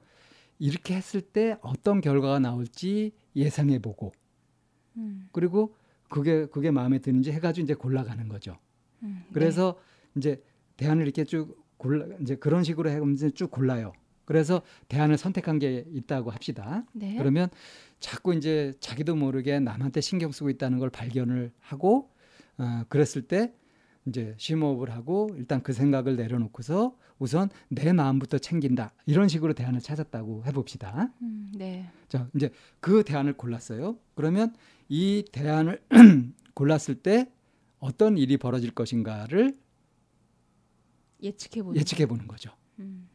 이렇게 했을 때 어떤 결과가 나올지 예상해보고 음, 그리고 그게 그게 마음에 드는지 해가지고 이제 골라가는 거죠. 음, 그래서 이제 대안을 이렇게 쭉 골라 이제 그런 식으로 해가면서 쭉 골라요. 그래서 대안을 선택한 게 있다고 합시다. 네. 네. 그러면 자꾸 이제 자기도 모르게 남한테 신경 쓰고 있다는 걸 발견을 하고 어, 그랬을 때 이제 심호흡을 하고 일단 그 생각을 내려놓고서 우선 내 마음부터 챙긴다 이런 식으로 대안을 찾았다고 해봅시다. 음, 네. 자 이제 그 대안을 골랐어요. 그러면 이 대안을 골랐을 때 어떤 일이 벌어질 것인가를 예측해 보는. 예측해 보는 거죠. 음,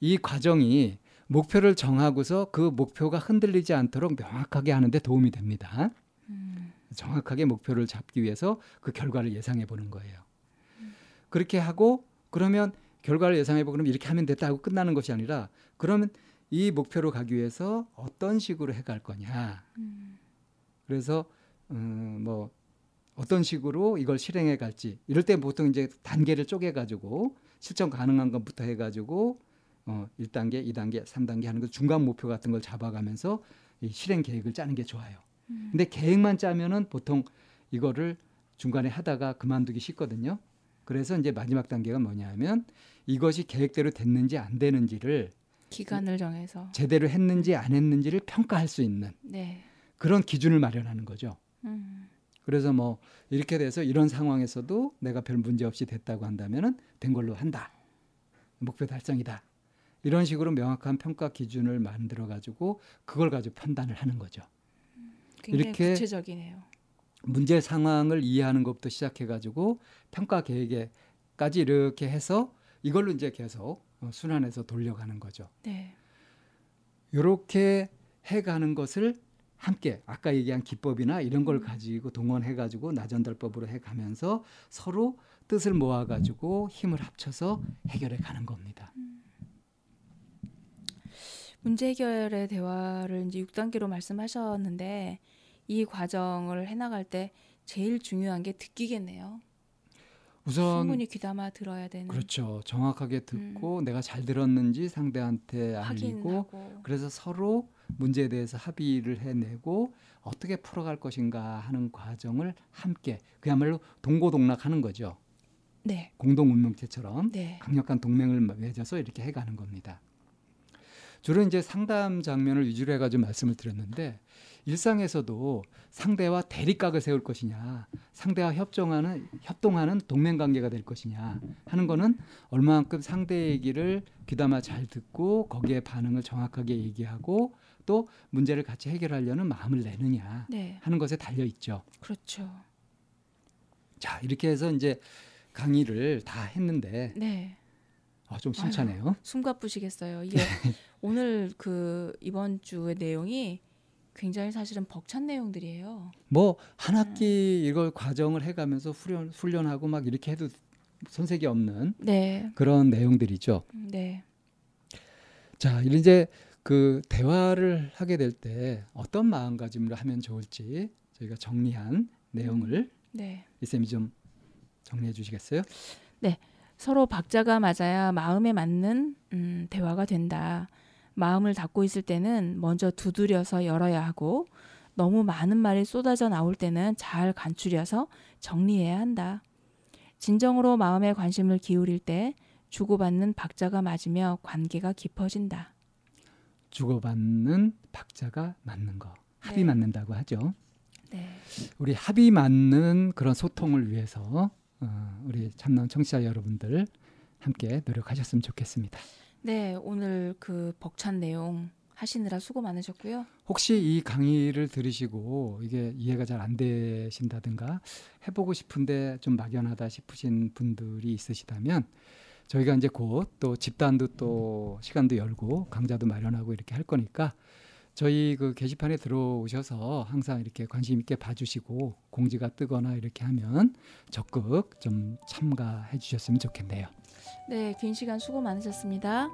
이 과정이 목표를 정하고서 그 목표가 흔들리지 않도록 명확하게 하는데 도움이 됩니다. 음. 정확하게 목표를 잡기 위해서 그 결과를 예상해 보는 거예요. 그렇게 하고 그러면 결과를 예상해 보고 그럼 이렇게 하면 됐다 고 끝나는 것이 아니라 그러면 이 목표로 가기 위해서 어떤 식으로 해갈 거냐. 음. 그래서 음, 뭐 어떤 식으로 이걸 실행해 갈지 이럴 때 보통 이제 단계를 쪼개 가지고 실천 가능한 것부터 해 가지고 어 1단계, 2단계, 3단계 하는 거 중간 목표 같은 걸 잡아 가면서 이 실행 계획을 짜는 게 좋아요. 음. 근데 계획만 짜면은 보통 이거를 중간에 하다가 그만두기 쉽거든요. 그래서 이제 마지막 단계가 뭐냐면 이것이 계획대로 됐는지 안 되는지를 기간을 정해서 제대로 했는지 안 했는지를 평가할 수 있는 네. 그런 기준을 마련하는 거죠. 음. 그래서 뭐 이렇게 돼서 이런 상황에서도 내가 별 문제 없이 됐다고 한다면은 된 걸로 한다. 목표 달성이다. 이런 식으로 명확한 평가 기준을 만들어 가지고 그걸 가지고 판단을 하는 거죠. 굉장히 이렇게 구체적이네요. 문제 상황을 이해하는 것부터 시작해 가지고 평가 계획에까지 이렇게 해서 이걸로 이제 계속 어, 순환해서 돌려가는 거죠. 네. 이렇게 해가는 것을 함께 아까 얘기한 기법이나 이런 걸 음. 가지고 동원해 가지고 나전달법으로 해 가면서 서로 뜻을 모아 가지고 힘을 합쳐서 해결해 가는 겁니다. 문제 해결의 대화를 이제 6단계로 말씀하셨는데 이 과정을 해 나갈 때 제일 중요한 게 듣기겠네요. 우선 충분히 귀담아 들어야 되는 그렇죠. 정확하게 듣고 내가 잘 들었는지 상대한테 알리고 확인하고 그래서 서로 문제에 대해서 합의를 해내고 어떻게 풀어갈 것인가 하는 과정을 함께 그야말로 동고동락하는 거죠. 네. 공동 운명체처럼 네. 강력한 동맹을 맺어서 이렇게 해가는 겁니다. 주로 이제 상담 장면을 위주로 해가지고 말씀을 드렸는데 일상에서도 상대와 대립각을 세울 것이냐, 상대와 협정하는 협동하는 동맹 관계가 될 것이냐 하는 거는 얼마만큼 상대 얘기를 귀담아 잘 듣고 거기에 반응을 정확하게 얘기하고 또 문제를 같이 해결하려는 마음을 내느냐 네. 하는 것에 달려 있죠. 그렇죠. 자 이렇게 해서 이제 강의를 다 했는데 네. 어, 좀 숨차네요. 숨가쁘시겠어요. 이게 오늘 그 이번 주의 내용이 굉장히 사실은 벅찬 내용들이에요. 뭐 한 학기 이걸 과정을 해가면서 훈련 훈련하고 막 이렇게 해도 손색이 없는 네. 그런 내용들이죠. 네. 자 이제 그 대화를 하게 될 때 어떤 마음가짐으로 하면 좋을지 저희가 정리한 내용을 네. 이쌤이 좀 정리해 주시겠어요? 서로 박자가 맞아야 마음에 맞는 음, 대화가 된다. 마음을 닫고 있을 때는 먼저 두드려서 열어야 하고 너무 많은 말이 쏟아져 나올 때는 잘 간추려서 정리해야 한다. 진정으로 마음에 관심을 기울일 때 주고받는 박자가 맞으며 관계가 깊어진다. 주고받는 박자가 맞는 거 합이 네. 맞는다고 하죠. 네. 우리 합이 맞는 그런 소통을 위해서 어, 우리 참나온 청취자 여러분들 함께 노력하셨으면 좋겠습니다. 네, 오늘 그 벅찬 내용 하시느라 수고 많으셨고요. 혹시 이 강의를 들으시고 이게 이해가 잘 안 되신다든가 해보고 싶은데 좀 막연하다 싶으신 분들이 있으시다면 저희가 이제 곧 또 집단도 또 시간도 열고 강좌도 마련하고 이렇게 할 거니까 저희 그 게시판에 들어오셔서 항상 이렇게 관심 있게 봐주시고 공지가 뜨거나 이렇게 하면 적극 좀 참가해 주셨으면 좋겠네요. 네, 긴 시간 수고 많으셨습니다.